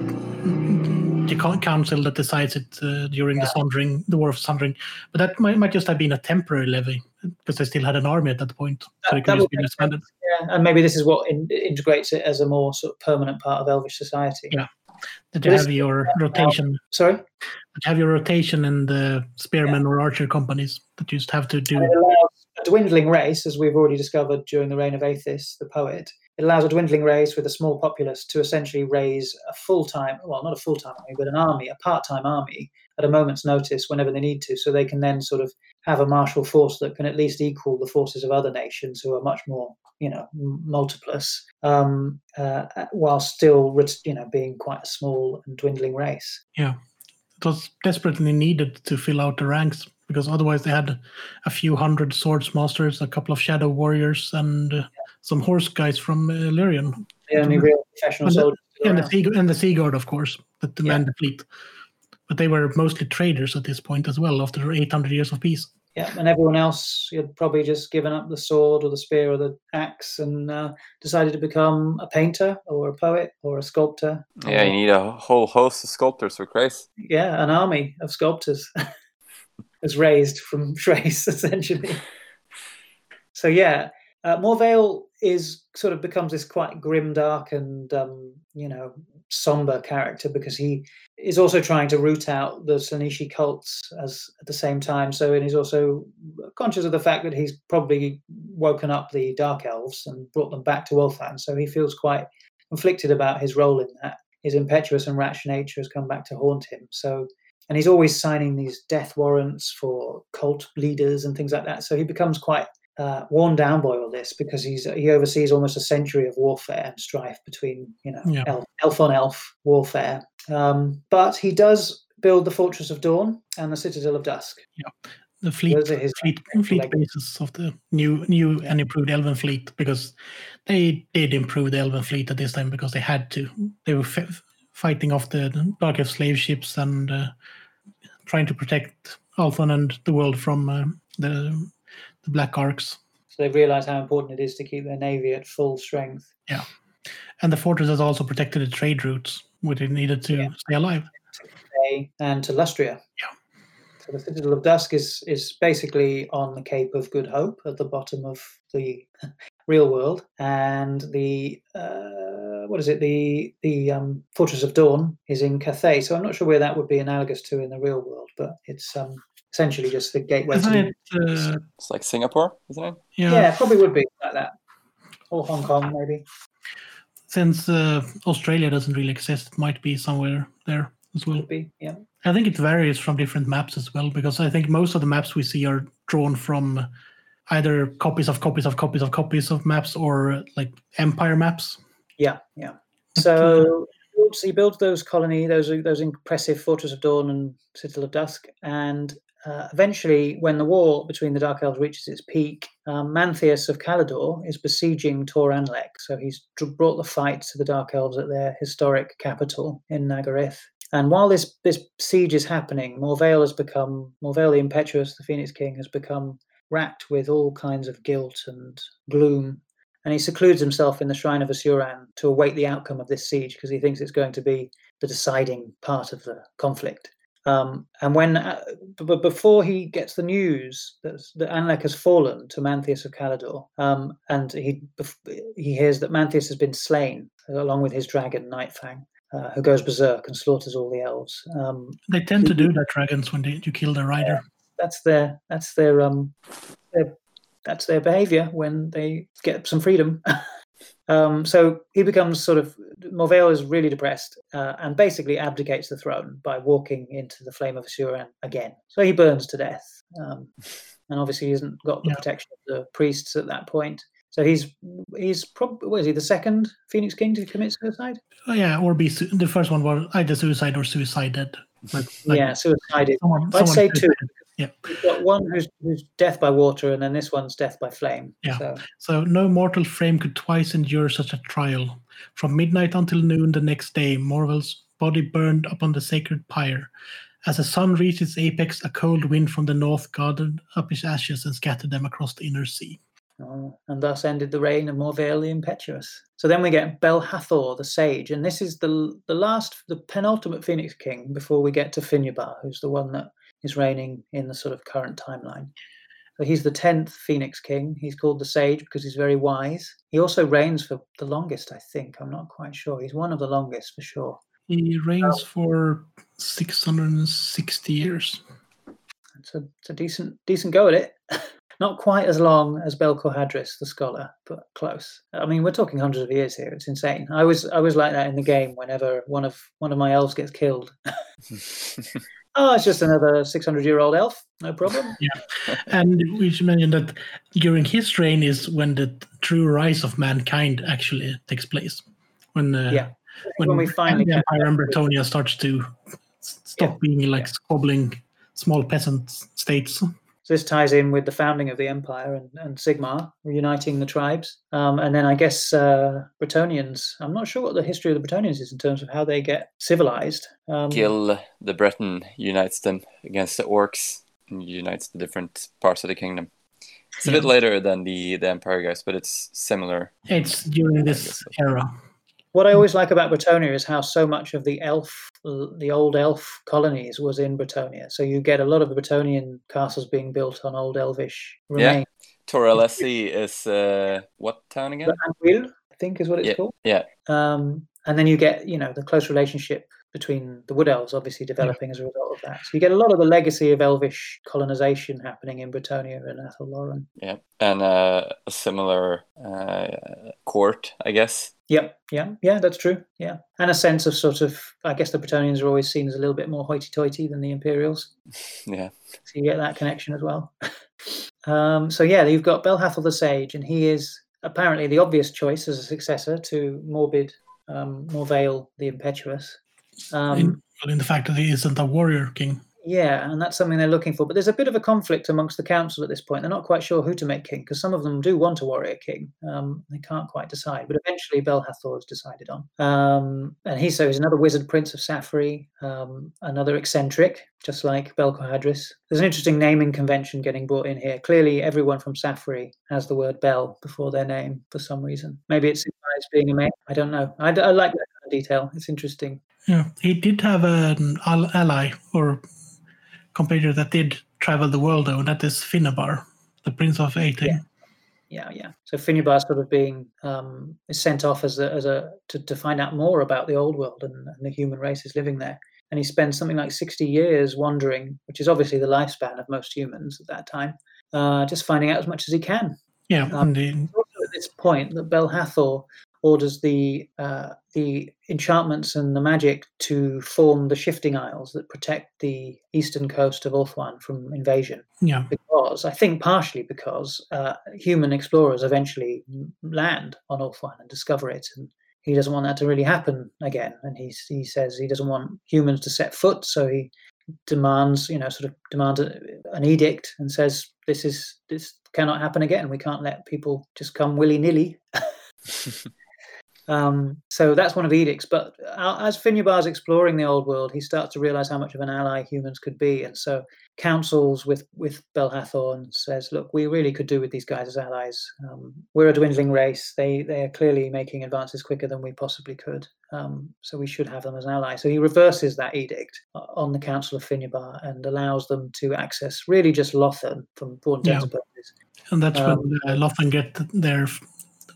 the council that decides it uh, during the sundering, the war of sundering. But that might, might just have been a temporary levy because they still had an army at that point, so it could that just would be make yeah, and maybe this is what in, integrates it as a more sort of permanent part of Elvish society. Yeah. That you have your rotation, Sorry, that you have your rotation in the spearmen or archer companies that you just have to do. Allows a dwindling race, as we've already discovered during the reign of Aethys, the poet. It allows a dwindling race with a small populace to essentially raise a full time, well, not a full time army, but an army, a part time army at a moment's notice whenever they need to. So they can then sort of have a martial force that can at least equal the forces of other nations who are much more, you know, m- multiplus, um, uh, while still, you know, being quite a small and dwindling race. Yeah, it was desperately needed to fill out the ranks because otherwise they had a few hundred swords masters, a couple of shadow warriors, and uh, some horse guys from uh, Ellyrion. The only real professional And the- soldiers. still And the, sea, and the Sea Guard, of course, that Yeah. manned the fleet. But they were mostly traders at this point as well, after 800 years of peace. Yeah, and everyone else had probably just given up the sword or the spear or the axe and uh, decided to become a painter or a poet or a sculptor. Yeah, or- you need a whole host of sculptors for Christ. yeah, an army of sculptors was raised from Chrace essentially. So yeah, uh, Morvale is sort of becomes this quite grim, dark, and um, you know somber character because he is also trying to root out the Slaaneshi cults as at the same time. So and he's also conscious of the fact that he's probably woken up the Dark Elves and brought them back to Wolfland. So he feels quite conflicted about his role in that. His impetuous and rash nature has come back to haunt him. So and he's always signing these death warrants for cult leaders and things like that. So he becomes quite uh, worn down by all this because he's he oversees almost a century of warfare and strife between you know Yeah. elf, elf on elf warfare. Um, but he does build the Fortress of Dawn and the Citadel of Dusk. Yeah. The fleet, Those are his fleet, fleet bases of the new, new and improved Elven fleet because they did improve the Elven fleet at this time because they had to. They were f- fighting off the Dark Elf slave ships and uh, trying to protect Ulthuan and the world from uh, the the Black Arks. So they realise how important it is to keep their navy at full strength. Yeah. And the fortress has also protected the trade routes, which it needed to Yeah. stay alive. And to Lustria. Yeah. So the Citadel of Dusk is is basically on the Cape of Good Hope at the bottom of the real world, and the uh, what is it? The the um, Fortress of Dawn is in Cathay. So I'm not sure where that would be analogous to in the real world, but it's um, essentially just the gateway. Isn't to it? Uh, It's like Singapore, isn't it? yeah, yeah, probably would be like that, or Hong Kong maybe. Since uh, Australia doesn't really exist, it might be somewhere there as well. Would be yeah. I think it varies from different maps as well, because I think most of the maps we see are drawn from either copies of copies of copies of copies of maps or like empire maps. Yeah, yeah. So builds- he builds those colony, those those impressive Fortress of Dawn and Citadel of Dusk, and uh, eventually, when the war between the Dark Elves reaches its peak, um, Mantheus of Caledor is besieging Tor Anlec. So he's brought the fight to the Dark Elves at their historic capital in Naggaroth. And while this this siege is happening, Morvale has become Morvale the Impetuous, the Phoenix King, has become racked with all kinds of guilt and gloom and he secludes himself in the shrine of Asuryan to await the outcome of this siege because he thinks it's going to be the deciding part of the conflict. Um, and when, uh, but before he gets the news that, that Anlec has fallen to Mantheus of Caledor, um, and he bef- he hears that Mantheus has been slain along with his dragon Nightfang, uh, who goes berserk and slaughters all the elves. Um, They tend to do that dragons when they, you kill the rider. that's their that's their um their, that's their behavior when they get some freedom um so he becomes sort of Morvale is really depressed uh, and basically abdicates the throne by walking into the flame of Asuryan again so he burns to death um, and obviously he hasn't got the Yeah. protection of the priests at that point so he's he's probably what is he the second phoenix king to commit suicide Oh, yeah, or be su- the first one was either suicide or suicided. Like, like yeah suicided someone, I'd someone say two. Yeah. You've got one who's, who's death by water, and then this one's death by flame. Yeah. So So no mortal frame could twice endure such a trial. From midnight until noon the next day, Morval's body burned upon the sacred pyre. As the sun reached its apex, a cold wind from the north gathered up his ashes and scattered them across the inner sea. Oh, and thus ended the reign of Morvale the Impetuous. So then we get Belhathor the Sage, and this is the the last, the penultimate Phoenix King before we get to Finubar, who's the one that is reigning in the sort of current timeline. So he's the tenth Phoenix King. He's called the Sage because he's very wise. He also reigns for the longest, I think. I'm not quite sure. He's one of the longest for sure. He reigns oh. for 660 years. It's a, it's a decent decent go at it. Not quite as long as Bel-Korhadris, the scholar, but close. I mean, we're talking hundreds of years here. It's insane. I was I was like that in the game. Whenever one of one of my elves gets killed, oh, it's just another six hundred year old elf. No problem. yeah. And we should mention that during his reign is when the true rise of mankind actually takes place. When uh, Yeah. when, When we finally the Empire and Bretonnia starts to stop Yeah. being like squabbling small peasant states. So this ties in with the founding of the empire and, and Sigmar, reuniting the tribes. Um, and then I guess uh, Bretonnians, I'm not sure what the history of the Bretonnians is in terms of how they get civilized. Um, Gil the Breton unites them against the orcs and unites the different parts of the kingdom. It's a bit later than the, the Empire guys, but it's similar. It's during this era. What I always like about Bretonnia is how so much of the elf, the old elf colonies was in Bretonnia. So you get a lot of the Bretonnian castles being built on old elvish remains. Yeah. remains. Is uh, what town again? Anguil, I think is what it's Yeah. called. Yeah. Um, and then you get, you know, the close relationship between the wood elves obviously developing as a result of that. So you get a lot of the legacy of elvish colonization happening in Bretonnia and Athel Loren. Yeah, and uh, a similar uh, court, I guess. Yep, yeah, yeah, that's true. Yeah. And a sense of sort of, I guess the Bretonnians are always seen as a little bit more hoity toity than the Imperials. Yeah, So you get that connection as well. um, so yeah, you've got Belhathel the Sage, and he is apparently the obvious choice as a successor to Morbid um, Morvale the Impetuous. Um, in, in the fact that he isn't a warrior king. Yeah, and that's something they're looking for. But there's a bit of a conflict amongst the council at this point. They're not quite sure who to make king because some of them do want a warrior king. Um, they can't quite decide. But eventually, Belhathor is decided on. Um, and he so he's another wizard prince of Saphery, um, another eccentric, just like Bel-Korhadris. There's an interesting naming convention getting brought in here. Clearly, everyone from Saphery has the word Bel before their name for some reason. Maybe it's being a male. I don't know. I like that kind of detail. It's interesting. Yeah, he did have an ally or competitor that did travel the world, though, and that is Finubar, the Prince of Eataine. Yeah. Yeah, yeah. So Finubar sort of being um, sent off as a, as a to, to find out more about the old world and, and the human races living there. And he spends something like sixty years wandering, which is obviously the lifespan of most humans at that time, uh, just finding out as much as he can. Yeah, Um, and the, It's also at this point that Belhathor orders the uh, the enchantments and the magic to form the shifting isles that protect the eastern coast of Ulthuan from invasion yeah, because I think partially because uh, human explorers eventually land on Ulthuan and discover it, and he doesn't want that to really happen again. And he he says he doesn't want humans to set foot, so he demands, you know, sort of demands an edict and says this is this cannot happen again. We can't let people just come willy nilly. Um, so that's one of edicts. But uh, as Finubar's exploring the old world, he starts to realize how much of an ally humans could be, and so councils with with Belhathor and says, "Look, we really could do with these guys as allies. Um, we're a dwindling race. They they are clearly making advances quicker than we possibly could. Um, so we should have them as an ally." So he reverses that edict uh, on the Council of Finnubar and allows them to access really just Lothern from Born Yeah. and that's Um, when uh, Lothern get their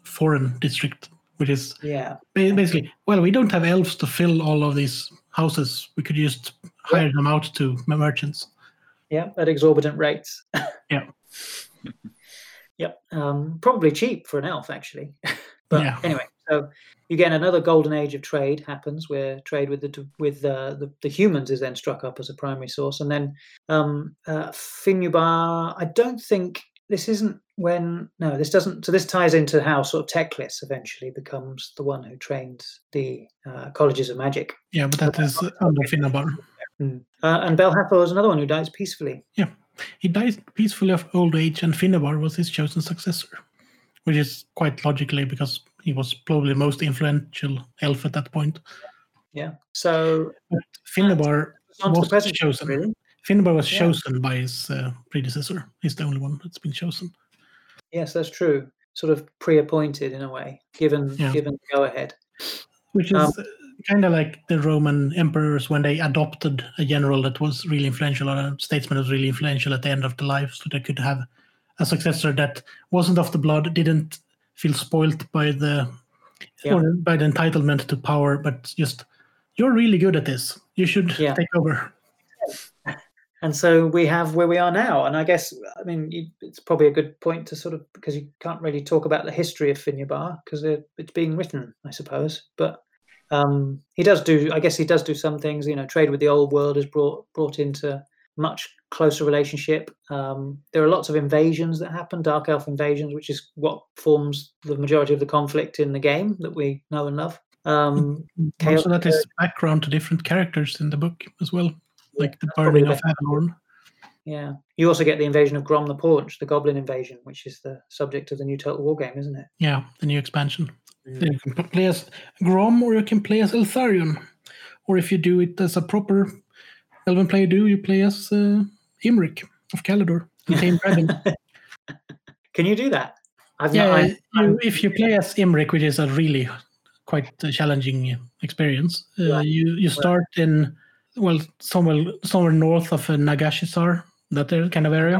foreign district, which is Yeah, basically, well, we don't have elves to fill all of these houses. We could just hire them out to merchants. Yeah, at exorbitant rates. Yeah. yep. Um, probably cheap for an elf, actually. but Yeah. anyway, so you get another golden age of trade happens where trade with the with uh, the the humans is then struck up as a primary source, and then um, uh, Finubar. I don't think this isn't when no, this doesn't. So this ties into how sort of Teclis eventually becomes the one who trains the uh, colleges of magic. Yeah, but that is under Finubar. Uh, and Belhathor is another one who dies peacefully. Yeah. He died peacefully of old age, and Finubar was his chosen successor, which is quite logically because he was probably the most influential elf at that point. Yeah. So Finubar on the was present, chosen. really. Finubar was Yeah. chosen by his uh, predecessor. He's the only one that's been chosen. Yes, that's true. Sort of pre-appointed in a way, given Yeah. given the go-ahead. Which is Um, kind of like the Roman emperors when they adopted a general that was really influential or a statesman that was really influential at the end of the life, so they could have a successor that wasn't of the blood, didn't feel spoilt by the Yeah. or by the entitlement to power, but just you're really good at this. You should Yeah. take over. And so we have where we are now. And I guess, I mean, you, it's probably a good point to sort of because you can't really talk about the history of Finubar because it's being written, I suppose. But um, he does do, I guess, he does do some things. You know, trade with the old world is brought brought into much closer relationship. Um, there are lots of invasions that happen, dark elf invasions, which is what forms the majority of the conflict in the game that we know and love. Um, Also, that is background to different characters in the book as well, like the that's probably burning of the- Yeah. You also get the invasion of Grom the Paunch, the Goblin invasion, which is the subject of the new Total War game, isn't it? Yeah, the new expansion. You can play as Grom or you can play as Eltharion. Or if you do it as a proper Elven player do, you play as uh, Imric of Caledor, the Tame Dragon. Can you do that? I've yeah, not, I, you, if you play as Imric, which is a really quite a challenging experience, uh, Right. you you start in well somewhere somewhere north of uh, Nagashizzar, that kind of area,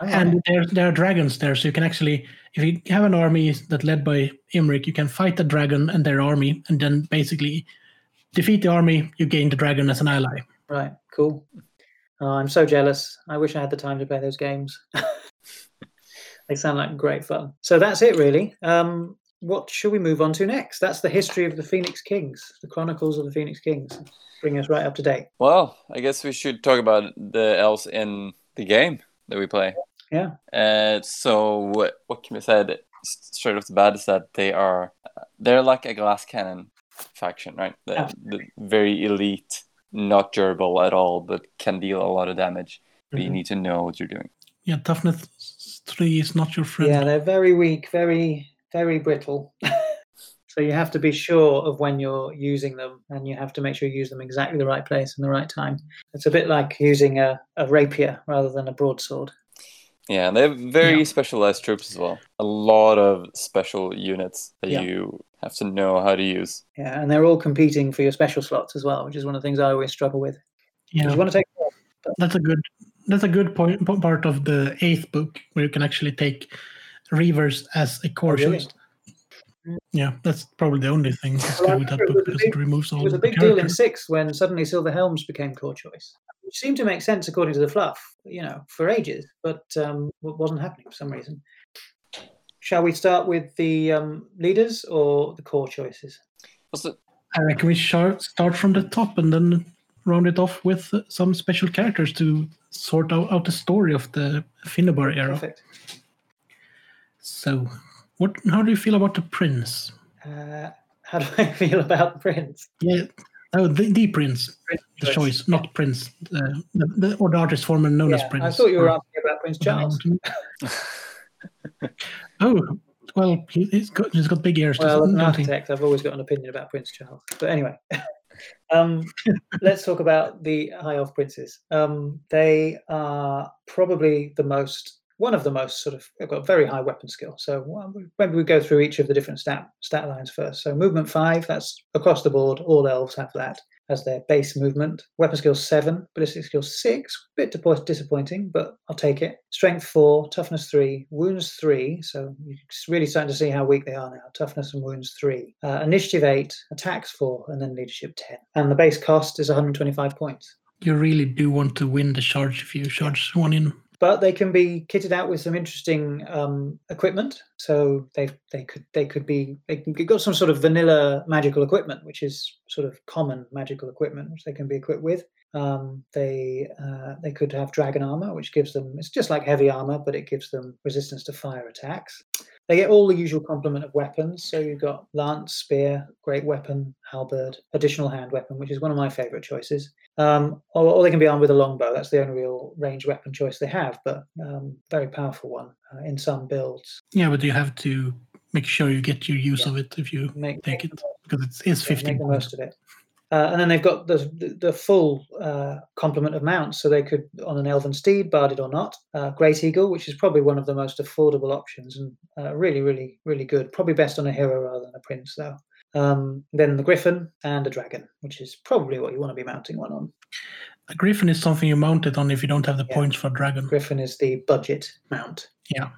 oh, and there there are dragons there, so you can actually if you have an army that led by Imric, you can fight the dragon and their army, and then basically defeat the army. You gain the dragon as an ally. right, cool. Oh, I'm so jealous. I wish I had the time to play those games. they sound like great fun. So that's it, really. Um, what should we move on to next? That's the history of the Phoenix Kings, the Chronicles of the Phoenix Kings. Bring us right up to date. Well, I guess we should talk about the elves in the game that we play. Yeah. Uh, so what, what can be said straight off the bat is that they are uh, they're like a glass cannon faction, right? The, Yeah. the very elite, not durable at all, but can deal a lot of damage. But you Mhm. need to know what you're doing. Yeah, toughness three is not your friend. Yeah, they're very weak, very, very brittle. so you have to be sure of when you're using them and you have to make sure you use them exactly the right place and the right time. It's a bit like using a, a rapier rather than a broadsword. Yeah, and they have very Yeah. specialized troops as well. A lot of special units that Yeah. you have to know how to use. Yeah, and they're all competing for your special slots as well, which is one of the things I always struggle with. Yeah. you want to take That's a good. That's a good point part of the eighth book where you can actually take Reavers as a core Oh, really? choice. Yeah, that's probably the only thing that's Well, good with that it book was a because big- it removes all It was a big deal in six when suddenly Silver Helms became core choice, which seemed to make sense according to the fluff, you know, for ages, but um, what wasn't happening for some reason. Shall we start with the um, leaders or the core choices? Also, I reckon we shall start from the top and then round it off with uh, some special characters to sort out, out the story of the Finubar era. Perfect. So, what? How do you feel about the prince? Uh, how do I feel about the prince? Yeah, oh, the, the prince, Prince the choice. choice, not prince, uh, the, the, or the artist formerly known as prince. I thought you were or- asking about Prince Charles. oh, well, he, he's got he's got big ears. Well, as an architect, I've always got an opinion about Prince Charles. But anyway, um, let's talk about the High Elf princes. Um, they are probably the most, one of the most sort of, they've got very high weapon skill. So maybe we go through each of the different stat stat lines first. So movement five, that's across the board. All elves have that as their base movement. Weapon skill seven, ballistic skill six, bit disappointing, but I'll take it. Strength four, toughness three, wounds three. So you're really starting to see how weak they are now. Toughness and wounds three. Uh, initiative eight, attacks four, and then leadership 10. And the base cost is 125 points. You really do want to win the charge if you charge one in. But they can be kitted out with some interesting um, equipment. So they they could they could be they got some sort of vanilla magical equipment, which is sort of common magical equipment, which they can be equipped with. Um, they uh, they could have dragon armor, which gives them it's just like heavy armor, but it gives them resistance to fire attacks. They get all the usual complement of weapons. So you've got lance, spear, great weapon, halberd, additional hand weapon, which is one of my favorite choices. Um, or, or they can be armed with a longbow. That's the only real range weapon choice they have, but um, very powerful one uh, in some builds. Yeah, but you have to make sure you get your use of it if you Make, take it because it is yeah, 15 make the most of it. Uh, and then they've got the the, full uh, complement of mounts, so they could on an elven steed, barded or not, uh, great eagle, which is probably one of the most affordable options and uh, really, really, really good. Probably best on a hero rather than a prince, though. Um, then the griffin and a dragon, which is probably what you want to be mounting one on. A griffin is something you mount it on if you don't have the Yeah. points for dragon. Griffin is the budget mount. Yeah,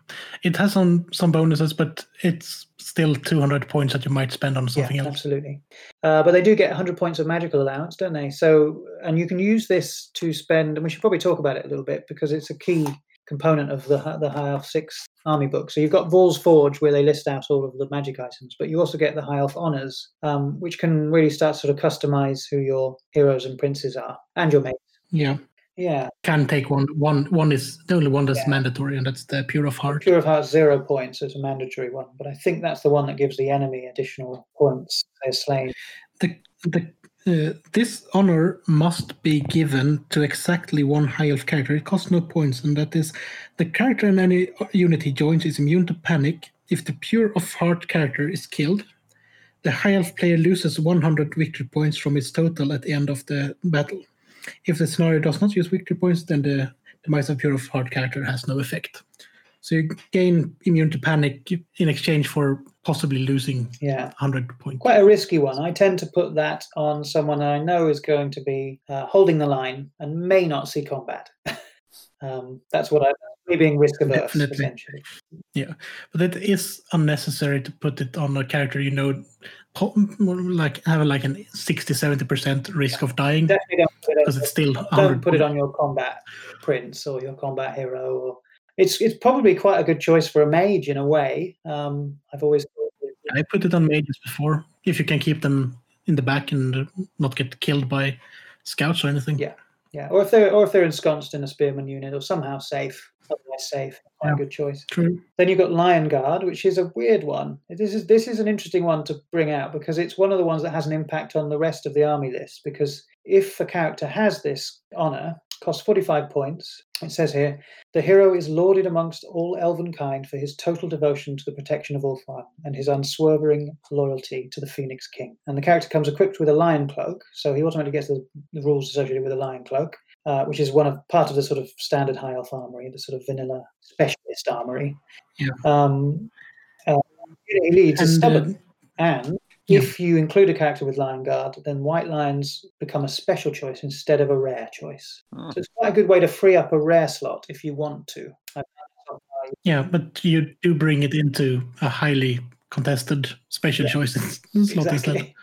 it has some some bonuses, but it's still 200 points that you might spend on something yeah, else. absolutely. Uh, but they do get 100 points of magical allowance, don't they? So, and you can use this to spend, and we should probably talk about it a little bit because it's a key component of the the High Elf Six army book. So you've got Vaul's Forge where they list out all of the magic items, but you also get the High Elf Honors, um, which can really start to sort of customize who your heroes and princes are and your mates. Yeah, Yeah, can take one. One one is the only one that's Yeah. mandatory, and that's the pure of heart. Pure of Heart zero points is a mandatory one, but I think that's the one that gives the enemy additional points. They're slain. The the Uh, this honor must be given to exactly one high elf character. It costs no points, and that is the character in any unit he joins is immune to panic if the pure of heart character is killed. The high elf player loses 100 victory points from its total at the end of the battle. If the scenario does not use victory points, then the demise of pure of heart character has no effect. So you gain immune to panic in exchange for possibly losing Yeah. 100 points. Quite a risky one. I tend to put that on someone I know is going to be uh, holding the line and may not see combat. um, that's what I me being risk averse, Definitely. essentially. But it is unnecessary to put it on a character you know, like have like a 60 70% risk of dying Definitely don't put it because it's still don't put it on your combat prince or your combat hero. Or it's it's probably quite a good choice for a mage in a way. Um, I've always thought I put it on mages before if you can keep them in the back and not get killed by scouts or anything. Yeah. Yeah, or if they're or if they're ensconced in a spearman unit or somehow safe, otherwise safe, quite Yeah. a good choice. True. Then you've got Lion Guard, which is a weird one. This is this is an interesting one to bring out because it's one of the ones that has an impact on the rest of the army list. Because if a character has this honor, costs 45 points. It says here, the hero is lauded amongst all elven kind for his total devotion to the protection of Ulthuan and his unswerving loyalty to the Phoenix King. And the character comes equipped with a lion cloak, so he automatically gets the, the rules associated with a lion cloak. Uh, which is one of part of the sort of standard high elf armory, the sort of vanilla specialist armory. Yeah. Um, uh, he leads And, uh, stubborn, and yeah. If you include a character with Lion Guard, then white lions become a special choice instead of a rare choice. Hmm. So it's quite a good way to free up a rare slot if you want to. Yeah, but you do bring it into a highly contested special Yeah. choice slot instead. exactly.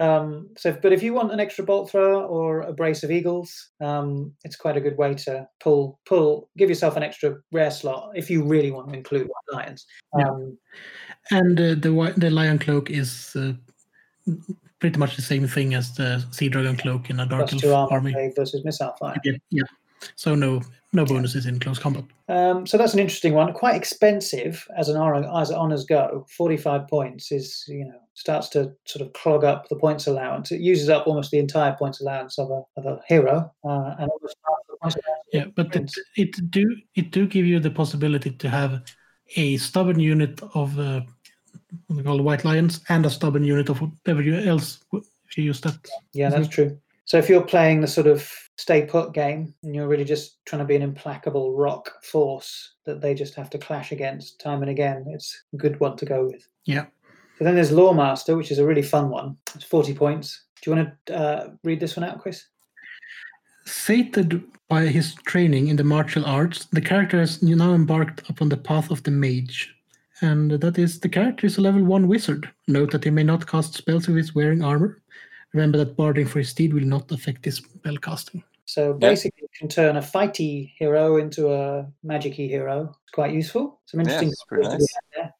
Um, so, but if you want an extra bolt thrower or a brace of eagles, um, it's quite a good way to pull, pull, give yourself an extra rare slot if you really want to include white lions. Yeah. Um, And uh, the the lion cloak is uh, pretty much the same thing as the sea dragon cloak in a dark plus elf army. versus missile fire. Get- yeah. So no no bonuses in close combat. Um, so that's an interesting one. Quite expensive as an as honors go. Forty-five points is you know starts to sort of clog up the points allowance. It uses up almost the entire points allowance of a of a hero, uh, and almost half the points allowance of Yeah, but it, it do it do give you the possibility to have a stubborn unit of uh, what they call the white lions and a stubborn unit of whatever you else if you use that. Yeah, that's true. So if you're playing the sort of stay put game and you're really just trying to be an implacable rock force that they just have to clash against time and again, it's a good one to go with. Yeah. So then there's Loremaster, which is a really fun one. It's 40 points. Do you want to uh, read this one out, Chris? Sated by his training in the martial arts, the character has now embarked upon the path of the mage. And that is the character is a level 1 wizard. Note that he may not cast spells if he's wearing armor. Remember that barding for his steed will not affect his spell casting. So Yeah. basically, you can turn a fighty hero into a magicy hero. It's quite useful. Some Yeah, interesting. it's pretty nice. there.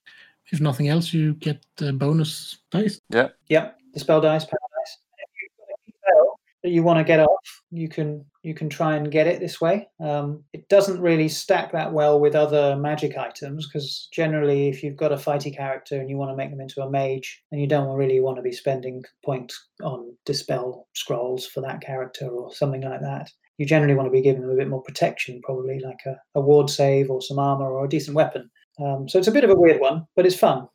If nothing else, you get uh, bonus dice. Yep. Yep, the spell dice, power dice. And if you've got a key spell that you want to get off, you can you can try and get it this way. Um, it doesn't really stack that well with other magic items because generally, if you've got a fighty character and you want to make them into a mage, and you don't really want to be spending points on dispel scrolls for that character or something like that. You generally want to be giving them a bit more protection, probably like a, a ward save or some armor or a decent weapon. Um, so it's a bit of a weird one, but it's fun.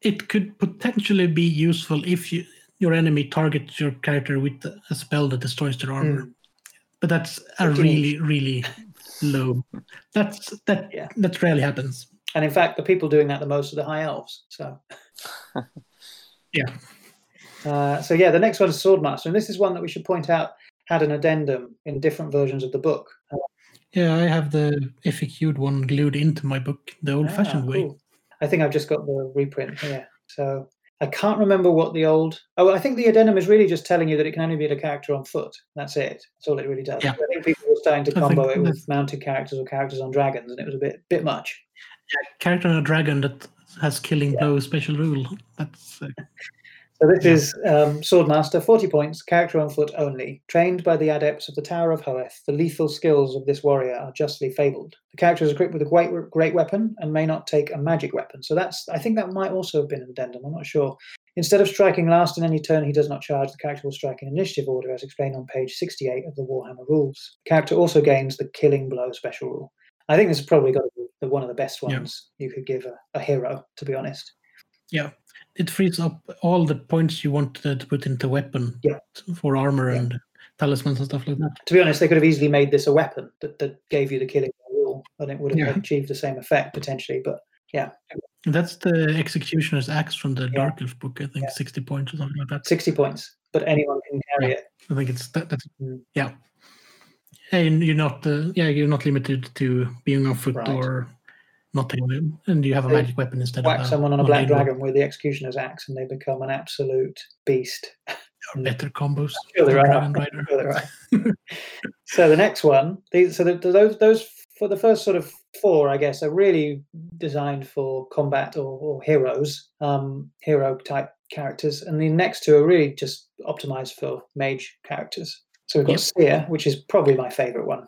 It could potentially be useful if you, your enemy targets your character with a spell that destroys their armor. But that's a really, really low. That's that Yeah. that rarely happens. And in fact, the people doing that the most are the high elves. So, Yeah. uh, so yeah, the next one is Swordmaster, and this is one that we should point out had an addendum in different versions of the book. Yeah, I have the FAQ'd one glued into my book the old-fashioned ah, way. I think I've just got the reprint here. So I can't remember what the old. Oh, I think the addendum is really just telling you that it can only be a character on foot. That's it. That's all it really does. Yeah. I think people were starting to combo it with mounted characters or characters on dragons, and it was a bit bit much. Character on a dragon that has killing blow special rule. That's uh, So this Yeah. is um, Swordmaster, 40 points, character on foot only. Trained by the adepts of the Tower of Hoeth, the lethal skills of this warrior are justly fabled. The character is equipped with a great, great weapon and may not take a magic weapon. So that's, I think that might also have been an addendum. I'm not sure. Instead of striking last in any turn he does not charge, the character will strike in initiative order, as explained on page 68 of the Warhammer rules. The character also gains the killing blow special rule. I think this has probably got to be one of the best Yeah. ones you could give a, a hero, to be honest. Yeah, it frees up all the points you wanted to put into weapon Yeah. for armor Yeah. and talismans and stuff like that. To be honest, they could have easily made this a weapon that, that gave you the killing rule, and it would have Yeah. achieved the same effect potentially. But yeah, That's the Executioner's Axe from the. Dark Elf book. I think. 60 points or something like that. 60 points, but anyone can carry it. I think it's that. That's Mm. yeah. And you're not uh, yeah you're not limited to being on foot Right. or nothing, and you have a They magic weapon instead of. Whack of someone on a black dragon with the executioner's axe, and they become an absolute beast. or better combos. sure there for are. Dragon Sure there are. so the next one, these, so the, those those for the first sort of four, I guess, are really designed for combat or, or heroes, um, hero type characters, and the next two are really just optimized for mage characters. So we've got Yep. Seer, which is probably my favorite one.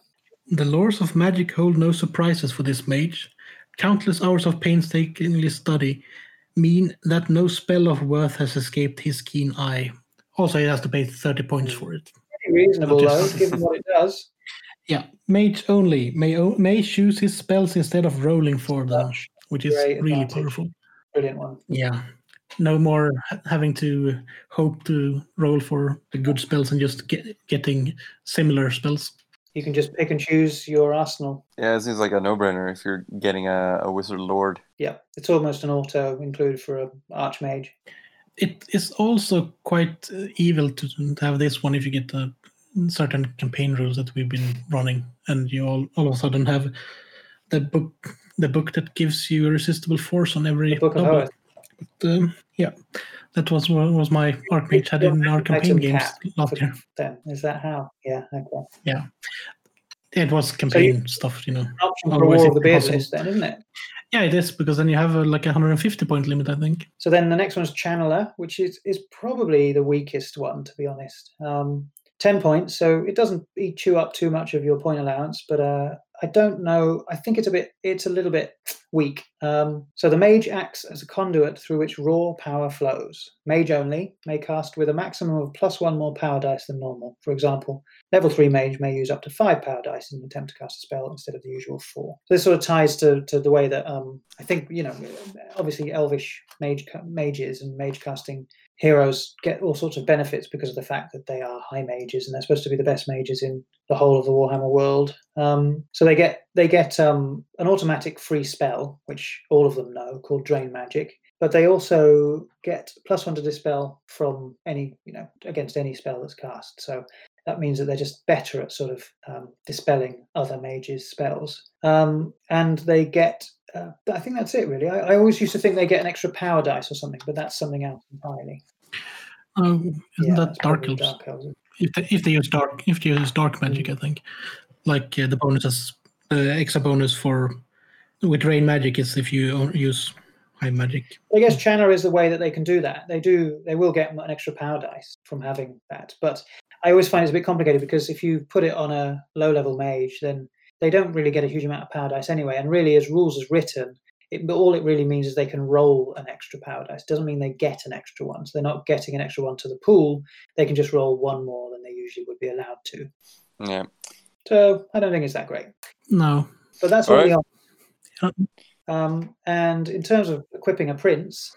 The lores of magic hold no surprises for this mage. Countless hours of painstakingly study mean that no spell of worth has escaped his keen eye. Also, he has to pay 30 points for it. Pretty reasonable Not though, given what it does. Yeah, mage only may o- may choose his spells instead of rolling for them, which is great really advantage. powerful. brilliant one. Yeah, no more ha- having to hope to roll for the good spells and just get, getting similar spells. You can just pick and choose your arsenal. Yeah, it seems like a no-brainer if you're getting a, a wizard lord. Yeah, it's almost an auto included for a archmage. It is also quite uh, evil to, to have this one if you get uh, certain campaign rules that we've been running, and you all, all of a sudden have the book the book that gives you irresistible force on every The Book of double. Hoeth. But, um, yeah, that was was my archmage had in our campaign games last year. them. Is that how? Yeah, okay. Yeah. It was campaign stuff, you know. Option for War of the Beard list, then, isn't it? Yeah, it is because then you have a, like a 150 point limit, I think. So then the next one's Channeler, which is, is probably the weakest one, to be honest. Um, 10 points, so it doesn't chew up too much of your point allowance, but uh, I don't know. I think it's a bit, it's a little bit weak. Um, so the mage acts as a conduit through which raw power flows. Mage only may cast with a maximum of plus one more power dice than normal. For example, level three mage may use up to five power dice in an attempt to cast a spell instead of the usual four. So this sort of ties to, to the way that um, I think you know, obviously elvish mage mages and mage casting heroes get all sorts of benefits because of the fact that they are high mages and they're supposed to be the best mages in the whole of the Warhammer world. Um, so they get they get um, an automatic free spell, which all of them know, called Drain Magic. But they also get plus one to dispel from any, you know, against any spell that's cast. So that means that they're just better at sort of um, dispelling other mages' spells. Um, and they get, uh, I think that's it really. I, I always used to think they get an extra power dice or something, but that's something else entirely. Oh, isn't Yeah, that Dark Elves? Dark Elves. If they, if they use dark, if they use dark magic, I think, like uh, the bonuses, the extra bonus for with rain magic is if you use high magic. I guess Channer is the way that they can do that. They do. They will get an extra power dice from having that. But I always find it's a bit complicated because if you put it on a low-level mage, then they don't really get a huge amount of power dice anyway. And really, as rules is written, it, all it really means is they can roll an extra power dice. Doesn't mean they get an extra one. So they're not getting an extra one to the pool. They can just roll one more than they usually would be allowed to. Yeah. So I don't think it's that great. No, But that's All what we are. Um, and in terms of equipping a prince,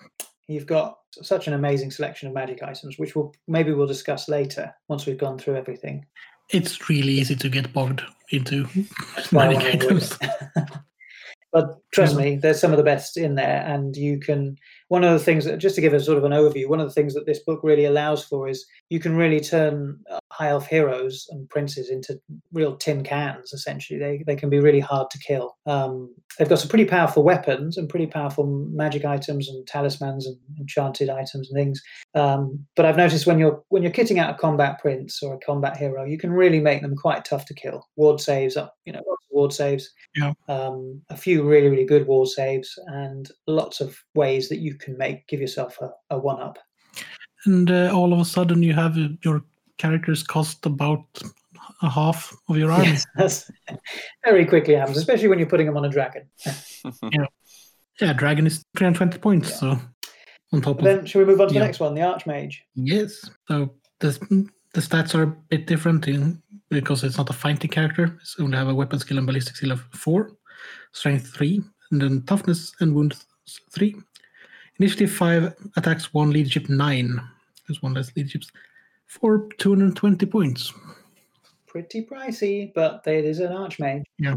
you've got such an amazing selection of magic items, which we'll maybe we'll discuss later once we've gone through everything. It's really easy to get bogged into why I magic wanna avoid items. but trust me, mm. there's some of the best in there, and you can. One of the things that, just to give a sort of an overview, one of the things that this book really allows for is you can really turn high elf heroes and princes into real tin cans. Essentially, they they can be really hard to kill. Um, they've got some pretty powerful weapons and pretty powerful magic items and talismans and enchanted items and things. Um, but I've noticed when you're when you're kitting out a combat prince or a combat hero, you can really make them quite tough to kill. Ward saves up, you know, lots of ward saves. Yeah. Um, a few really really good ward saves and lots of ways that you can make give yourself a, a one up. And uh, all of a sudden, you have uh, your characters cost about a half of your army. Yes, that's very quickly happens, especially when you're putting them on a dragon. Yeah, yeah, dragon is 320 points, Yeah. so on top of Then shall we move on to Yeah. the next one, the Archmage? Yes. So the the stats are a bit different in because it's not a fighting character. It's only have a weapon skill and ballistic skill of four, strength three, and then toughness and wound three. Initiative five, attacks one, leadership nine. There's one less leaderships for 220 points. Pretty pricey, but it is an Archmage. Yeah.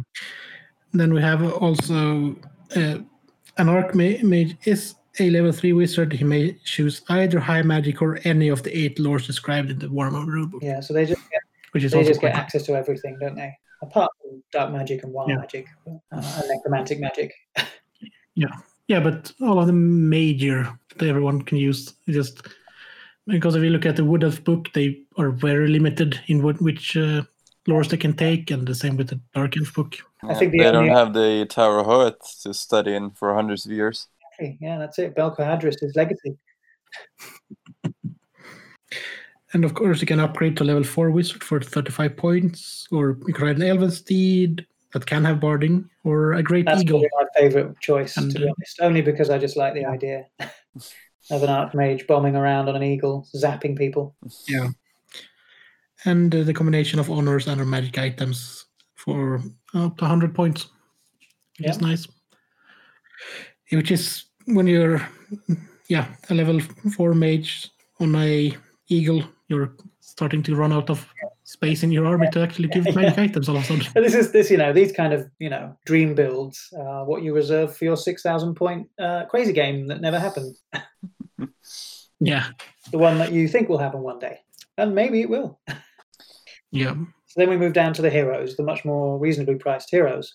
Then we have also uh, an archmage is a level three wizard. He may choose either high magic or any of the eight lores described in the Warhammer rulebook, Yeah, so they just get, which is they just get access to everything, don't they? Apart from dark magic and wild Yeah. magic uh, and necromantic magic. Yeah. Yeah, but all of the major that everyone can use just because if you look at the Wood Elf book, they are very limited in what which uh, lores they can take, and the same with the Dark Elf book. I think the they don't have the Tower of Hoeth to study in for hundreds of years. Yeah, that's it. Bel-Korhadris is legacy. And of course, you can upgrade to level four wizard for 35 points, or you can ride an Elven steed that can have barding, or a Great That's Eagle. probably my favourite choice, And, to be uh, honest. Only because I just like the idea of an Archmage bombing around on an eagle, zapping people. Yeah. And uh, the combination of honors and our magic items for up to 100 points, which is nice. Which is when you're, yeah, a level four mage on a eagle, you're starting to run out of space in your army to actually give Yeah. magic items all of a sudden. But this is this, you know, these kind of you know dream builds, uh, what you reserve for your six thousand point uh, crazy game that never happened, Yeah, the one that you think will happen one day, and maybe it will. yeah. So then we move down to the heroes, the much more reasonably priced heroes.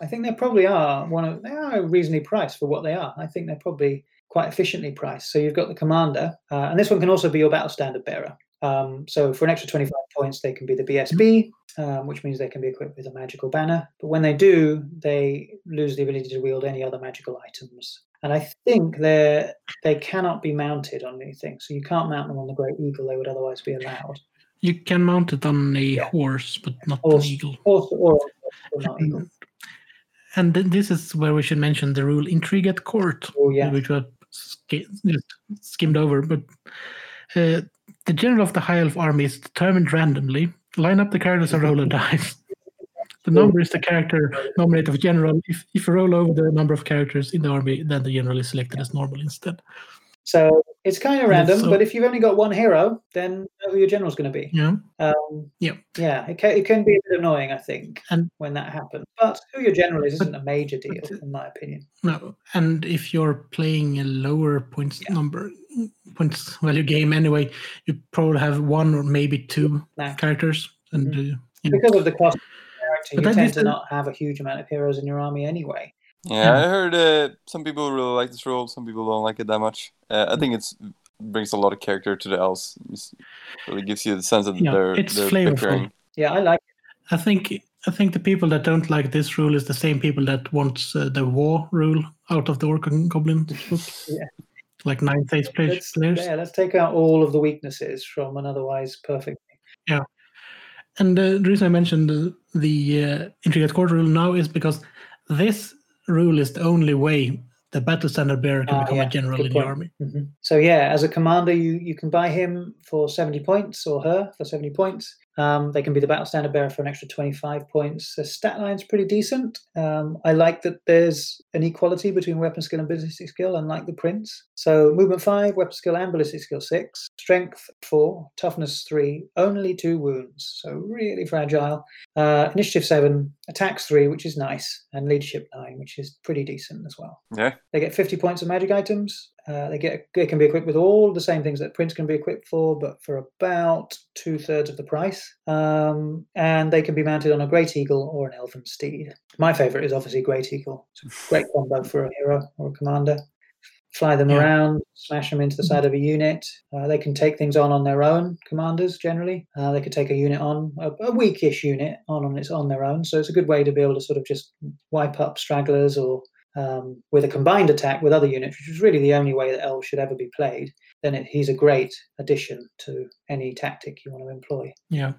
I think they probably are one of they are reasonably priced for what they are. I think they're probably quite efficiently priced. So you've got the commander, uh, and this one can also be your battle standard bearer. Um, so for an extra 25 points, they can be the BSB, um, which means they can be equipped with a magical banner. But when they do, they lose the ability to wield any other magical items. And I think they they cannot be mounted on anything. So you can't mount them on the Great Eagle. They would otherwise be allowed. You can mount it on a Yeah. horse, but not Horse. an eagle. Or, or, or not eagle. And then this is where we should mention the rule intrigue at court. Oh yeah. which was skimmed over. But uh, the general of the High Elf army is determined randomly. Line up the characters and roll a dice. The number is the character nominated of general. If, if you roll over the number of characters in the army, then the general is selected as normal instead. So it's kind of random, so- but if you've only got one hero, then know who your general's going to be. Yeah. Um, Yeah. Yeah, it can, it can be a bit annoying, I think, And- when that happens. But who your general is isn't a major deal, but- in my opinion. No. And if you're playing a lower points Yeah. number, points value game anyway, you probably have one or maybe two Nah. characters. And uh, yeah. Because of the cost of the character, But you tend to a- not have a huge amount of heroes in your army anyway. Yeah, Yeah. I heard uh, some people really like this role, some people don't like it that much. Uh, I think it's brings a lot of character to the elves. It's, really gives you the sense that Yeah, they're it's they're flavorful. bickering. Yeah, I like I think I think the people that don't like this rule is the same people that wants uh, the war rule out of the Orc and Goblin book. Yeah. Like ninth eighth players. yeah, let's take out all of the weaknesses from an otherwise perfect. Thing. Yeah. And uh, the reason I mentioned the, the uh, intricate court rule now is because this rule is the only way the battle standard bearer can Ah, become yeah, a general good in point. the army. Mhm. So yeah, as a commander, you you can buy him for seventy points or her for seventy points. Um, they can be the battle standard bearer for an extra twenty five points. The stat line's pretty decent. Um, I like that there's an equality between weapon skill and ballistic skill, unlike the prince. So movement five, weapon skill and ballistic skill six, strength four, toughness three, only two wounds. So really fragile. Uh, initiative seven, attacks three, which is nice, and leadership nine, which is pretty decent as well. Yeah, They get 50 points of magic items. Uh, they get they can be equipped with all the same things that Prince can be equipped for, but for about two thirds of the price. Um, and they can be mounted on a Great Eagle or an Elven Steed. My favorite is obviously Great Eagle. It's a great combo for a hero or a commander. Fly them Yeah. around, smash them into the side of a unit. Uh, they can take things on on their own. Commanders generally, uh, they could take a unit on a, a weakish unit on on its on their own. So it's a good way to be able to sort of just wipe up stragglers or um, with a combined attack with other units, which is really the only way that elves should ever be played, then it, he's a great addition to any tactic you want to employ. Yeah.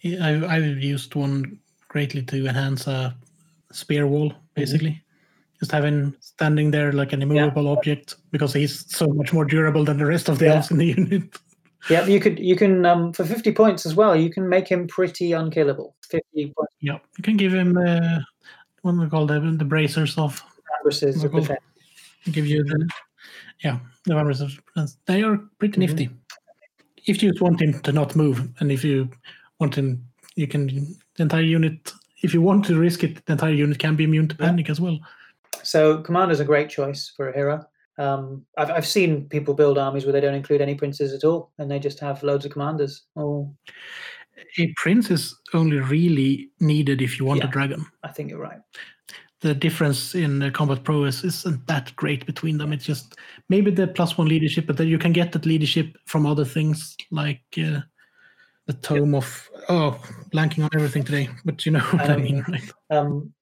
Yeah, I, I've used one greatly to enhance a spear wall, basically. just having standing there like an immovable object because he's so much more durable than the rest of the Yeah. elves in the unit. Yeah, you could you can um, for fifty points as well. You can make him pretty unkillable. Fifty points Yeah, you can give him uh, what we call them? The bracers of defense. give you the yeah the of they are pretty Mhm. nifty. If you just want him to not move, and if you want him, you can the entire unit. If you want to risk it, the entire unit can be immune to Yeah. panic as well. So commander's are a great choice for a hero. Um, I've I've seen people build armies where they don't include any princes at all, and they just have loads of commanders. Oh, A prince is only really needed if you want a Yeah. dragon. I think you're right. The difference in the combat prowess isn't that great between them. It's just maybe the plus one leadership, but then you can get that leadership from other things like uh, the tome of oh, blanking on everything today. But you know what I Um, mean, right? Um,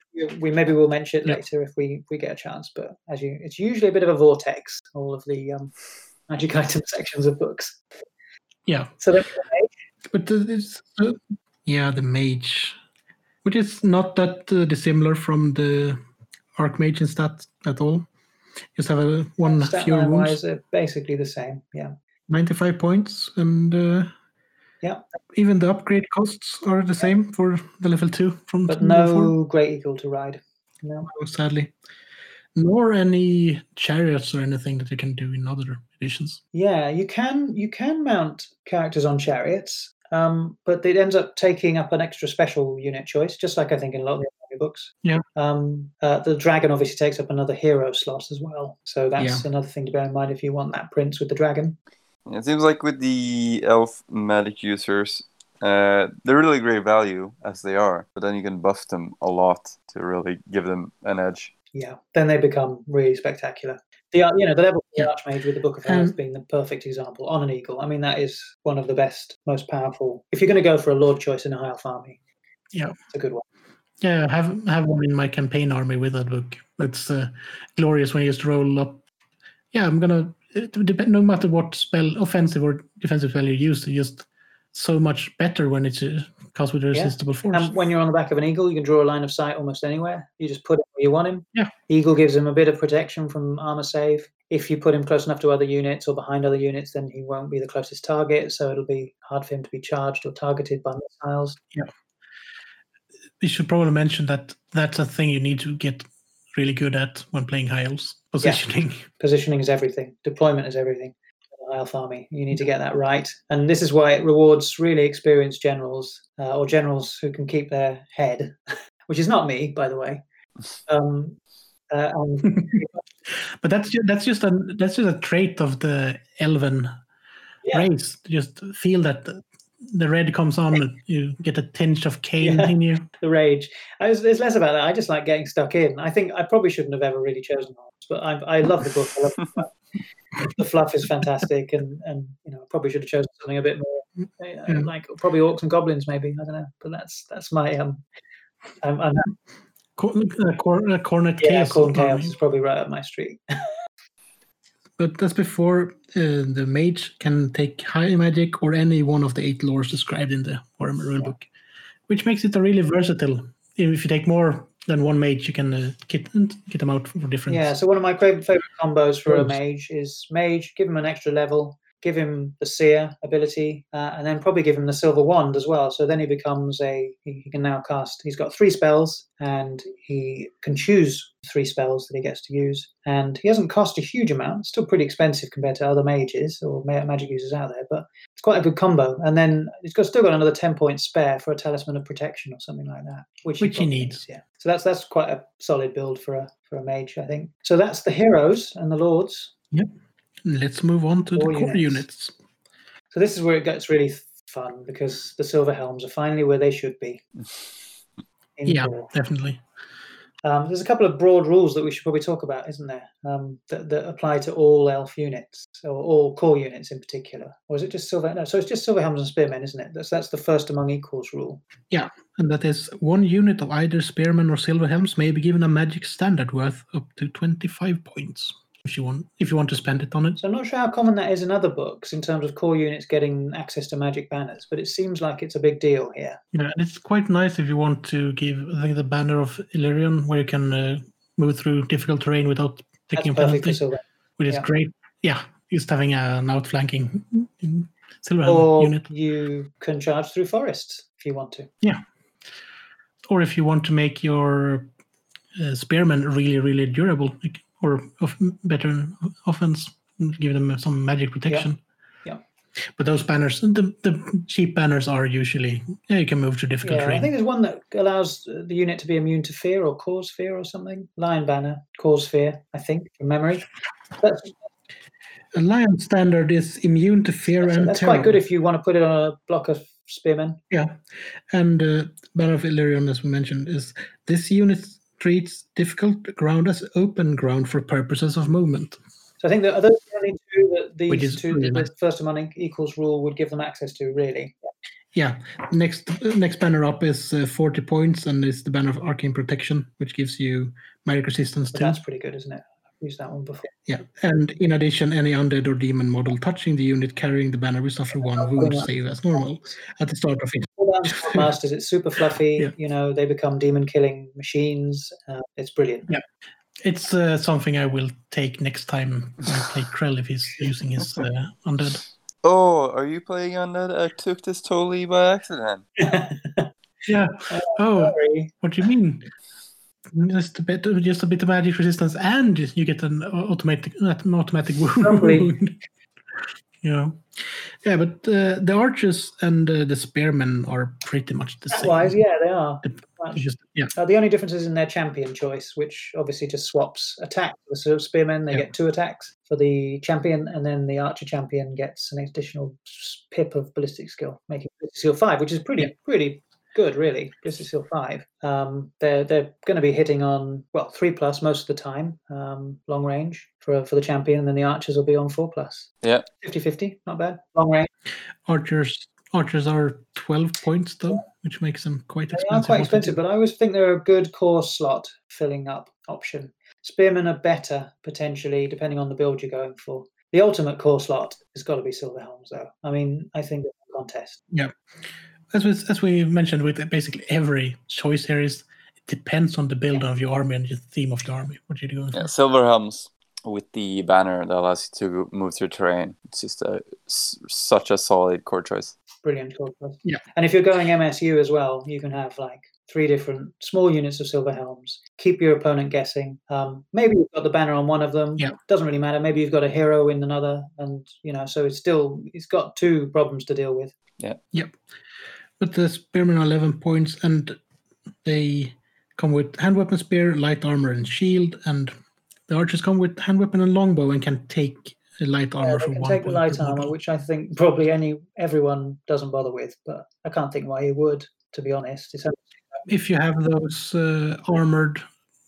we- maybe we'll mention it Yeah. later if we we get a chance. But as you, it's usually a bit of a vortex. All of the um, magic item sections of books. Yeah. So then, But the, it's, uh, yeah, the mage, which is not that uh, dissimilar from the archmage in stat at all. Just have a one stat fewer wounds, wise, they're basically the same. Yeah. ninety-five points, and uh, Yeah. even the upgrade costs are the same for the level two from But no great eagle to ride. No. sadly, nor any chariots or anything that you can do in other editions. Yeah, you can you can mount characters on chariots, um, but it ends up taking up an extra special unit choice, just like I think in a lot of the other books. Yeah. Um, uh, the dragon obviously takes up another hero slot as well, so that's another thing to bear in mind if you want that prince with the dragon. It seems like with the elf magic users, uh, they're really great value as they are, but then you can buff them a lot to really give them an edge. Yeah, then they become really spectacular. The you know the level of the Yeah. archmage with the Book of Hoeth Um, being the perfect example on an eagle. I mean that is one of the best, most powerful. If you're going to go for a lord choice in a high elf army, Yeah. it's a good one. Yeah, I have have one in my campaign army with that book. It's uh, glorious when you just roll up. Yeah, I'm gonna it no matter what spell, offensive or defensive spell you use, it's just so much better when it's uh, cast with irresistible force. And when you're on the back of an eagle, you can draw a line of sight almost anywhere. You just put him where you want him. Yeah. Eagle gives him a bit of protection from armor save. If you put him close enough to other units or behind other units, then he won't be the closest target. So it'll be hard for him to be charged or targeted by missiles. Yeah. We should probably mention that that's a thing you need to get really good at when playing high elves positioning. Positioning is everything. Deployment is everything. In a elf army. You need to get that right, and this is why it rewards really experienced generals uh, or generals who can keep their head, which is not me, by the way. Um, uh, and but that's just, that's just a that's just a trait of the elven Yeah. race. Just feel that the, the red comes on, you get a tinge of Khaine Yeah. in you. the rage. I was, it's less about that. I just like getting stuck in. I think I probably shouldn't have ever really chosen arms, but I, I love the book. I love the. The fluff is fantastic, and and you know probably should have chosen something a bit more uh, Yeah. like probably orcs and goblins, maybe I don't know. But that's that's my um. I'm, I'm, Co- uh, uh, cornet yeah, chaos. Khorne. Chaos is probably right up my street. But that's before uh, the mage can take high magic or any one of the eight lores described in the Warhammer rulebook, which makes it a really versatile. If you take more than one mage, you can uh, get get them out for different. Yeah, so one of my favorite, favorite combos for a mage is mage, give him an extra level, give him the seer ability, uh, and then probably give him the silver wand as well. So then he becomes a, he, he can now cast, he's got three spells and he can choose three spells that he gets to use. And he doesn't cost a huge amount, still pretty expensive compared to other mages or magic users out there, but it's quite a good combo. And then he's got still got another 10 points spare for a talisman of protection or something like that, which, Which he probably needs. Yeah. So that's that's quite a solid build for a for a mage, I think. So that's the heroes and the lords. Let's move on to Core the core units. units. So this is where it gets really fun because the silver helms are finally where they should be. Yeah, core. definitely. Um, there's a couple of broad rules that we should probably talk about, isn't there? Um, that, that apply to all elf units or all core units in particular. Or is it just silver? No, so it's just silver helms and spearmen, isn't it? That's that's the first among equals rule. Yeah, and that is one unit of either spearmen or silver helms may be given a magic standard worth up to 25 points if you want if you want to spend it on it. So I'm not sure how common that is in other books in terms of core units getting access to magic banners, but it seems like it's a big deal here. Yeah, and it's quite nice if you want to give I think the banner of Ellyrion where you can uh, move through difficult terrain without That's taking a penalty, which is yeah. great. Yeah, just having an outflanking silver Or unit. you can charge through forests if you want to. Yeah, or if you want to make your uh, spearmen really, really durable, like, or of better offense, give them some magic protection. Yeah. But those banners, the, the cheap banners are usually yeah, you can move to difficult Yeah, I think there's one that allows the unit to be immune to fear or cause fear or something. Lion banner, cause fear, I think, from memory. That's, A lion standard is immune to fear that's, and that's terror. quite good if you want to put it on a block of spearmen. Yeah, and uh, Banner of Ellyrion, as we mentioned, is this unit treats difficult ground as open ground for purposes of movement. So I think that are those the only two that these is two, really the first among equals rule would give them access to, really. Yeah, next next banner up is uh, 40 points, and it's the banner of Arcane Protection, which gives you magic resistance But too. that's pretty good, isn't it? I've used that one before. Yeah, and in addition, any undead or demon model touching the unit carrying the banner will suffer one wound save as normal at the start of it. All down masters, it's super fluffy. Yeah. You know, they become demon killing machines. Uh, it's brilliant. Yeah. It's uh, something I will take next time I play Krell if he's using his uh, undead. Oh, are you playing undead? I took this totally by accident. Yeah. Oh, Sorry. what do you mean? Just a bit, just a bit of magic resistance, and you get an automatic, an automatic Lovely. wound. you know, yeah. But uh, the archers and uh, the spearmen are pretty much the same. Wise, yeah, they are. It's Much. just yeah, Uh, the only difference is in their champion choice, which obviously just swaps attack. The sort of spearmen they Yeah. get two attacks for the champion, and then the archer champion gets an additional pip of ballistic skill, making ballistic skill five, which is pretty Yeah. pretty good, really. Ballistic skill five. Um, they're they're going to be hitting on well three plus most of the time, um, long range for for the champion, and then the archers will be on four plus. Yeah. 50-50, not bad. Long range. archers. Archers are twelve points though, which makes them quite They expensive. are quite expensive, but I always think they're a good core slot filling up option. Spearmen are better potentially, depending on the build you're going for. The ultimate core slot has got to be Silver Helms, though. I mean, I think it's a contest. As we as we mentioned with basically every choice here is it depends on the build of your army and the theme of your army. What you're doing. Yeah, silver helms with the banner that allows you to move through terrain. It's just a, s- such a solid core choice. Brilliant core slot. Yeah. And if you're going MSU as well, you can have like three different small units of Silver Helms. Keep your opponent guessing. Um, maybe you've got the banner on one of them. Yeah. Doesn't really matter. Maybe you've got a hero in another, and you know, so it's still it's got two problems to deal with. But the spearmen are 11 points, and they come with hand weapon, spear, light armor, and shield. And the archers come with hand weapon and longbow and can take a light Yeah, armor they for can one take the light armor, which I think probably any everyone doesn't bother with, but I can't think why you would, to be honest. It's If you have those uh, armored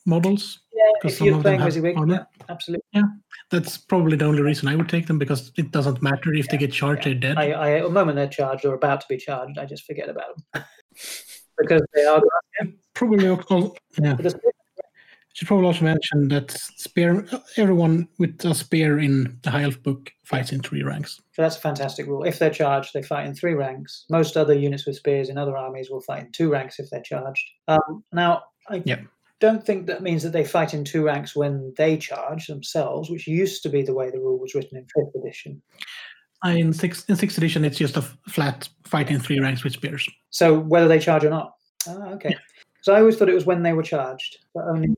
models, yeah, if you're playing have WYSIWYG, armor. yeah, absolutely. Yeah, that's probably the only reason I would take them because it doesn't matter if they get charged, they're dead. I, I, at the moment they're charged or about to be charged, I just forget about them because they are. Probably also, yeah. Should probably also mention that spear. Everyone with a spear in the High Elf book fights in three ranks. So that's a fantastic rule. If they're charged, they fight in three ranks. Most other units with spears in other armies will fight in two ranks if they're charged. Um, now, I Yep. Don't think that means that they fight in two ranks when they charge themselves, which used to be the way the rule was written in fifth edition. Uh, In sixth in sixth edition, it's just a flat fight in three ranks with spears. So whether they charge or not. Ah, okay. So I always thought it was when they were charged, but only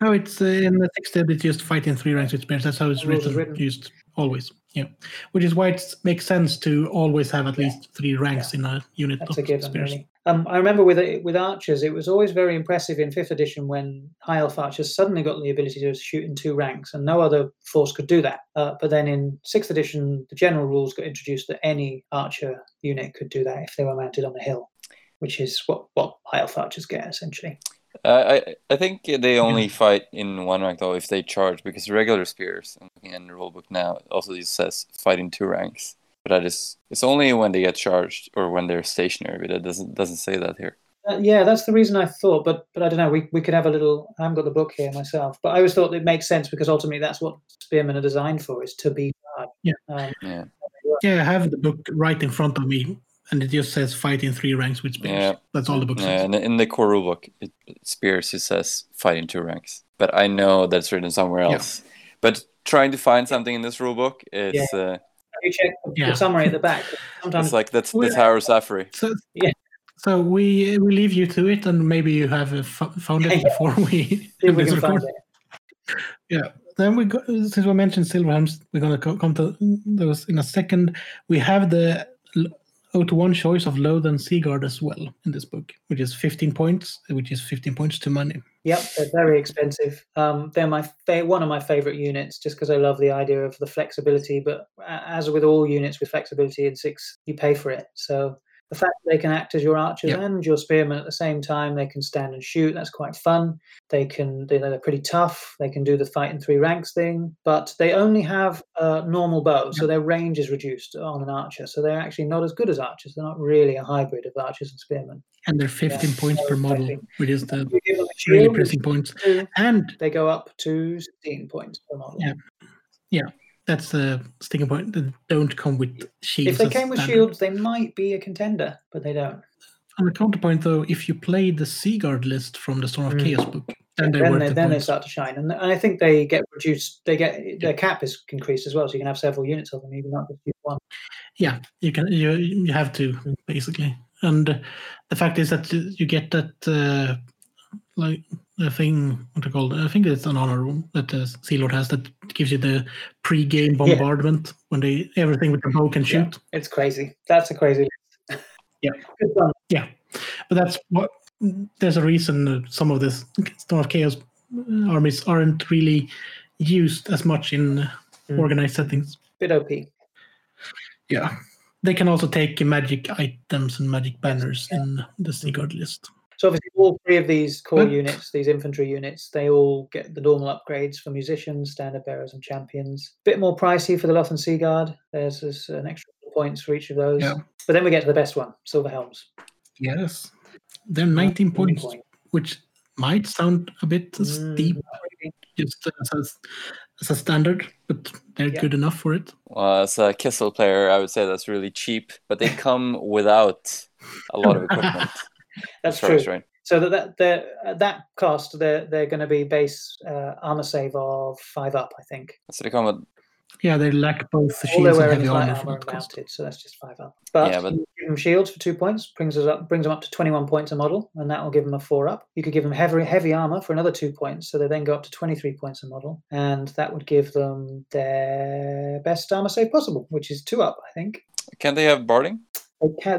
No, it's uh, in the sixth edition. It's just fight in three ranks with spears. That's how it's written, written. Used always. Yeah, which is why it makes sense to always have at least three ranks in a unit that's of a given. spears. Really. Um, I remember with with archers, it was always very impressive in fifth edition when high elf archers suddenly got the ability to shoot in two ranks, and no other force could do that. Uh, but then in sixth edition, the general rules got introduced that any archer unit could do that if they were mounted on a hill, which is what what high elf archers get essentially. Uh, I I think they only fight in one rank though if they charge because regular spears, I'm looking in the rulebook now, also says fight in two ranks. But that is it's only when they get charged or when they're stationary. But it doesn't doesn't say that here. Uh, yeah, that's the reason I thought, but but I don't know. We, we could have a little. I haven't got the book here myself, but I always thought it makes sense because ultimately that's what spearmen are designed for: is to be charged. Yeah. Um, Yeah. Yeah, I have the book right in front of me, and it just says fight in three ranks with spears. Yeah. That's all the book Yeah, says. and in the core rulebook, it, spears it says fight in two ranks. but I know that's written somewhere Yeah. else. But trying to find something in this rule book is uh, Have you checked the, Yeah. the summary at the back? Sometimes it's like that's Well, that's Harrow Safari. So, Yeah. So we we leave you to it, and maybe you have uh, f- found it Yeah. before we see end we this can find record. it. Then we go, since we mentioned Silver Helms, we're gonna co- come to those in a second. We have the 0 to 1 choice of Lothern Seaguard as well in this book, which is 15 points, which is 15 points to money. Yep, they're very expensive. Um, they're my fa- one of my favorite units, just because I love the idea of the flexibility. But as with all units with flexibility in six, you pay for it. So the fact they can act as your archers Yep. and your spearmen at the same time, they can stand and shoot. That's quite fun. They can, they- they're pretty tough. They can do the fight in three ranks thing, but they only have a normal bow, so their range is reduced on an archer. So they're actually not as good as archers. They're not really a hybrid of archers and spearmen. And they're 15 points so per model, which is the You give them a really pressing points. And they go up to 16 points per model. Yeah. Yeah. That's the sticking point. They don't come with shields. If they came with standard. shields, they might be a contender, but they don't. On the counterpoint, though, if you play the Seaguard list from the Storm of Mm. Chaos book, then they're Then, they, the then they start to shine, and, and I think they get reduced. They get their cap is increased as well, so you can have several units of them. Can not just one. Yeah, you can. You you have to basically, and the fact is that you you get that uh, like the thing what they call it? I think it's an honor room that the Sea Lord has that gives you the pre-game bombardment when they everything with the bow can Yeah. shoot. It's crazy. That's a crazy. list. Yeah. Good. But that's what there's a reason uh, some of this Storm of Chaos uh, armies aren't really used as much in uh, Mm. organized settings. Bit OP. Yeah. They can also take magic items and magic banners in the Seaguard list. So obviously, all three of these core But- units, these infantry units, they all get the normal upgrades for musicians, standard bearers, and champions. A Bit more pricey for the Lothern Sea Guard. There's, there's an extra points for each of those. Yeah. But then we get to the best one, Silver Helms. Yes. They're 19 points, Point. which might sound a bit Mm, steep really. just as a, as a standard, but they're Yeah. good enough for it. Well, as a Kislev player, I would say that's really cheap, but they come without a lot of equipment. That's as true. as right. So that that that cost, they're they're going to be base uh, armor save of five up, I think. So they come with Yeah, they lack both the shields and heavy armor for armor and mounted, so that's just five up. But, Yeah, but- you give them shields for two points, brings us up, brings them up to twenty-one points a model, and that will give them a four up. You could give them heavy heavy armor for another two points, so they then go up to twenty-three points a model, and that would give them their best armor save possible, which is two up, I think. can they have barding? They can,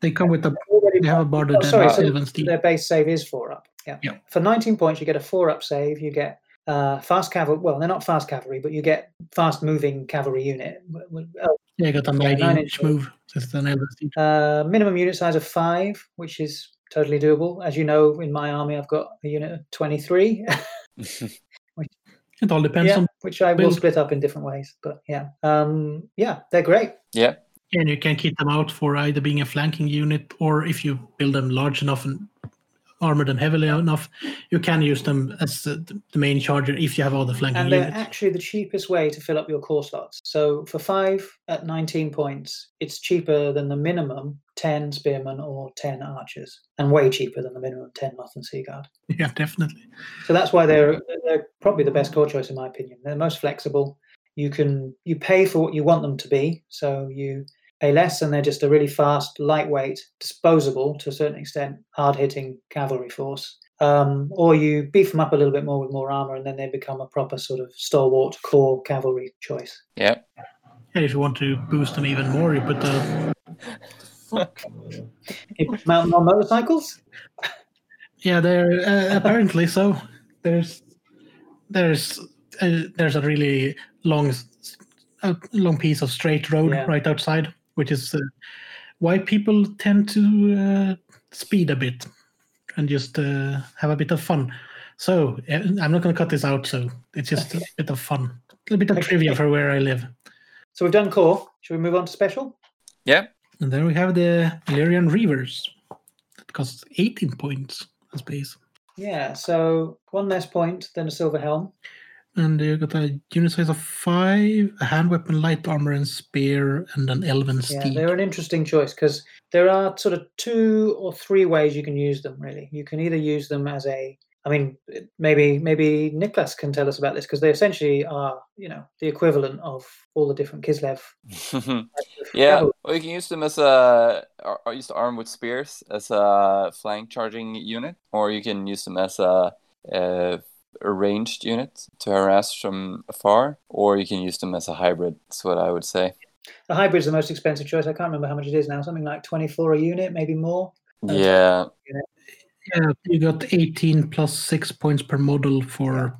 they're come with a they have a barded Oh, sorry, so their base save is four up. Yeah. Yeah. For 19 points, you get a four up save. You get uh, fast cavalry. Well, they're not fast cavalry, but you get fast moving cavalry unit. W- w- oh, Yeah, got the Yeah, 9 nine inch inch move. Since the Elven Uh, minimum unit size of five, which is totally doable. As you know, in my army, I've got a unit of 23. It all depends yeah, on which I will build. split up in different ways. But yeah, um, yeah, they're great. yeah, and you can keep them out for either being a flanking unit or if you build them large enough and armored and heavily enough, you can use them as the, the main charger if you have all the flanking And they're units. actually the cheapest way to fill up your core slots. So for five at 19 points, it's cheaper than the minimum 10 spearmen or 10 archers, and way cheaper than the minimum 10 Lothern Sea Guard. Yeah, definitely. So that's why they're they're probably the best core choice in my opinion. They're most flexible. You can you pay for what you want them to be, so you pay less, and they're just a really fast, lightweight, disposable to a certain extent, hard hitting cavalry force. Um, or you beef them up a little bit more with more armor, and then they become a proper sort of stalwart core cavalry choice. yeah. Yeah, if you want to boost them even more, you put the You put them out on motorcycles. yeah. They're uh, apparently so. There's there's uh, there's a really long s- a long piece of straight road Yeah. right outside, which is uh, why people tend to uh, speed a bit and just uh, have a bit of fun. So uh, I'm not going to cut this out. So it's just a bit of fun, a little bit of Okay. trivia for where I live. So we've done core. Should we move on to special? Yeah. And then we have the Ellyrian Reavers. That costs 18 points as base. Yeah. So one less point than a silver helm. And you got a unit size of five, a hand weapon, light armor, and spear, and an elven Yeah, steed. they're an interesting choice because there are sort of two or three ways you can use them. Really, you can either use them as a I mean, maybe maybe Niklas can tell us about this because they essentially are, you know, the equivalent of all the different Kislev. yeah, well, you can use them as a or use the arm with spears as a flank charging unit, or you can use them as a, a, a ranged unit to harass from afar, or you can use them as a hybrid. That's what I would say. The hybrid is the most expensive choice. I can't remember how much it is now. Something like twenty four a unit, maybe more. Yeah. Yeah, you got 18 plus six points per model for.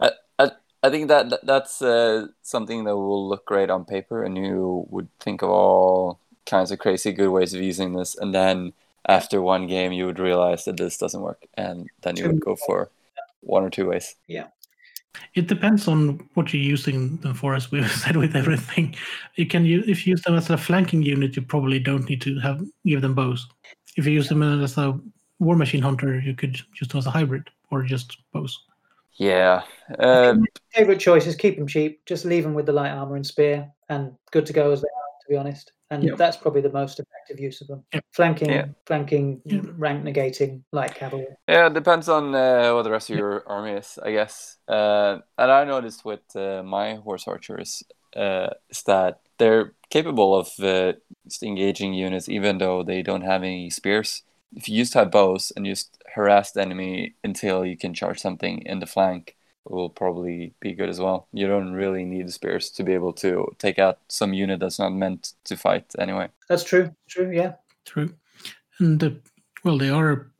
I, I, I think that, that that's uh, something that will look great on paper, and you would think of all kinds of crazy good ways of using this, and then after one game, you would realize that this doesn't work, and then you would go for one or two ways. Yeah. It depends on what you're using them for, as we've said with everything. You can use if you use them as a flanking unit, you probably don't need to have give them bows. If you use them as a War Machine Hunter, you could just use them as a hybrid or just bows. Yeah. Uh, favorite choice is keep them cheap. Just leave them with the light armor and spear, and good to go as they are. To be honest, and yep. that's probably the most effective use of them. Yep. Flanking, Yeah. flanking, Yep. rank negating light cavalry. yeah, it depends on uh, what the rest of your army is, I guess. Uh, and I noticed with uh, my horse archers uh, is that they're capable of uh, engaging units even though they don't have any spears. If you just have bows and just harass the enemy until you can charge something in the flank, it will probably be good as well. You don't really need the spears to be able to take out some unit that's not meant to fight anyway. That's true. True. Yeah. True. And uh, well, they are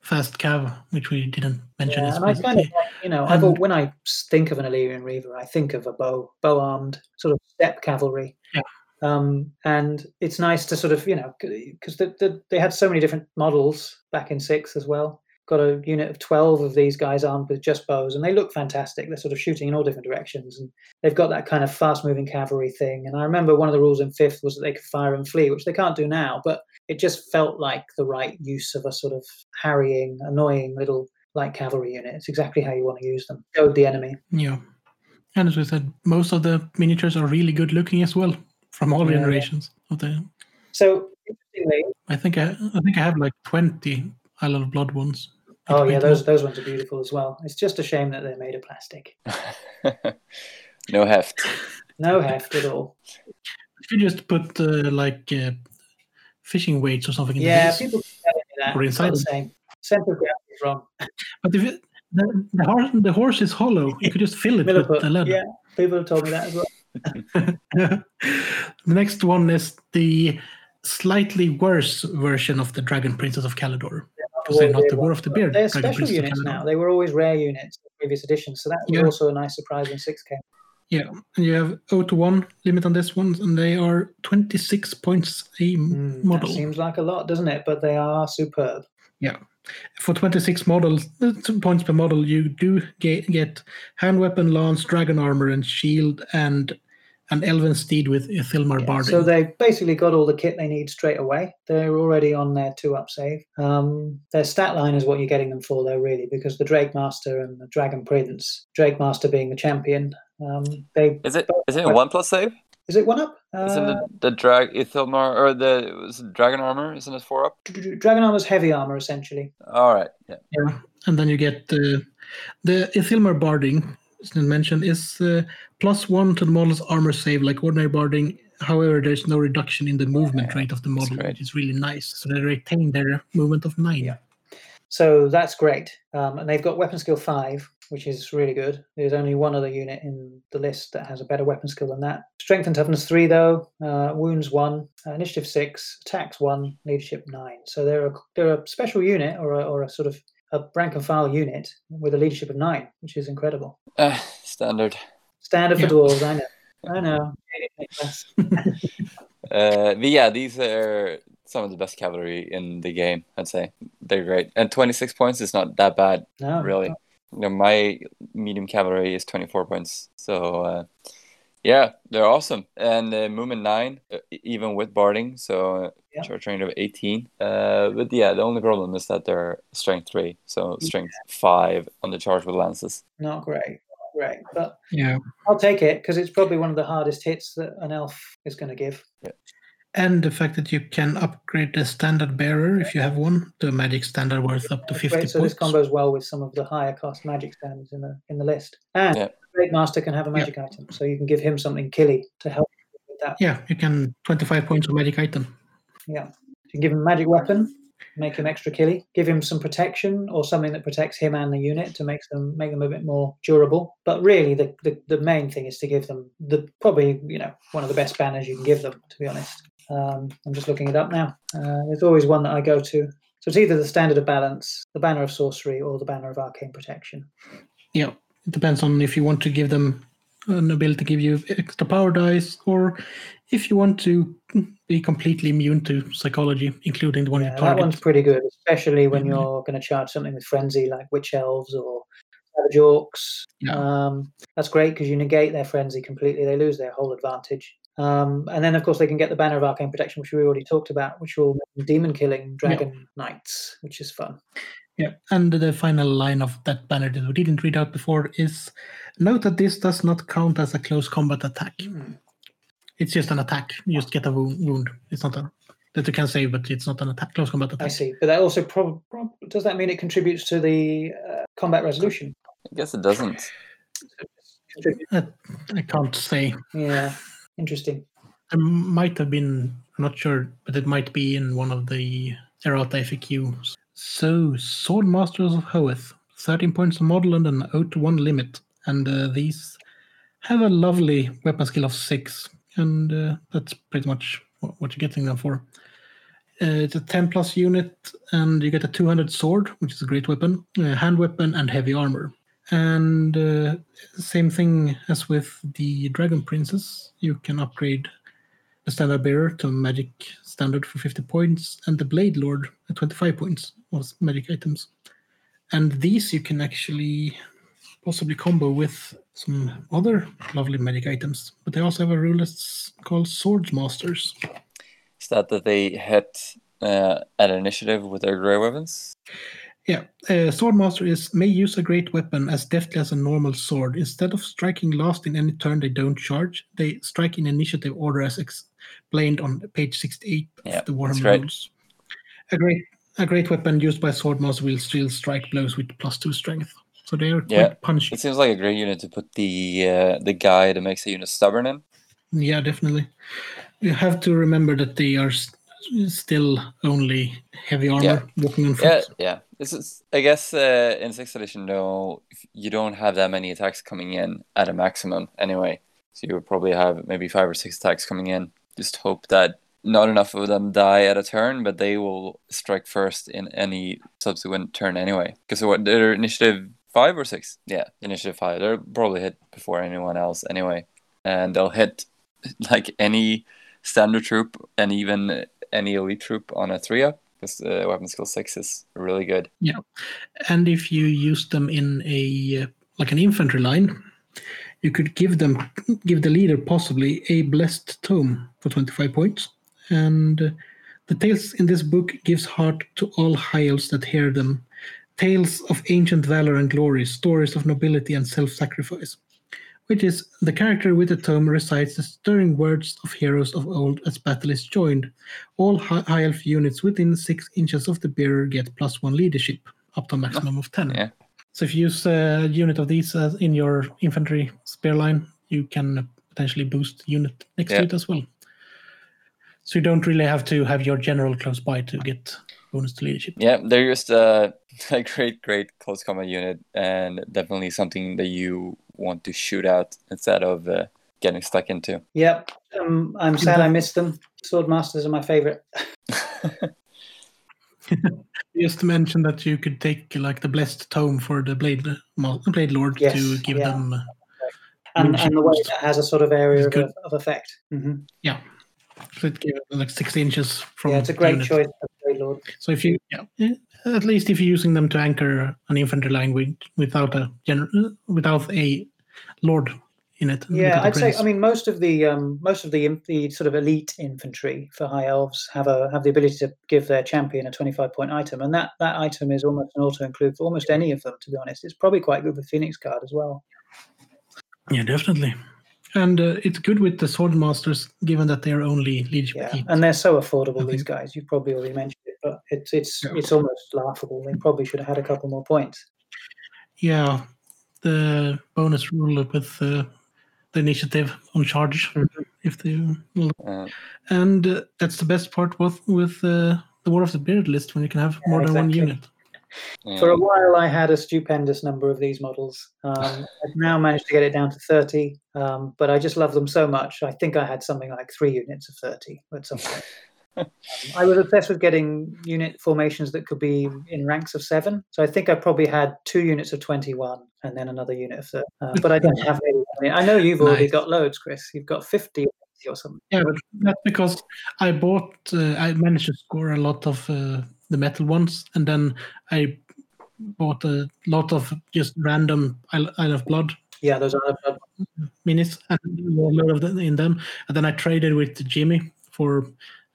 fast cav, which we didn't mention. Yeah, is and I kind of, you know, I've, al- and- when I s- think of an Ellyrian Reaver, I think of a bow, bow armed sort of step cavalry. Yeah. Um, and it's nice to sort of, you know, because the, the, they had so many different models back in six as well. Got a unit of 12 of these guys armed with just bows, and they look fantastic. They're sort of shooting in all different directions, and they've got that kind of fast moving cavalry thing. And I remember one of the rules in fifth was that they could fire and flee, which they can't do now, but it just felt like the right use of a sort of harrying, annoying little light cavalry unit. It's exactly how you want to use them. Goad the enemy. Yeah. And as we said, most of the miniatures are really good looking as well from all Yeah. generations of the So interestingly, I think I, I think I have like 20 Isle of Blood ones. oh yeah, It's those those ones are beautiful as well. It's just a shame that they're made of plastic. no heft. No heft at all. If you just put uh, like uh, fishing weights or something in Yeah, the base, people keep telling me that. Or It's the inside same. Center of gravity is wrong. but if it, the, the, horse, the horse is hollow, you could just fill it with Milliput. the lead. Yeah, people have told me that as well. the next one is the slightly worse version of the Dragon Princes of Caledor. Say not the War of the Beard. They're special units now. They were always rare units in previous editions, so that was Yeah. also a nice surprise in 6K. Yeah, and you have 0 to 1 limit on this one, and they are 26 points a Mm, that model. seems like a lot, doesn't it? But they are superb. Yeah. For 26 models, uh, points per model, you do get, get hand weapon, lance, dragon armor, and shield, and an elven steed with Ithilmar Yeah, Barding. So they basically got all the kit they need straight away. They're already on their two up save. Um, their stat line is what you're getting them for, though, really, because the Drake Master and the Dragon Prince, Drake Master being the champion, um, they Is it is it a one plus save? is it one up? Isn't Uh, the, the drag Ithilmar or the was it dragon armor? Isn't it four up? Dragon armor is heavy armor, essentially. All right. Yeah. Yeah, and then you get the the Ithilmar Barding, I mentioned, is uh, plus one to the model's armor save like ordinary Barding. However, there's no reduction in the movement Yeah, rate of the model, which is really nice. So they retain their movement of nine. Yeah. So that's great. Um, and they've got weapon skill five, which is really good. There's only one other unit in the list that has a better weapon skill than that. Strength and toughness three, though. Uh, wounds one. Uh, initiative six. Attacks one. Leadership nine. So they're a, they're a special unit or a, or a sort of a rank and file unit with a leadership of nine, which is incredible. Uh, standard. Standard for Yeah. dwarves, I know. I know. Uh, but yeah, these are some of the best cavalry in the game. I'd say they're great, and 26 points is not that bad, No, really. You know, my medium cavalry is 24 points, so uh, yeah, they're awesome. And uh, movement nine, uh, even with barding, so uh, Yeah. charge range of 18. Uh, but yeah, the only problem is that they're strength three, so strength five on the charge with lances. not great. Not great. But Yeah. I'll take it because it's probably one of the hardest hits that an elf is going to give. And the fact that you can upgrade the standard bearer if you have one to a magic standard worth up to 50 Great, so points. this combos well with some of the higher cost magic standards in the in the list. And Yeah. Drake Master can have a Yeah. magic item, so you can give him something killy to help with that. Yeah, you can 25 points of magic item. Yeah. You can give him a magic weapon, make him extra killy, give him some protection or something that protects him and the unit to make them make them a bit more durable. But really the, the, the main thing is to give them the probably, you know, one of the best banners you can give them, to be honest. Um, I'm just looking it up now. Uh, there's always one that I go to. So it's either the standard of balance, the banner of sorcery, or the banner of arcane protection. Yeah, it depends on if you want to give them an ability to give you extra power dice or if you want to be completely immune to psychology, including the one Yeah, you that target. one's pretty good, especially when Mhm. you're going to charge something with frenzy like witch elves or savage orcs. Yeah. Um, that's great because you negate their frenzy completely; they lose their whole advantage. Um, and then, of course, they can get the banner of arcane protection, which we already talked about, which will demon killing dragon knights, which is fun. Yeah, and the final line of that banner that we didn't read out before is note that this does not count as a close combat attack. It's just an attack. You just get a wound. It's not a that you can save, but it's not an attack, close combat attack. I see, but that also prob- prob- does that mean it contributes to the uh, combat resolution? I guess it doesn't. Uh, I can't say. Yeah, interesting. It might have been, I'm not sure, but it might be in one of the errata FAQs. So, Sword Masters of Hoeth, 13 points of model and an 0 to 1 limit. And uh, these have a lovely weapon skill of 6. And uh, that's pretty much what, you're getting them for. Uh, it's a 10 plus unit, and you get a 200 sword, which is a great weapon, hand weapon, and heavy armor. And uh, same thing as with the Dragon Princes, you can upgrade the standard bearer to magic standard for 50 points, and the blade lord at 25 points was magic items. And these you can actually possibly combo with some other lovely magic items. But they also have a rule that's called Swords Masters. Is that that they hit uh, at initiative with their grey weapons? Yeah, uh, Sword Master is may use a great weapon as deftly as a normal sword. Instead of striking last in any turn they don't charge, they strike in initiative order as explained on page 68 Yeah, of the Warhammer right. rules. A great a great weapon used by Sword Master will still strike blows with plus two strength. So they are quite Yeah, punchy. It seems like a great unit to put the uh, the guy that makes a unit stubborn in. Yeah, definitely. You have to remember that they are s- still only heavy armor Yeah. walking on foot. Yeah, yeah. This is, I guess, uh, in sixth edition though, you don't have that many attacks coming in at a maximum anyway. So you would probably have maybe five or six attacks coming in. Just hope that not enough of them die at a turn, but they will strike first in any subsequent turn anyway. Because what they're initiative five or six? Yeah, initiative five. They're probably hit before anyone else anyway, and they'll hit like any standard troop and even any elite troop on a three up. Because uh, weapon skill six is really good. Yeah, and if you use them in a uh, like an infantry line you could give them give the leader possibly a blessed tome for 25 points. And uh, the tales in this book gives heart to all high elves that hear them. Tales of ancient valor and glory stories of nobility and self-sacrifice which is the character with the tome recites the stirring words of heroes of old as battle is joined all high elf units within six inches of the bearer get plus one leadership up to a maximum of 10 Yeah. so if you use a unit of these uh, in your infantry spear line you can potentially boost unit next Yeah. to it as well so you don't really have to have your general close by to get bonus to leadership Yeah, they're just uh, a great, great close combat unit, and definitely something that you want to shoot out instead of uh, getting stuck into. Yep. Um, I'm sad I missed them. Sword Masters are my favorite. just to mention that you could take like the blessed tome for the blade blade lord Yes, to give yeah. them uh, And, and the way boost. that has a sort of area of, of effect. hmm yeah so it gives like six inches from Yeah, it's a great unit. choice Lord. So if you, yeah, eh, at least if you're using them to anchor an infantry line with, without a general, without a lord in it. Yeah, I'd say. I mean, most of the um, most of the the sort of elite infantry for high elves have a have the ability to give their champion a twenty five point item, and that that item is almost an auto include for almost any of them. To be honest, it's probably quite good with Phoenix Guard as well. yeah, definitely. And uh, it's good with the sword masters, given that they are only leadership Yeah, eight. and they're so affordable. These guys, you probably already mentioned it, but it's it's Yeah. it's almost laughable. They probably should have had a couple more points. Yeah, the bonus rule with uh, the initiative on charge, Mhm. if they, Uh, and uh, that's the best part with with uh, the War of the Beard list when you can have Yeah, more than one exactly. Unit. For a while, I had a stupendous number of these models. Um, I've now managed to get it down to 30, um, but I just love them so much. I think I had something like three units of 30 at some point. Um, I was obsessed with getting unit formations that could be in ranks of seven. So I think I probably had two units of 21 and then another unit of 30. Uh, but I don't have any. I, mean, I know you've already got loads, Chris. You've got 50 or something. Yeah, but that's because I bought, uh, I managed to score a lot of uh, the metal ones, and then I bought a lot of just random Isle, of Blood Yeah, those are. uh, minis and a lot of them in them, and then I traded with Jimmy for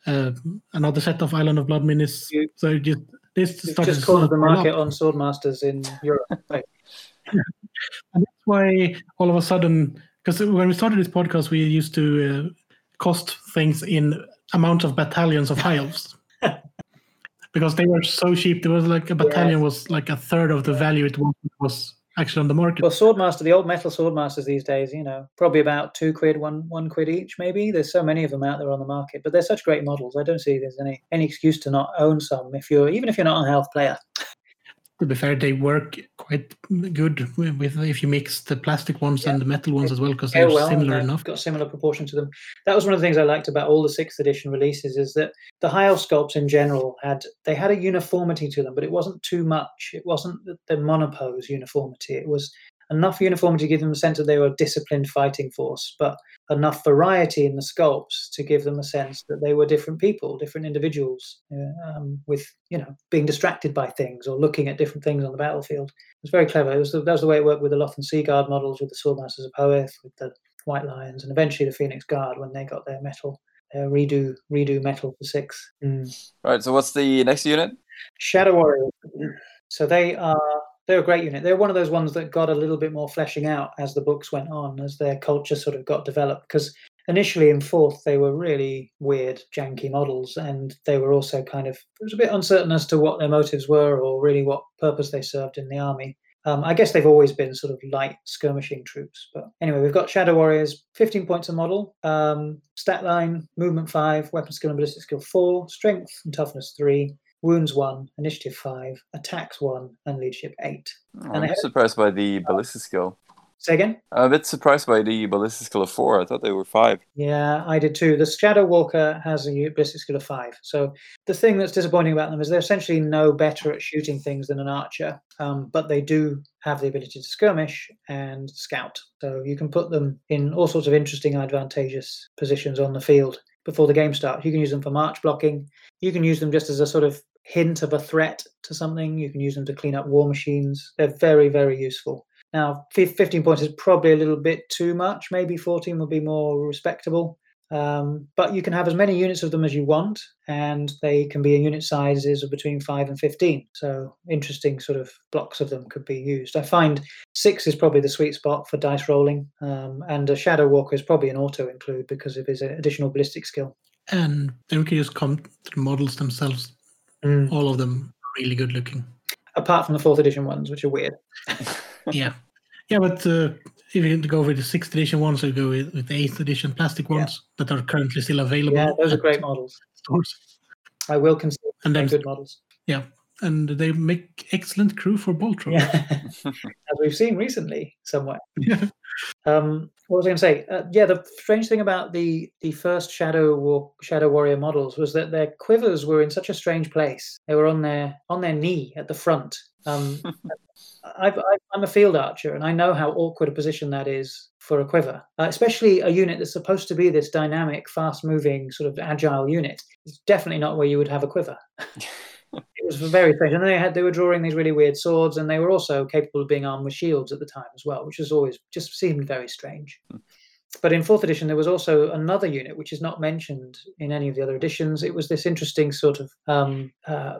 uh, another set of Island of Blood minis. You- so just this just cornered the up. market on Swordmasters in Europe. Right. And that's why all of a sudden, because when we started this podcast, we used to uh, cost things in amount of battalions of high elves. Because they were so cheap. There was like a battalion was like a third of the value it was, it was actually on the market. Well, Swordmaster, the old metal Swordmasters these days, you know, probably about two quid, one one quid each, maybe. There's so many of them out there on the market, but they're such great models. I don't see there's any any excuse to not own some if you're even if you're not a health player. To be fair, they work quite good with, if you mix the plastic ones Yeah. and the metal ones as well, because oh, they're well, similar enough. Got similar proportion to them. That was one of the things I liked about all the sixth edition releases is that the high elf sculpts in general had they had a uniformity to them, but it wasn't too much. It wasn't the, the monopose uniformity. It was enough uniformity to give them a sense that they were a disciplined fighting force, but enough variety in the sculpts to give them a sense that they were different people, different individuals, uh, um, with you know being distracted by things or looking at different things on the battlefield. It was very clever. It was the, that was the way it worked with the Lothern Sea Guard models, with the Swordmasters of Hoeth, with the White Lions, and eventually the Phoenix Guard when they got their metal, their redo redo metal for six. Mm. Right. So what's the next unit? Shadow Warriors. So they are they're a great unit. They're one of those ones that got a little bit more fleshing out as the books went on, as their culture sort of got developed. Because initially in fourth they were really weird, janky models, and they were also kind of it was a bit uncertain as to what their motives were or really what purpose they served in the army. Um, I guess they've always been sort of light skirmishing troops. But anyway, we've got Shadow Warriors, 15 points a model, um, stat line, movement 5, weapon skill and ballistic skill 4, strength and toughness 3, wounds 1, initiative 5, attacks 1, and leadership 8. Oh, they I'm surprised by the ballistic skill. Say again? I'm a bit surprised by the ballistic skill of four. I thought they were five. Yeah, I did too. The Shadow Walker has a ballistic skill of 5. So the thing that's disappointing about them is they're essentially no better at shooting things than an archer, um, but they do have the ability to skirmish and scout. So you can put them in all sorts of interesting, advantageous positions on the field before the game starts. You can use them for march blocking. You can use them just as a sort of hint of a threat to something. You can use them to clean up war machines. They're very, very useful. Now, 15 points is probably a little bit too much. Maybe 14 would be more respectable. Um, but you can have as many units of them as you want, and they can be in unit sizes of between 5 and 15. So, interesting sort of blocks of them could be used. I find 6 is probably the sweet spot for dice rolling, um, and a Shadow Walker is probably an auto include because of his additional ballistic skill. And come to the models themselves. All of them really good looking. Apart from the fourth edition ones, which are weird. yeah. Yeah, but uh, if you go with the sixth edition ones, or go with, with the eighth edition plastic Yeah. ones that are currently still available. Yeah, those are great models. Stores. I will consider And them then, good models. yeah, and they make excellent crew for Boltron. Yeah. As we've seen recently somewhere. Yeah. Um, what was I going to say? Uh, yeah, the strange thing about the the first Shadow War, Shadow Warrior models was that their quivers were in such a strange place. They were on their on their knee at the front. Um, I've, I've, I'm a field archer, and I know how awkward a position that is for a quiver, uh, especially a unit that's supposed to be this dynamic, fast-moving, sort of agile unit. It's definitely not where you would have a quiver. it was very strange, and they had they were drawing these really weird swords, and they were also capable of being armed with shields at the time as well, which was always just seemed very strange. But in fourth edition, there was also another unit which is not mentioned in any of the other editions. It was this interesting sort of um, uh,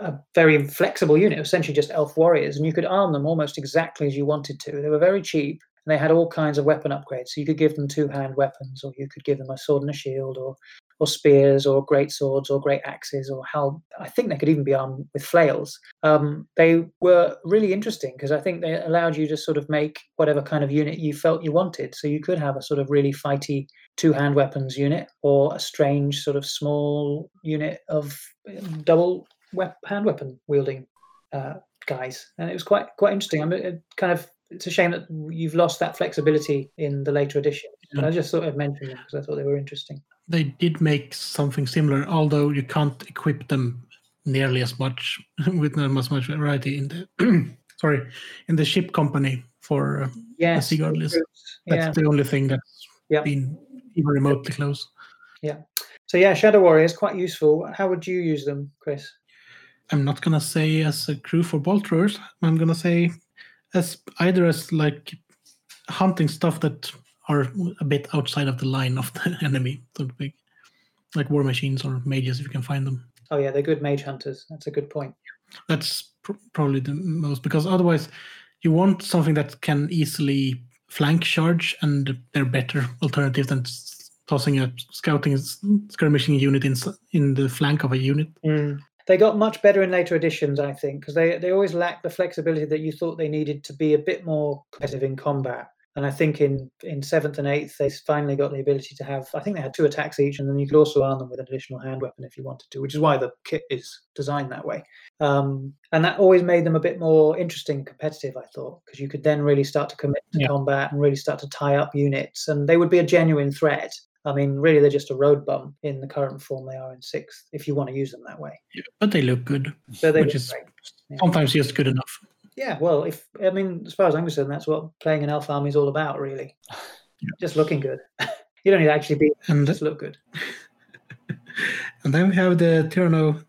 a very flexible unit, essentially just elf warriors, and you could arm them almost exactly as you wanted to. They were very cheap, And they had all kinds of weapon upgrades. So you could give them two hand weapons, or you could give them a sword and a shield, or or spears, or great swords, or great axes, or how I think they could even be armed with flails. Um, they were really interesting because I think they allowed you to sort of make whatever kind of unit you felt you wanted. So you could have a sort of really fighty two hand weapons unit, or a strange sort of small unit of um, double wep- hand weapon wielding uh, guys, and it was quite quite interesting. I mean, it kind of it's a shame that you've lost that flexibility in the later edition. But I just thought I'd mention them because I thought they were interesting. They did make something similar, although you can't equip them nearly as much with not as much variety in the sorry in the ship company for uh, Yes, Sea Guard list. that's yeah. the only thing that's Yep. been even remotely close. Yeah. So yeah, Shadow Warriors quite useful. How would you use them, Chris? I'm not gonna say as a crew for bolt throwers. I'm gonna say as either as like hunting stuff that are a bit outside of the line of the enemy, so to speak. Like war machines or mages if you can find them. Oh yeah, they're good mage hunters. That's a good point. That's pr- probably the most because otherwise you want something that can easily flank charge, and they're better alternative than tossing a scouting skirmishing unit in in the flank of a unit. Mm. They got much better in later editions, I think, because they, they always lacked the flexibility that you thought they needed to be a bit more aggressive in combat. And I think in in seventh and eighth, they finally got the ability to have. I think they had two attacks each, and then you could also arm them with an additional hand weapon if you wanted to, which is why the kit is designed that way. Um, and that always made them a bit more interesting, competitive. I thought, because you could then really start to commit to Yeah. combat and really start to tie up units, and they would be a genuine threat. I mean, really, they're just a road bump in the current form they are in sixth, if you want to use them that way. But they look good. So they Which look is- great. Yeah. Sometimes just good enough. Yeah, well, if I mean, as far as I'm concerned, that's what playing an elf army is all about, really. Yeah. Just looking good. you don't need to actually be And just look good. and then we have the Tiranoc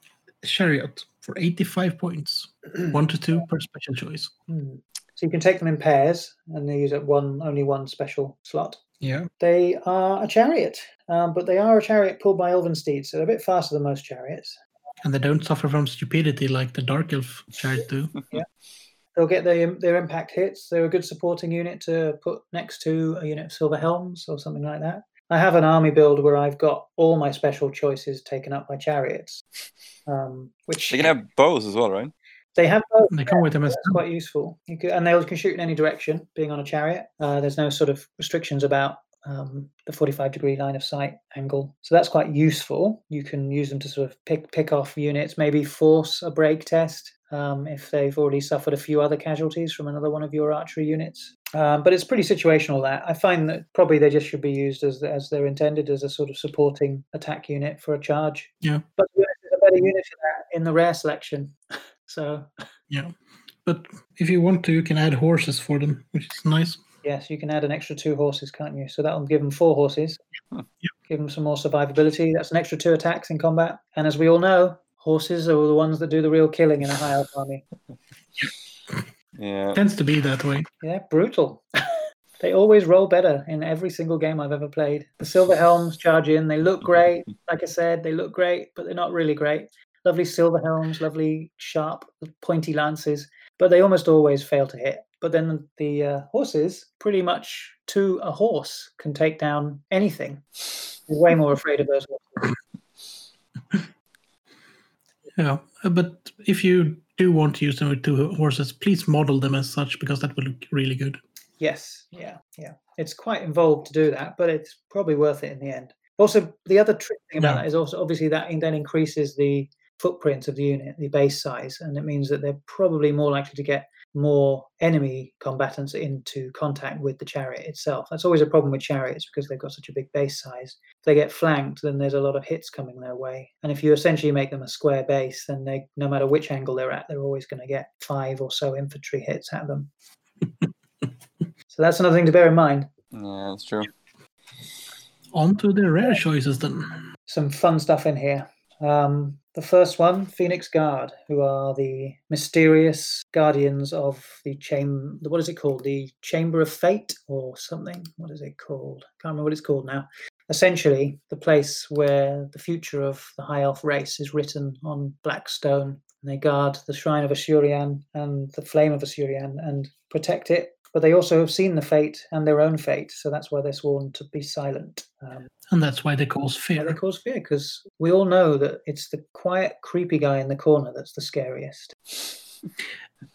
Chariot for 85 points, one to two per special choice. Hmm. So you can take them in pairs, and they use up one only one special slot. Yeah, They are a chariot, um, but they are a chariot pulled by elven steeds, so they're a bit faster than most chariots. and they don't suffer from stupidity like the Dark Elf Chariot do. They'll get their their impact hits. They're a good supporting unit to put next to a unit of silver helms or something like that. I have an army build where I've got all my special choices taken up by chariots, um, which They can have bows as well, right? they have both. They come with them as quite useful. You can, and they can shoot in any direction, being on a chariot. Uh, there's no sort of restrictions about um, the 45 degree line of sight angle. So that's quite useful. You can use them to sort of pick pick off units, maybe force a break test um, if they've already suffered a few other casualties from another one of your archery units. Um, but it's pretty situational. That I find that probably they just should be used as as they're intended as a sort of supporting attack unit for a charge. Yeah. But to be honest, there's a better unit for that in the rare selection. So yeah. But if you want to, you can add horses for them, which is nice. Yes, you can add an extra two horses, can't you? So that'll give them four horses. Hmm. Give them some more survivability. That's an extra two attacks in combat. And as we all know, horses are the ones that do the real killing in a high elf army. Yeah. Tends to be that way. Yeah, brutal. they always roll better in every single game I've ever played. The silver helms charge in. They look great. Like I said, they look great, but they're not really great. Lovely silver helms, lovely sharp, pointy lances, but they almost always fail to hit. But then the uh, horses, pretty much to a horse, can take down anything. You're way more afraid of those horses. Yeah. Uh, But if you do want to use them with two horses, please model them as such because that will look really good. Yes, yeah, yeah. It's quite involved to do that, but it's probably worth it in the end. Also, the other trick thing about Yeah. that is also obviously that in- then increases the footprint of the unit, the base size, and it means that they're probably more likely to get more enemy combatants into contact with the chariot itself. That's always a problem with chariots because they've got such a big base size. If they get flanked, then there's a lot of hits coming their way. And if you essentially make them a square base, then they, no matter which angle they're at, they're always going to get five or so infantry hits at them. so that's another thing to bear in mind. Yeah, that's true. On to the rare choices then. some fun stuff in here. Um, the first one, Phoenix Guard, who are the mysterious guardians of the chamber. What is it called? The Chamber of Fate or something? What is it called? I Can't remember what it's called now. Essentially, the place where the future of the High Elf race is written on black stone. And they guard the shrine of Asuryan and the flame of Asuryan and protect it but they also have seen the fate and their own fate, so that's why they're sworn to be silent. Um, And that's why they cause fear. they cause fear because we all know that it's the quiet, creepy guy in the corner that's the scariest.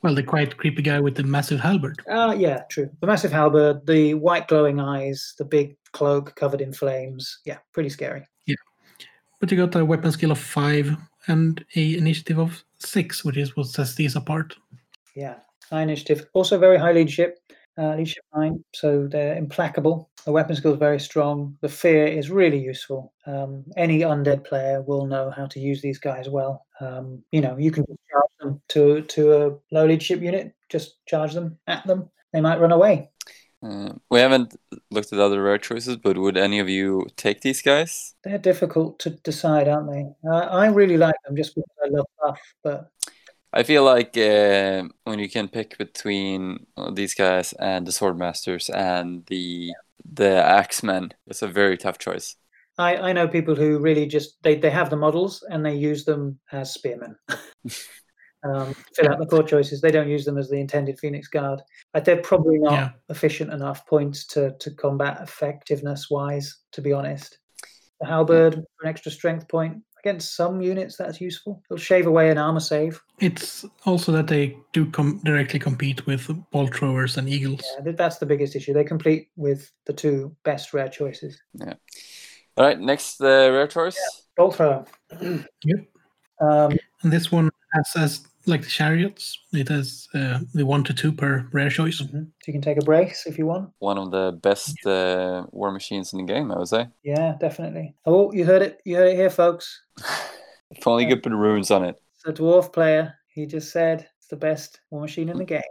Well, the quiet, creepy guy with the massive halberd. Ah, yeah, true. The massive halberd, the white glowing eyes, the big cloak covered in flames. Yeah, pretty scary. Yeah. But you got a weapon skill of five and a initiative of six, which is what sets these apart. Yeah, high initiative. Also very high leadership. Uh, leadership nine, so they're implacable. The weapon skill is very strong. The fear is really useful. Um, any undead player will know how to use these guys well. Um, you know, you can just charge them to to a low leadership unit. Just charge them at them. They might run away. Uh, we haven't looked at other rare choices, but would any of you take these guys? They're difficult to decide, aren't they? Uh, I really like them just because I love buff, but I feel like uh, when you can pick between uh, these guys and the Swordmasters and the the Axemen, it's a very tough choice. I, I know people who really just they, they have the models and they use them as spearmen. um, fill out the core choices. They don't use them as the intended Phoenix Guard. But they're probably not Yeah. efficient enough points to to combat effectiveness wise. To be honest, the halberd for an extra strength point against some units that's useful. It'll shave away an armor save. It's also that they do com- directly compete with bolt throwers and eagles. Yeah, that's the biggest issue. They complete with the two best rare choices. Yeah. All right, next uh, rare choice. Bolt thrower. Yep. Um, And this one has, as like the chariots, it has uh, the one to two per rare choice. mhm. So you can take a brace if you want. One of the best uh, war machines in the game, I would say. Yeah, definitely. Oh, you heard it. You heard it here, folks. If only you could put runes on it. The dwarf player. He just said it's the best war machine in the game.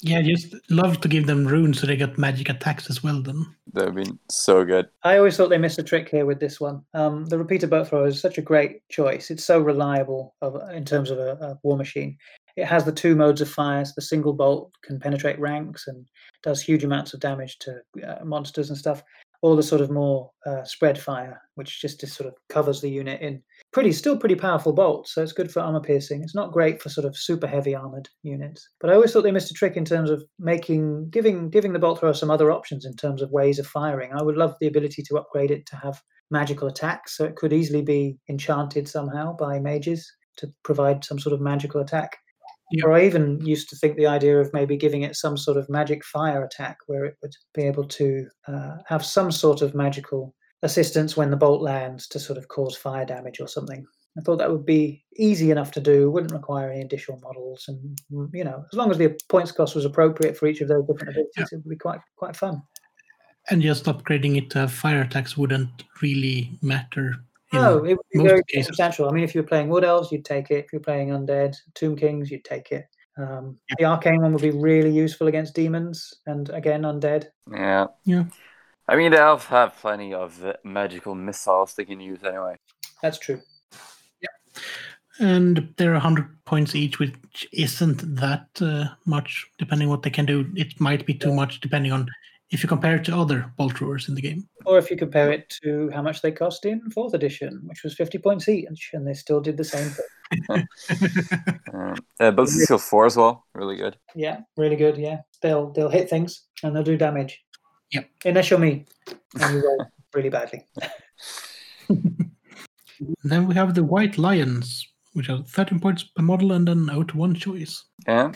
Yeah, just love to give them runes so they get magic attacks as well. Then That would be so good. I always thought they missed a trick here with this one. Um, the repeater bolt thrower is such a great choice. It's so reliable of, in terms of a, a war machine. It has the two modes of fire. So the single bolt can penetrate ranks and does huge amounts of damage to uh, monsters and stuff. All the sort of more uh, spread fire, which just, just sort of covers the unit in pretty, still pretty powerful bolt, So it's good for armor piercing. It's not great for sort of super heavy armored units. But I always thought they missed a trick in terms of making, giving, giving the bolt thrower some other options in terms of ways of firing. I would love the ability to upgrade it to have magical attacks. So it could easily be enchanted somehow by mages to provide some sort of magical attack. Yeah. Or I even used to think the idea of maybe giving it some sort of magic fire attack where it would be able to uh, have some sort of magical assistance when the bolt lands to sort of cause fire damage or something. I thought that would be easy enough to do, wouldn't require any additional models, and mm, you know, as long as the points cost was appropriate for each of those different abilities, it would be quite quite fun. and just upgrading it to have fire attacks wouldn't really matter. No, it would be very cases. substantial. I mean, if you're playing Wood Elves, you'd take it. If you're playing Undead, Tomb Kings, you'd take it. Um, The Arcane one would be really useful against demons and again Undead. Yeah. Yeah. I mean, the elves have plenty of uh, magical missiles they can use anyway. That's true. Yeah. and they're 100 points each, which isn't that uh, much, depending what they can do. It might be too much, depending on if you compare it to other bolt throwers in the game. Or if you compare it to how much they cost in fourth edition, which was 50 points each, and they still did the same thing. Um, uh, Bugs Skill 4 as well. Really good. Yeah, really good. Yeah, they'll they'll hit things and they'll do damage. Yep. Unless you're me, and you roll really badly. then we have the White Lions, which are 13 points per model and an out one choice. Yeah.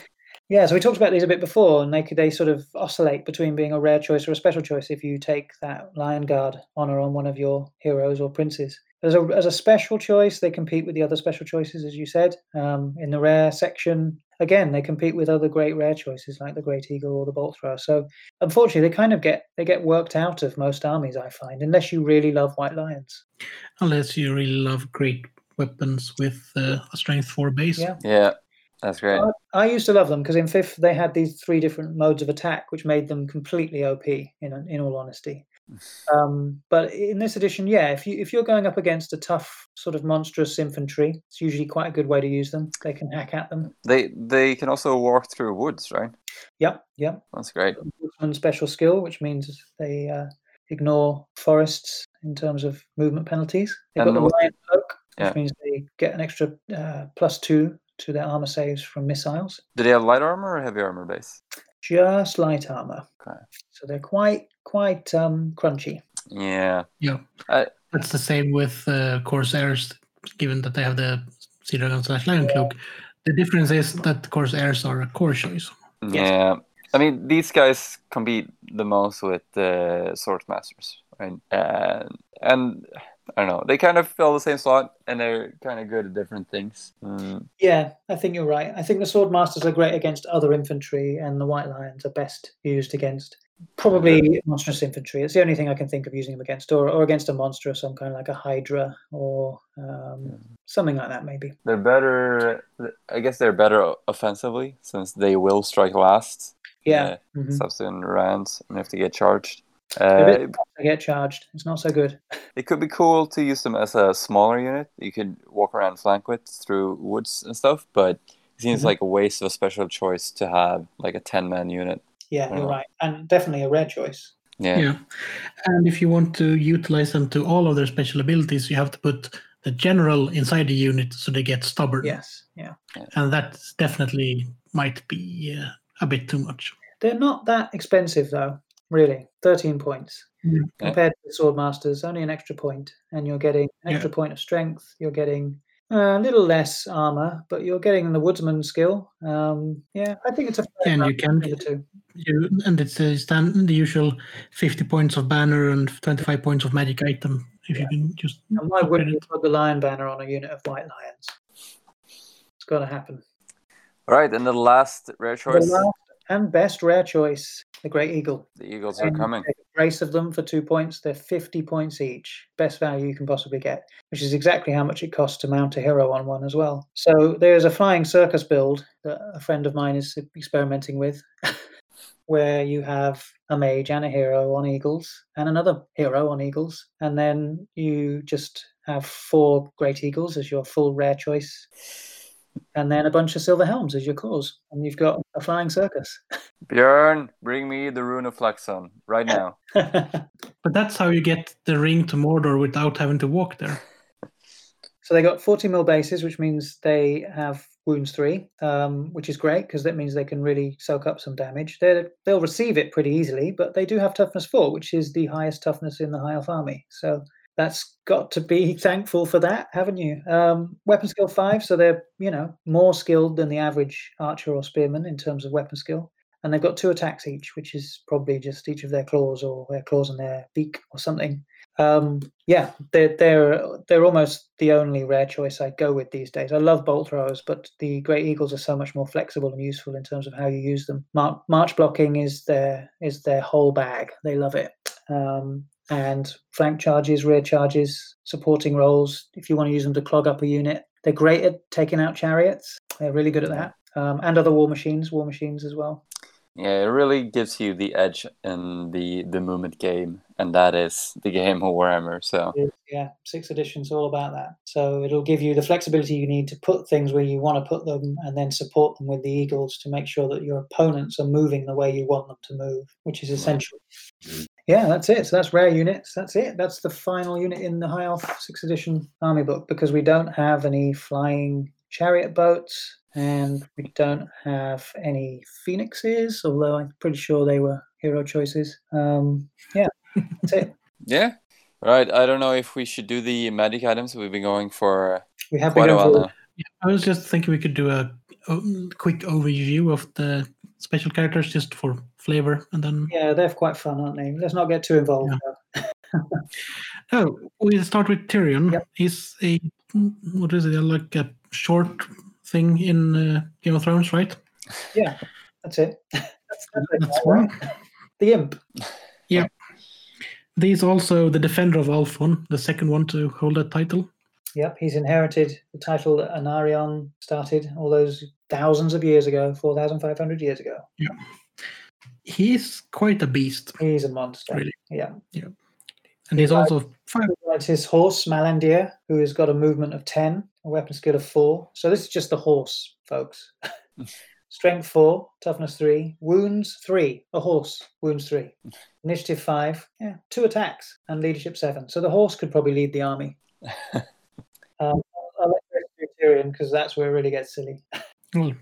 Yeah, so we talked about these a bit before, and they could, they sort of oscillate between being a rare choice or a special choice if you take that Lion Guard honor on one of your heroes or princes. As a, as a special choice, they compete with the other special choices, as you said. Um, in the rare section, again, they compete with other great rare choices like the Great Eagle or the Bolt Thrower. So, unfortunately, they kind of get they get worked out of most armies, I find, unless you really love White Lions. Unless you really love great weapons with uh, a strength 4 base. Yeah. Yeah. That's great. I, I used to love them because in fifth they had these three different modes of attack, which made them completely OP. In in all honesty, um, but in this edition, yeah, if you if you're going up against a tough sort of monstrous infantry, it's usually quite a good way to use them. They can hack at them. They they can also walk through woods, right? Yep, yep. That's great. Special skill, which means they uh, ignore forests in terms of movement penalties. They've got the lion cloak, which means they get an extra uh, plus two to their armor saves from missiles. Do they have light armor or heavy armor base? Just light armor. Okay. So they're quite quite um, crunchy. Yeah. Yeah. I- That's the same with uh, Corsairs, given that they have the Sea Dragon slash Lion Cloak. The difference is that Corsairs are a core choice. Yes. Yeah. I mean, these guys compete the most with the Sword Masters, right? And, and I don't know, they kind of fill the same slot and they're kind of good at different things. Mm, Yeah, I think you're right. I think the sword masters are great against other infantry, and the white lions are best used against probably monstrous infantry. It's the only thing I can think of using them against, or, or against a monster of some kind, like a hydra or um, something like that, maybe. they're better, I guess they're better offensively since they will strike last. Yeah, mhm. Substitute rounds and if they get charged. They're Uh, bit- they get charged. It's not so good. It could be cool to use them as a smaller unit. You could walk around flank with through woods and stuff, but it seems Mhm. like a waste of a special choice to have like a 10 man unit. Yeah, you're Yeah. right, and definitely a rare choice. Yeah. Yeah. And if you want to utilize them to all of their special abilities, you have to put the general inside the unit so they get stubborn. Yes, yeah. And that definitely might be uh, a bit too much. They're not that expensive though, really. Thirteen points Mm. Yeah. compared to the sword masters, only an extra point, and you're getting an Yeah. extra point of strength. You're getting uh, a little less armor, but you're getting the woodsman skill. Um, yeah, I think it's a fair And you can between the two. you and it's a stand the usual 50 points of banner and 25 points of magic item if you can just And why wouldn't you put the lion banner on a unit of white lions? It's got to happen. All right, and the last rare choice, The last and best rare choice, the great eagle. the Eagles are coming. a brace of them for two points. They're 50 points each. Best value you can possibly get, which is exactly how much it costs to mount a hero on one as well. So there's a flying circus build that a friend of mine is experimenting with, where you have a mage and a hero on eagles and another hero on eagles. And then you just have four great eagles as your full rare choice. And then a bunch of silver helms as your cause. And you've got a flying circus. Björn, bring me the Rune of Flaxon right now. but that's how you get the ring to mordor without having to walk there So they got 40 mil bases, which means they have wounds three, um, which is great because that means they can really soak up some damage. they they'll receive it pretty easily, but they do have toughness four, which is the highest toughness in the High Elf army. So that's got to be thankful for that, haven't you? Um, weapon skill five, so they're you know more skilled than the average archer or spearman in terms of weapon skill. And they've got two attacks each, which is probably just each of their claws or their claws and their beak or something. Um, yeah, they're they're they're almost the only rare choice I go with these days. I love bolt throwers, but the great eagles are so much more flexible and useful in terms of how you use them. Mar- march blocking is their is their whole bag. They love it. Um, and flank charges, rear charges, supporting roles. If you want to use them to clog up a unit, they're great at taking out chariots. They're really good at that, um, and other war machines, war machines as well. Yeah, it really gives you the edge in the the movement game, and that is the game of Warhammer. So yeah, sixth edition's all about that. So it'll give you the flexibility you need to put things where you want to put them and then support them with the eagles to make sure that your opponents are moving the way you want them to move, which is essential. Yeah, that's it. So that's rare units. That's it. That's the final unit in the High Elf sixth edition army book because we don't have any flying chariot boats and we don't have any phoenixes, although I'm pretty sure they were hero choices. Um, yeah, that's it. yeah, right. I don't know if we should do the magic items. We've been going for We have been quite a while for now. i was just thinking we could do a, a quick overview of the special characters just for flavor and then Yeah, they're quite fun, aren't they? Let's not get too involved. though. oh we'll start with tyrion Yep. he's a what is it like a short thing in uh, game of thrones right Yeah, that's it. that's, that's that's one The imp. Yeah. He's also the defender of Ulthuan, the second one to hold that title. Yep, he's inherited the title that Aenarion started all those thousands of years ago, 4,500 years ago. Yeah. He's quite a beast, He's a monster. Really? Yeah. Yeah. and he's Right. also five. It's his horse, Malhandir, who has got a movement of 10, a weapon skill of 4. So this is just the horse, folks. Strength 4, toughness 3, wounds 3, a horse, wounds 3. Initiative 5, yeah, 2 attacks, and leadership 7. So the horse could probably lead the army. Tyrion because that's where it really gets silly. Well,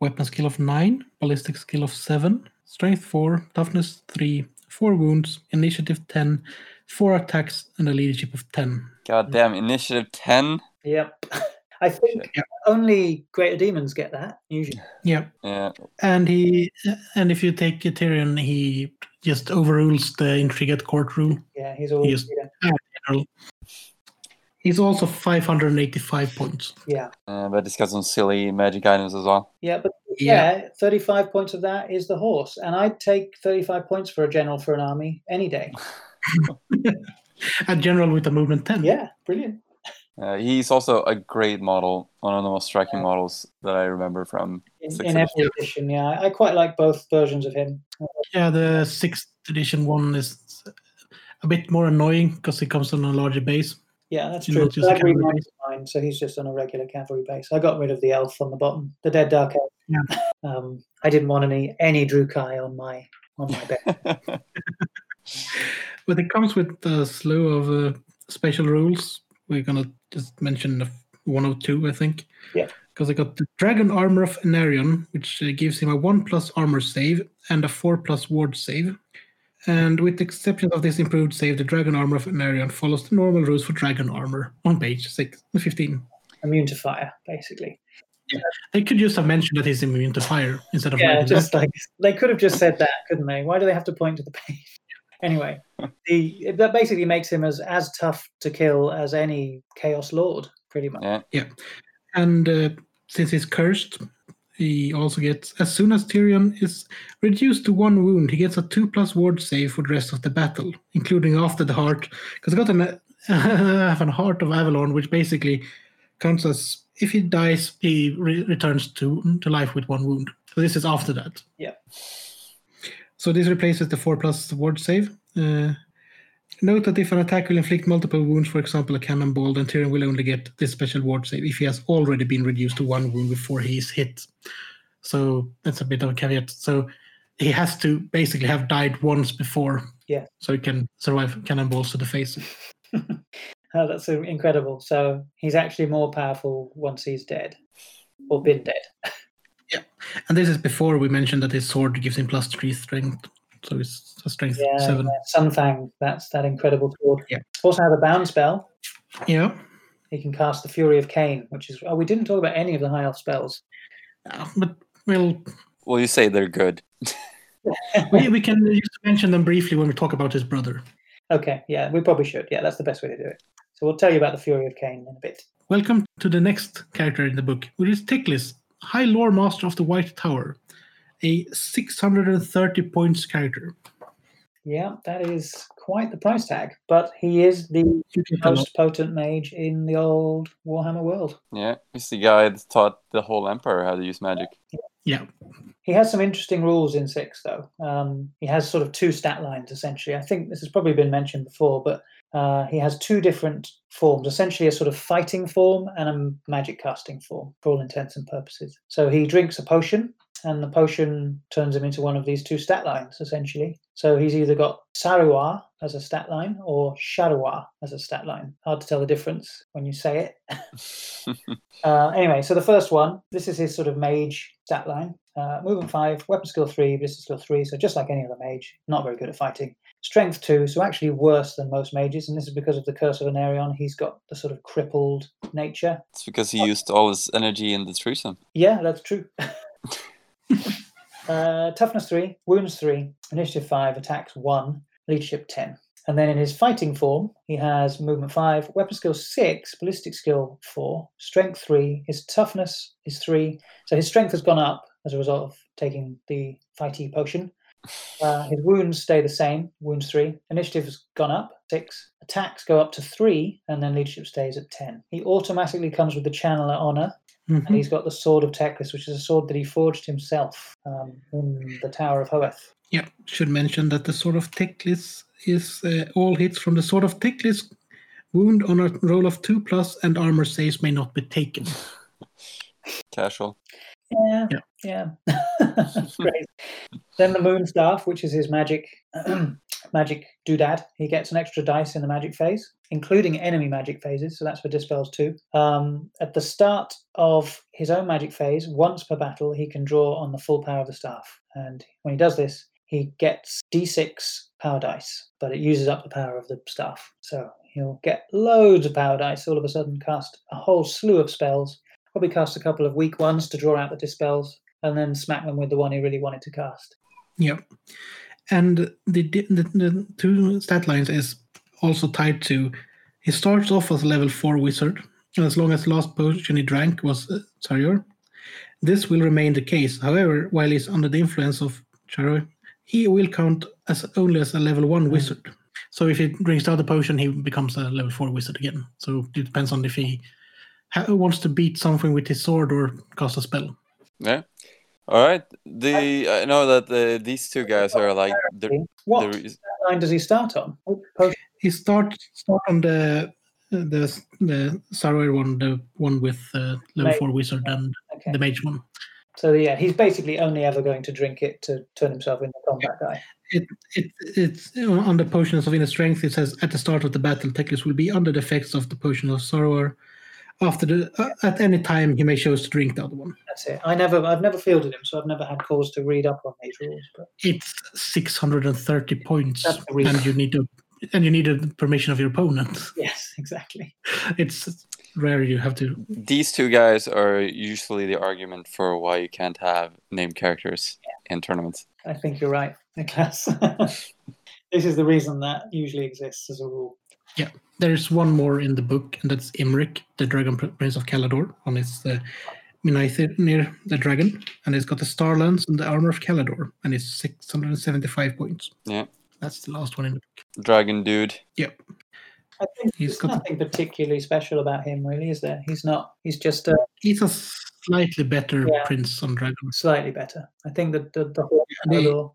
weapon skill of nine, ballistic skill of seven, strength 4, toughness 3, 4 wounds, initiative 10, 4 attacks, and a leadership of 10. God damn, initiative 10? Yep. I think Yeah. only greater demons get that usually. Yeah. Yeah. And he and if you take Tyrion, he just overrules the intricate court rule. Yeah, he's all Yes. yeah. General. He's also 585 points. yeah. Uh, but it's got some silly magic items as well. Yeah, but Yeah. yeah, 35 points of that is the horse. And I'd take 35 points for a general for an army any day. A general with a movement 10. Yeah, brilliant. Uh, he's also a great model, one of the most striking models that I remember from. In, in every edition, yeah. I, I quite like both versions of him. Yeah, the sixth edition one is a bit more annoying because it comes on a larger base. Yeah, that's true. cavalry mine, so he's just on a regular cavalry base. I got rid of the elf on the bottom, the dead dark elf. Yeah. Um, I didn't want any any Druchii on my on my bed. But it comes with a slew of uh, special rules. We're gonna just mention one or two, I think. Yeah. Because I got the Dragon Armor of Aenarion, which uh, gives him a one plus armor save and a four plus ward save. And with the exception of this improved save, the Dragon Armor of Aenarion follows the normal rules for Dragon Armor on page six, 15. Immune to fire, basically. They could just have mentioned that he's immune to fire instead of Yeah, writing just that. like they could have just said that, couldn't they? Why do they have to point to the page? Anyway, the that basically makes him as as tough to kill as any Chaos Lord, pretty much. yeah. And uh, since he's cursed, he also gets as soon as Tyrion is reduced to one wound, he gets a two plus ward save for the rest of the battle, including after the heart. Because I got an have an heart of Avelorn, which basically counts as if he dies, he re- returns to to life with one wound. So this is after that. Yeah. So this replaces the four plus ward save. Uh, Note that if an attack will inflict multiple wounds, for example, a cannonball, then Tyrion will only get this special ward save if he has already been reduced to one wound before he is hit. So that's a bit of a caveat. So he has to basically have died once before. Yeah. So he can survive cannonballs to the face. Oh, that's incredible. So he's actually more powerful once he's dead or been dead. Yeah. And this is before we mentioned that his sword gives him plus three strength. So it's a strength Yeah, seven. yeah, Sunfang, that's that incredible sword. Yeah. Also has a bound spell. Yeah. He can cast the Fury of Khaine, which is oh, we didn't talk about any of the high elf spells. Uh, but well, Well, you say they're good. we, we can just mention them briefly when we talk about his brother. Okay, yeah, we probably should. Yeah, that's the best way to do it. So we'll tell you about the Fury of Khaine in a bit. Welcome to the next character in the book, which is Teclis, High Lore Master of the White Tower, a 630 points character. Yeah, that is quite the price tag, but he is the You can tell most potent mage in the old Warhammer world. Yeah. He's the guy that taught the whole empire how to use magic. Yeah, He has some interesting rules in six, though. Um, he has sort of two stat lines, essentially. I think this has probably been mentioned before, but uh, he has two different forms essentially, a sort of fighting form and a magic casting form, for all intents and purposes. So he drinks a potion, and the potion turns him into one of these two stat lines, essentially. So he's either got Saruar as a stat line or Sharuar as a stat line. Hard to tell the difference when you say it. Uh, anyway, so the first one, this is his sort of mage stat line. Uh, movement five, weapon skill three, ballistic skill three. So just like any other mage, not very good at fighting. Strength two, so actually worse than most mages, and this is because of the curse of Aenarion. He's got the sort of crippled nature. it's because he used all his energy in the threesome. Yeah, that's true. uh, toughness three, wounds three, initiative five, attacks one, leadership ten. And then in his fighting form, he has movement five, weapon skill six, ballistic skill four, strength three, his toughness is three. So his strength has gone up as a result of taking the fighty potion. Uh, his wounds stay the same, wounds three. Initiative has gone up, six. Attacks go up to three, and then leadership stays at 10. He automatically comes with the Channeler Honor, Mhm. and he's got the Sword of Teclis, which is a sword that he forged himself um, in the Tower of Hoeth. yeah. Should mention that the Sword of Teclis is uh, all hits from the Sword of Teclis wound on a roll of two plus and armor saves may not be taken. Casual. Yeah. Yeah. Yeah. Then the moon staff, which is his magic magic doodad, he gets an extra dice in the magic phase, including enemy magic phases. So that's for dispels too. Um, at the start of his own magic phase, once per battle, he can draw on the full power of the staff. And when he does this, he gets d6 power dice, but it uses up the power of the staff. So he'll get loads of power dice all of a sudden, cast a whole slew of spells, probably cast a couple of weak ones to draw out the dispels, and then smack them with the one he really wanted to cast. Yep. And the, the, the two stat lines is also tied to he starts off as a level 4 wizard, and as long as the last potion he drank was uh, Sarior. This will remain the case. However, while he's under the influence of Sarior, he will count as only as a level 1 wizard. So if he drinks the other potion, he becomes a level 4 wizard again. So it depends on if he ha- wants to beat something with his sword or cast a spell. Yeah. All right. The I know that the, these two guys are like the, What the line does he start on? He start start on the the the Sarware one, the one with uh, level Mage. four wizard and Okay. the mage one. So yeah, he's basically only ever going to drink it to turn himself into a combat guy. It it it's on the potions of inner strength. It says at the start of the battle, Teclis will be under the effects of the potion of Sorrower. After the uh, at any time, he may choose to drink the other one. That's it. I never, I've never fielded him, so I've never had cause to read up on these rules. But It's six hundred and thirty points, That's the reason. and you need to and you need the permission of your opponent. yes, exactly. It's rare you have to. these two guys are usually the argument for why you can't have named characters in tournaments. I think you're right, Niklas. this is the reason that usually exists as a rule. There's one more in the book, and that's Imric, the Dragon Prince of Caledor, on his uh, Minaithnir near the dragon, and it's got the Star Lance and the Armor of Caledor, and it's 675 points. Yeah. That's the last one in the book. Dragon dude. Yep. I think He's there's got the- nothing particularly special about him, really, is there? He's not. He's just a. He's a slightly better Yeah. prince on dragon. slightly better. I think that the, the whole The-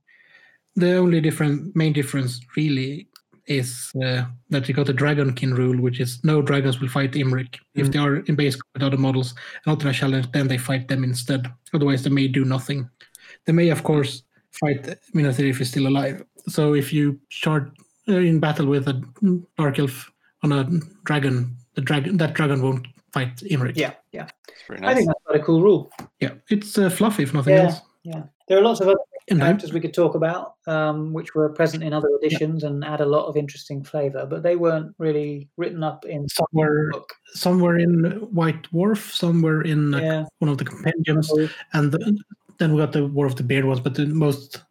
The only different main difference really is uh, that you got the Dragonkin rule, which is no dragons will fight Imric. If Mm. they are in base with other models and not in a challenge, then they fight them instead. Otherwise, they may do nothing. They may, of course, fight Minaithnir if he's still alive. So if you start uh, in battle with a Dark Elf on a dragon, the dragon that dragon won't fight Imric. yeah, yeah. It's pretty I think that's quite a cool rule. yeah, it's uh, fluffy if nothing Yeah. else. Yeah, there are lots of other And characters we could talk about, um, which were present in other editions and add a lot of interesting flavour, but they weren't really written up in some were book. some were in White Dwarf, some were in uh, Yeah, one of the compendiums. and the, then we got the War of the Beard ones, but the most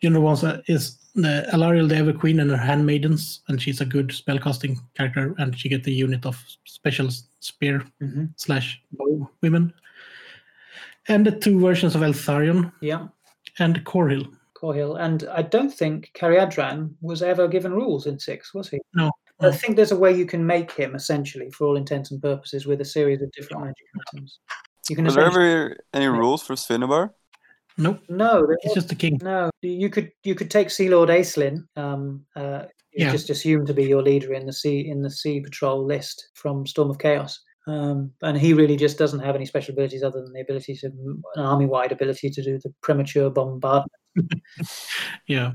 you know, ones is the Alariel, the Ever Queen, and her handmaidens, and she's a good spellcasting character, and she get the unit of special spear mhm, slash bow women, and the two versions of Eltharion. Yeah, and Korhil. Korhil. And I don't think Caradryel was ever given rules in six, was he? No, I no. think there's a way you can make him essentially, for all intents and purposes, with a series of different magic items. You can Were there ever any rules for Finubar? Nope, no, there he's just the king. No, you could you could take Sea Lord Aislinn, um, uh, Yeah. just assumed to be your leader in the sea in the Sea Patrol list from Storm of Chaos, um, and he really just doesn't have any special abilities other than the ability to an army-wide ability to do the premature bombardment. Yeah,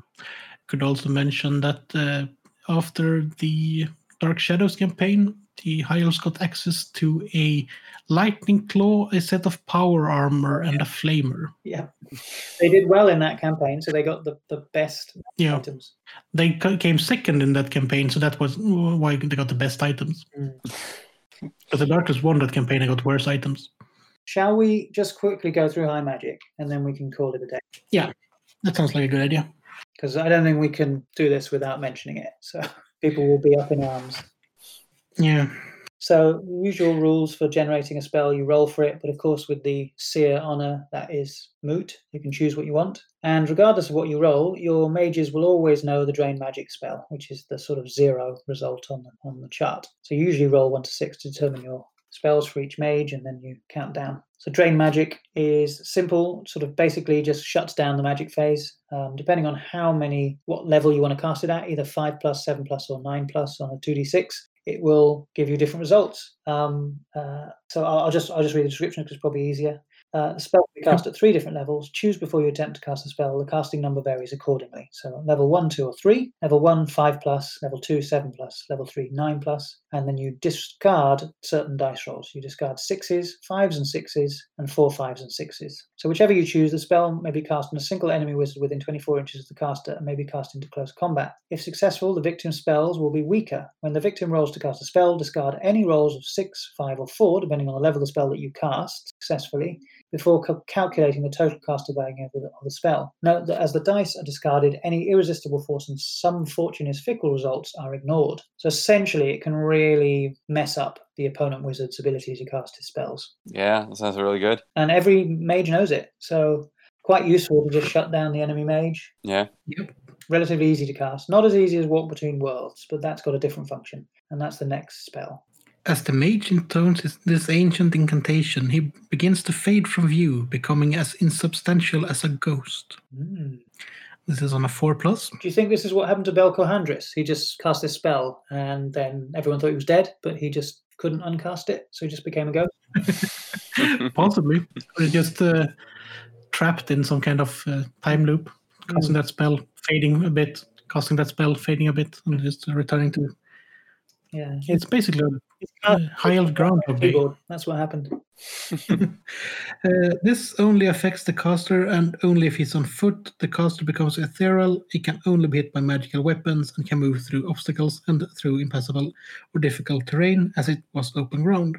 could also mention that uh, after the Dark Shadows campaign, the High Elves got access to a Lightning Claw, a set of power armor, and a flamer. Yeah, they did well in that campaign, so they got the, the best Yeah, items. they came second in that campaign, so that was why they got the best items. Mm. But the Darkest won that campaign and got worse items. Shall we just quickly go through High Magic and then we can call it a day? Yeah, that sounds like a good idea. Because I don't think we can do this without mentioning it, so people will be up in arms. Yeah, So, usual rules for generating a spell, you roll for it, but of course, with the Seer Honor, that is moot. You can choose what you want. And regardless of what you roll, your mages will always know the Drain Magic spell, which is the sort of zero result on the, on the chart. So, you usually roll one to six to determine your spells for each mage, and then you count down. So, Drain Magic is simple, sort of basically just shuts down the magic phase, um, depending on how many, what level you want to cast it at, either 5 plus, 7 plus, or 9 plus on a 2d6 it will give you different results. Um, uh, so I'll, I'll just I'll just read the description because it's probably easier. Uh, the spell can be cast at three different levels. Choose before you attempt to cast a spell. The casting number varies accordingly. So level one, two, or three. Level one, five plus. Level two, seven plus. Level three, nine plus. And then you discard certain dice rolls. You discard sixes, fives, and sixes, and four fives and sixes. So whichever you choose, the spell may be cast on a single enemy wizard within 24 inches of the caster and may be cast into close combat. If successful, the victim's spells will be weaker. When the victim rolls to cast a spell, discard any rolls of six, five, or four, depending on the level of the spell that you cast successfully before cal- calculating the total caster value of the, of the spell. Note that as the dice are discarded, any irresistible force and some fortune's fickle results are ignored. So essentially, it can really mess up the opponent wizard's ability to cast his spells. Yeah, that sounds really good. And every mage knows it. So quite useful to just shut down the enemy mage. Yeah. Yep. Relatively easy to cast. Not as easy as Walk Between Worlds, but that's got a different function. And that's the next spell. As the mage intones this ancient incantation, he begins to fade from view, becoming as insubstantial as a ghost. Hmm. This is on a 4 plus. Do you think this is what happened to Bel-Korhadris? He just cast this spell and then everyone thought he was dead, but he just couldn't uncast it, so he just became a ghost. Possibly. Or he just uh, trapped in some kind of uh, time loop, casting that spell, fading a bit, casting that spell, fading a bit, and just returning to. Yeah. It's basically He's a high elf groundhog day. That's what happened. Uh, this only affects the caster, and only if he's on foot, the caster becomes ethereal. He can only be hit by magical weapons and can move through obstacles and through impassable or difficult terrain as it was open ground.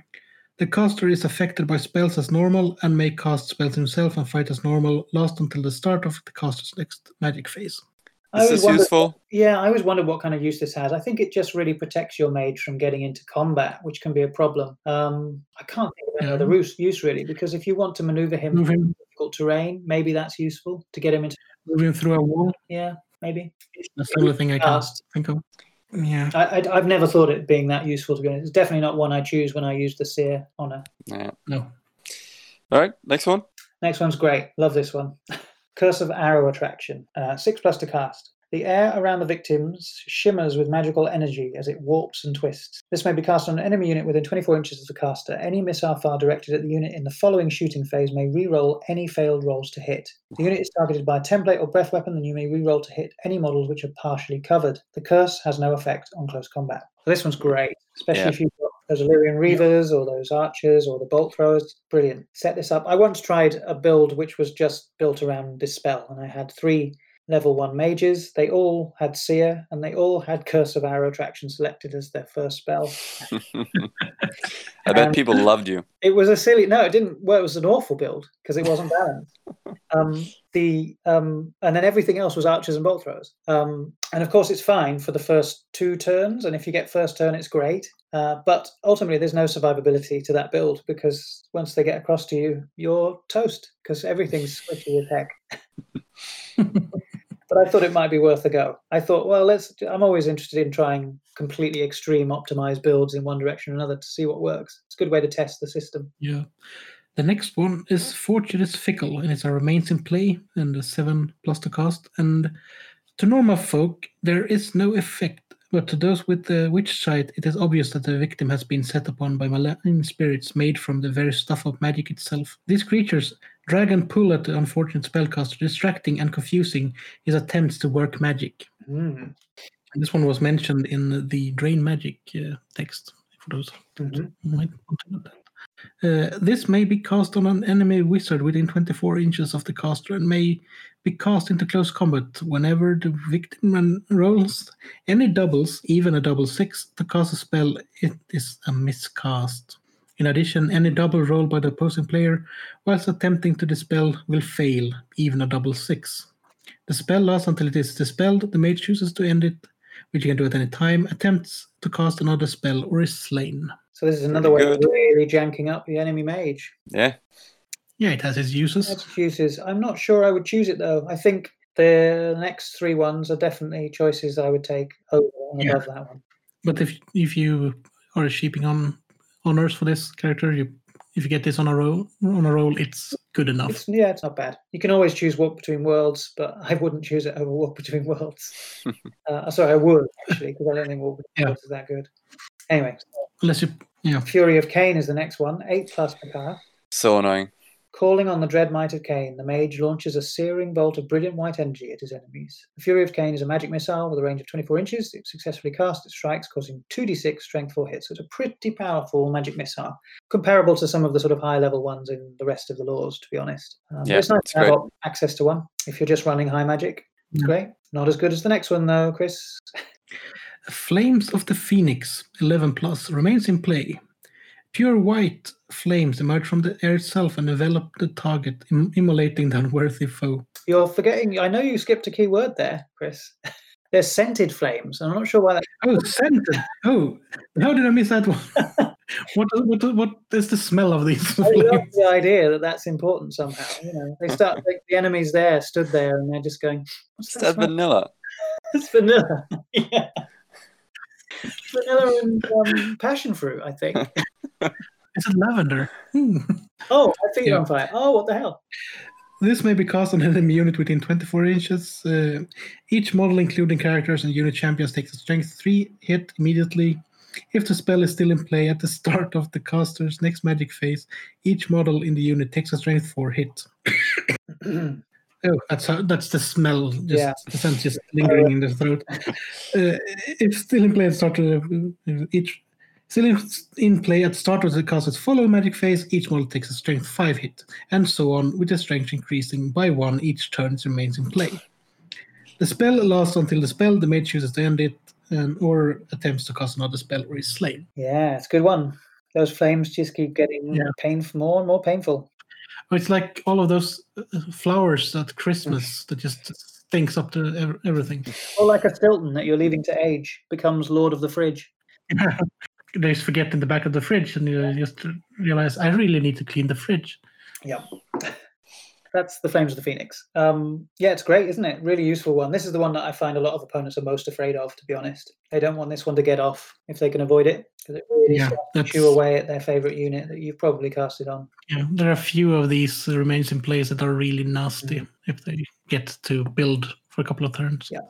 The caster is affected by spells as normal and may cast spells himself and fight as normal, last until the start of the caster's next magic phase. I Is always this wondered- useful? Yeah, I always wondered what kind of use this has. I think it just really protects your mage from getting into combat, which can be a problem. Um, I can't think of any Yeah. other use, use really, because if you want to maneuver him Move through difficult terrain, maybe that's useful to get him into. move him through a wall. Yeah, maybe. That's the only thing I can Cast. think of. Yeah. I, I, I've never thought it being that useful to be honest. It's definitely not one I choose when I use the seer honor. Yeah. No. All right, next one. Next one's great. Love this one. Curse of Arrow Attraction. Uh, six plus to cast. The air around the victims shimmers with magical energy as it warps and twists. This may be cast on an enemy unit within 24 inches of the caster. Any missile fire directed at the unit in the following shooting phase may re-roll any failed rolls to hit. The unit is targeted by a template or breath weapon, then you may re-roll to hit any models which are partially covered. The curse has no effect on close combat. So this one's great, especially Yeah. if you've got those Ellyrian Reavers or those archers or the bolt throwers. Brilliant. Set this up. I once tried a build which was just built around this spell, and I had three level one mages. They all had seer, and they all had Curse of Arrow Attraction selected as their first spell. I bet Um, people loved you. It was a silly. No, it didn't. Well, it was an awful build because it wasn't balanced. um, the um, and then everything else was archers and bolt throwers. Um, and of course, it's fine for the first two turns, and if you get first turn, it's great. Uh, but ultimately, there's no survivability to that build because once they get across to you, you're toast because everything's squishy as heck. But I thought it might be worth a go. I thought, well, let's. I'm always interested in trying completely extreme optimized builds in one direction or another to see what works. It's a good way to test the system. Yeah. The next one is Fortune is Fickle, and it's a remains in play and a 7 plus the cost. And to normal folk, there is no effect, but to those with the witch sight, it is obvious that the victim has been set upon by malign spirits made from the very stuff of magic itself. These creatures drag and pull at the unfortunate spellcaster, distracting and confusing his attempts to work magic. Mm. This one was mentioned in the Drain Magic uh, text, for those Mhm. who might want to know that. Uh, this may be cast on an enemy wizard within 24 inches of the caster and may be cast into close combat whenever the victim rolls any doubles, even a double six, to cast a spell. It is a miscast. In addition, any double roll by the opposing player whilst attempting to dispel will fail, even a double six. The spell lasts until it is dispelled. The mage chooses to end it, which you can do at any time, attempts to cast another spell, or is slain. So this is another way Pretty of really janking up the enemy mage. Yeah. Yeah, it has its uses. That's its uses. I'm not sure I would choose it though. I think the next three ones are definitely choices I would take over and Yeah. above that one. But if if you are sheeping on honors for this character, you if you get this on a roll on a roll, it's good enough. It's, yeah, it's not bad. You can always choose Walk Between Worlds, but I wouldn't choose it over Walk Between Worlds. uh, sorry, I would actually, because I don't think Walk Between Yeah. Worlds is that good. Anyway, Unless you yeah. Fury of Khaine is the next one. Eight plus per card. So annoying. Calling on the Dread Might of Khaine, the mage launches a searing bolt of brilliant white energy at his enemies. The Fury of Khaine is a magic missile with a range of 24 inches. If successfully cast, it strikes, causing 2d6 strength 4 hits. So it's a pretty powerful magic missile, comparable to some of the sort of high level ones in the rest of the laws, to be honest. Um, Yeah, it's nice to have great. access to one if you're just running high magic. It's Yeah. great. Not as good as the next one, though, Chris. Flames of the Phoenix 11 plus remains in play. Pure white flames emerge from the air itself and envelop the target, im- immolating the unworthy foe. You're forgetting, I know you skipped a key word there, Chris. They're scented flames. I'm not sure why that. Oh, scented! Oh, how did I miss that one? what, what, what is the smell of these I love the idea that that's important somehow. You know, they start like, the enemies there stood there and they're just going, "What's that?" that smell?" vanilla? It's vanilla. yeah. Vanilla and um, passion fruit, I think. Is it lavender? Hmm. Oh, I think Yeah. on fire. Oh, what the hell? This may be cast on an enemy unit within 24 inches. Uh, each model, including characters and unit champions, takes a strength 3 hit immediately. If the spell is still in play at the start of the caster's next magic phase, each model in the unit takes a strength 4 hit. Oh, that's how, that's the smell. Just, Yeah. The scent just lingering in the throat. Uh, if still in play at the start of the, each still in, in play at the start of the caster's follow magic phase, each model takes a strength five hit, and so on, with the strength increasing by one each turn it remains in play. The spell lasts until the spell the mage chooses to end it, and, or attempts to cast another spell or is slain. Yeah, it's a good one. Those flames just keep getting Yeah. painful, more and more painful. It's like all of those uh, flowers at Christmas that just stinks up to everything. Or like a Stilton that you're leaving to age becomes Lord of the Fridge. they just forget in the back of the fridge, and you just realize I really need to clean the fridge. Yeah. That's the Flames of the Phoenix. Um, yeah, it's great, isn't it? Really useful one. This is the one that I find a lot of opponents are most afraid of, to be honest. They don't want this one to get off if they can avoid it, because it really Yeah, starts to chew away at their favourite unit that you've probably casted on. yeah. There are a few of these remains in place that are really nasty if they get to build for a couple of turns. Yeah.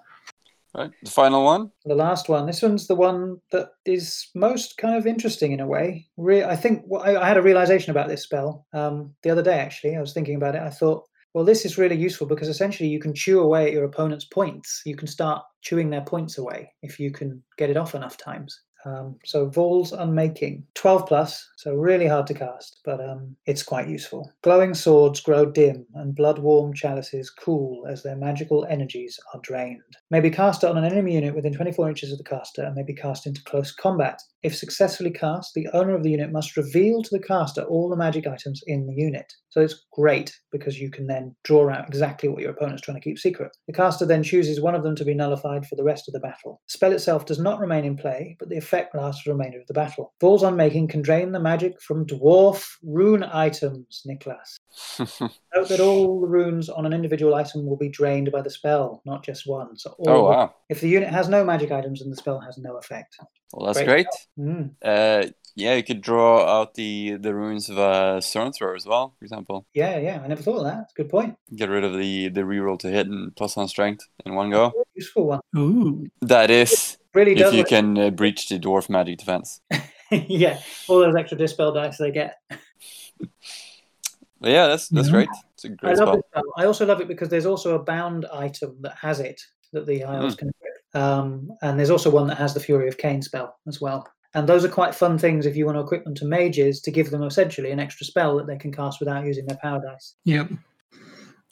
Right. The final one. The last one. This one's the one that is most kind of interesting in a way. Re- I think well, I, I had a realization about this spell um, the other day. Actually, I was thinking about it. I thought, well, this is really useful because essentially you can chew away at your opponent's points. You can start chewing their points away if you can get it off enough times. Um, so Vaul's Unmaking, 12 plus, so really hard to cast, but um, it's quite useful. Glowing swords grow dim, and blood-warm chalices cool as their magical energies are drained. May be cast on an enemy unit within 24 inches of the caster, and may be cast into close combat. If successfully cast, the owner of the unit must reveal to the caster all the magic items in the unit. So it's great because you can then draw out exactly what your opponent's trying to keep secret. The caster then chooses one of them to be nullified for the rest of the battle. The spell itself does not remain in play, but the effect lasts for the remainder of the battle. Vaul's Unmaking can drain the magic from dwarf rune items, Niklas. Note that all the runes on an individual item will be drained by the spell, not just one. So all oh wow. if the unit has no magic items, then the spell has no effect. Well, that's Great. great. Mm. Uh, yeah, you could draw out the the runes of a stone thrower as well, for example. Yeah, yeah, I never thought of that. It's a good point. Get rid of the the reroll to hit and plus on strength in one go. Useful one. Ooh, That is Really if you what- can uh, breach the dwarf magic defense. yeah, all those extra dispel dice they get. But yeah, that's that's Yeah. great. It's a I great love spell. it. spell. I also love it because there's also a bound item that has it that the Isles can equip. Um, and there's also one that has the Fury of Khaine spell as well. And those are quite fun things if you want to equip them to mages to give them essentially an extra spell that they can cast without using their power dice. yep.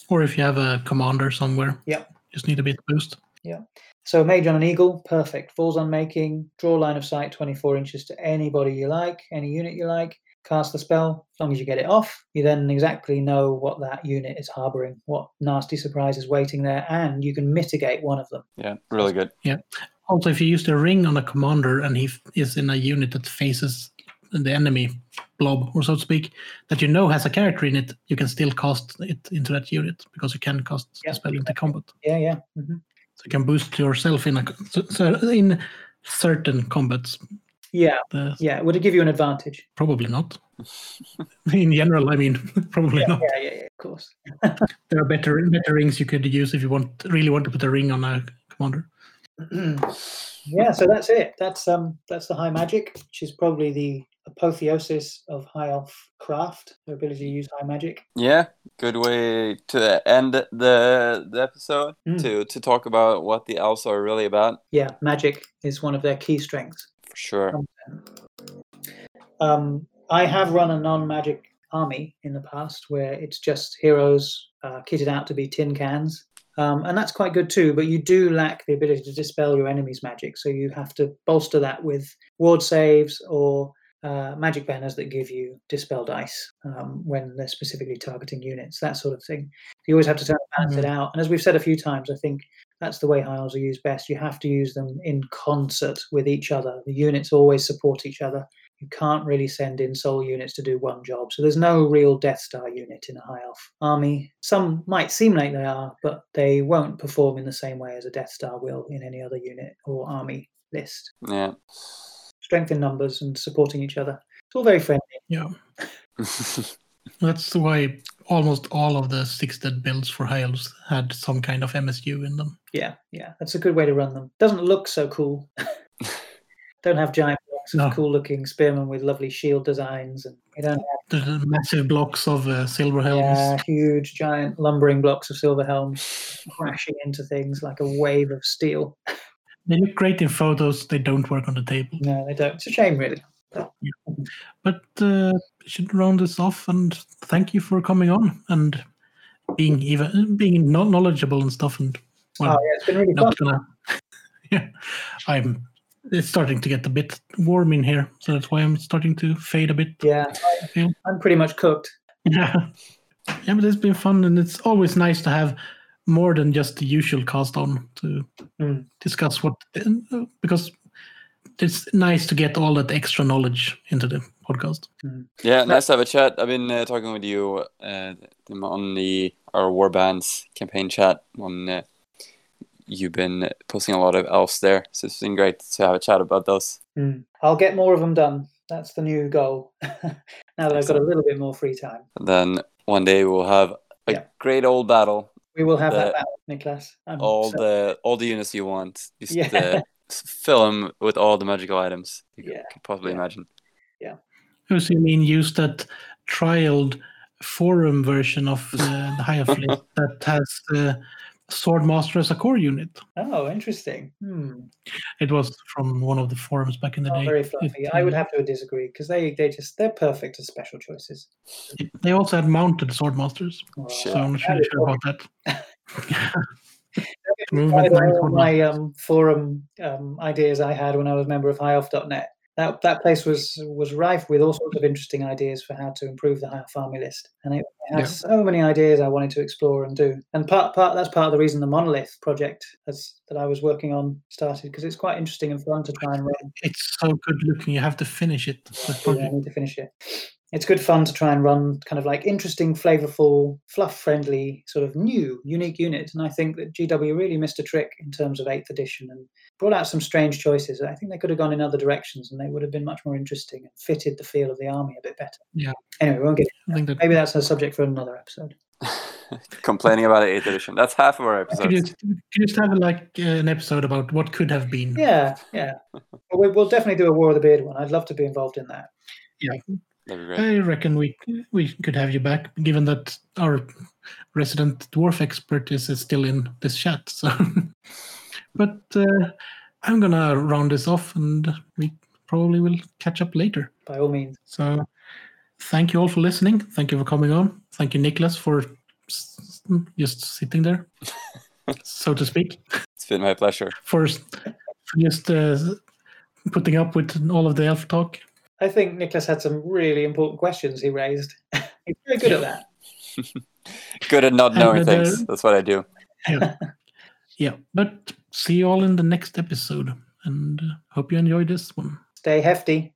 Or if you have a commander somewhere, Yep. just need a bit boost. So mage on an eagle, perfect. Vaul's Unmaking, draw line of sight 24 inches to anybody you like, any unit you like. Cast the spell. As long as you get it off, you then exactly know what that unit is harboring, what nasty surprise is waiting there, and you can mitigate one of them. Yeah, really good. Yeah. Also, if you use the ring on a commander and he is in a unit that faces the enemy blob, or so to speak, that you know has a character in it, you can still cast it into that unit because you can cast Yeah. the spell into combat. Yeah, yeah. hmm So you can boost yourself in a in certain combats. Yeah, The, yeah. Would it give you an advantage? Probably not. in general, I mean, probably Yeah, not. yeah, yeah, yeah, of course. There are better better rings you could use if you want really want to put a ring on a commander. yeah, so that's it. That's um that's the high magic, which is probably the apotheosis of high elf craft, their ability to use high magic. Yeah, good way to end the the episode Mm. to to talk about what the elves are really about Yeah, magic is one of their key strengths. for sure. Um, I have run a non-magic army in the past where it's just heroes uh, kitted out to be tin cans, um, and that's quite good too. But you do lack the ability to dispel your enemy's magic, so you have to bolster that with ward saves or uh, magic banners that give you dispel dice um, when they're specifically targeting units, that sort of thing. You always have to balance it out. And as we've said a few times, I think that's the way high elves are used best. You have to use them in concert with each other. The units always support each other you can't really send in soul units to do one job. So there's no real Death Star unit in a High Elf army. Some might seem like they are, but they won't perform in the same way as a Death Star will in any other unit or army list. Yeah. Strength in numbers and supporting each other. It's all very friendly. Yeah, that's why almost all of the six dead builds for high elves had some kind of MSU in them. Yeah, yeah. That's a good way to run them. Doesn't look so cool. don't have giant blocks of No. cool looking spearmen with lovely shield designs and they don't have The massive blocks of uh, silver helms. Yeah, huge, giant, lumbering blocks of silver helms crashing into things like a wave of steel. They look great in photos. They don't work on the table. No, they don't. It's a shame, really. But uh, we should round this off and thank you for coming on and being even being kno- knowledgeable and stuff. And well, oh, yeah, it's been really fun. gonna. yeah, I'm. It's starting to get a bit warm in here, so that's why I'm starting to fade a bit. Yeah, I. I'm pretty much cooked. Yeah, yeah, but it's been fun, and it's always nice to have more than just the usual cast on to Mm. discuss what because it's nice to get all that extra knowledge into the podcast. Yeah, nice to have a chat. I've been uh, talking with you uh, on the our Warbands campaign chat. On uh, you've been posting a lot of elves there, so it's been great to have a chat about those. Mm. I'll get more of them done. That's the new goal. now that I've got a little bit more free time, And then one day we'll have a Yeah. great old battle. We will have The- that battle, Niklas. I'm All so- the all the units you want. Just Yeah. fill them with all the magical items you c- Yeah, could possibly yeah. imagine. Oh, so you mean use that trialed forum version of uh, the Higher Elf that has uh, Swordmaster as a core unit? Oh, interesting. Hmm. It was from one of the forums back in the Not day. very fluffy. It, I would uh, have to disagree because they they just they're perfect as special choices. They also had mounted Swordmasters, Oh, so I'm not that really is sure about that. Movement all my um, forum um, ideas I had when I was a member of HighOff.net. That that place was was rife with all sorts of interesting ideas for how to improve the High Off list, and it had Yeah. so many ideas I wanted to explore and do. And part part that's part of the reason the Monolith project has, that I was working on started because it's quite interesting and fun to try and run. It's so good looking. You have to finish it. Yeah, I need to finish it. It's good fun to try and run kind of like interesting, flavorful, fluff-friendly, sort of new, unique units. And I think that GW really missed a trick in terms of Eighth Edition and brought out some strange choices. I think they could have gone in other directions and they would have been much more interesting and fitted the feel of the army a bit better. Yeah. Anyway, we won't get. I think that Maybe that's a subject for another episode. Complaining about the eighth edition. That's half of our episode. could episodes. just, could just have like uh, an episode about what could have been. Yeah, yeah. Well, we- we'll definitely do a War of the Beard one. I'd love to be involved in that. That'd be great. I reckon we we could have you back, given that our resident dwarf expert is, is still in this chat. So, but uh, I'm gonna round this off, and we probably will catch up later. By all means. So, thank you all for listening. Thank you for coming on. Thank you, Niklas, for s- just sitting there, so to speak, It's been my pleasure. for, for just uh, putting up with all of the elf talk. I think Niklas had some really important questions he raised. He's very good at that. Good at not And knowing things. That's what I do. yeah. yeah. But see you all in the next episode and uh, hope you enjoy this one. Stay hefty.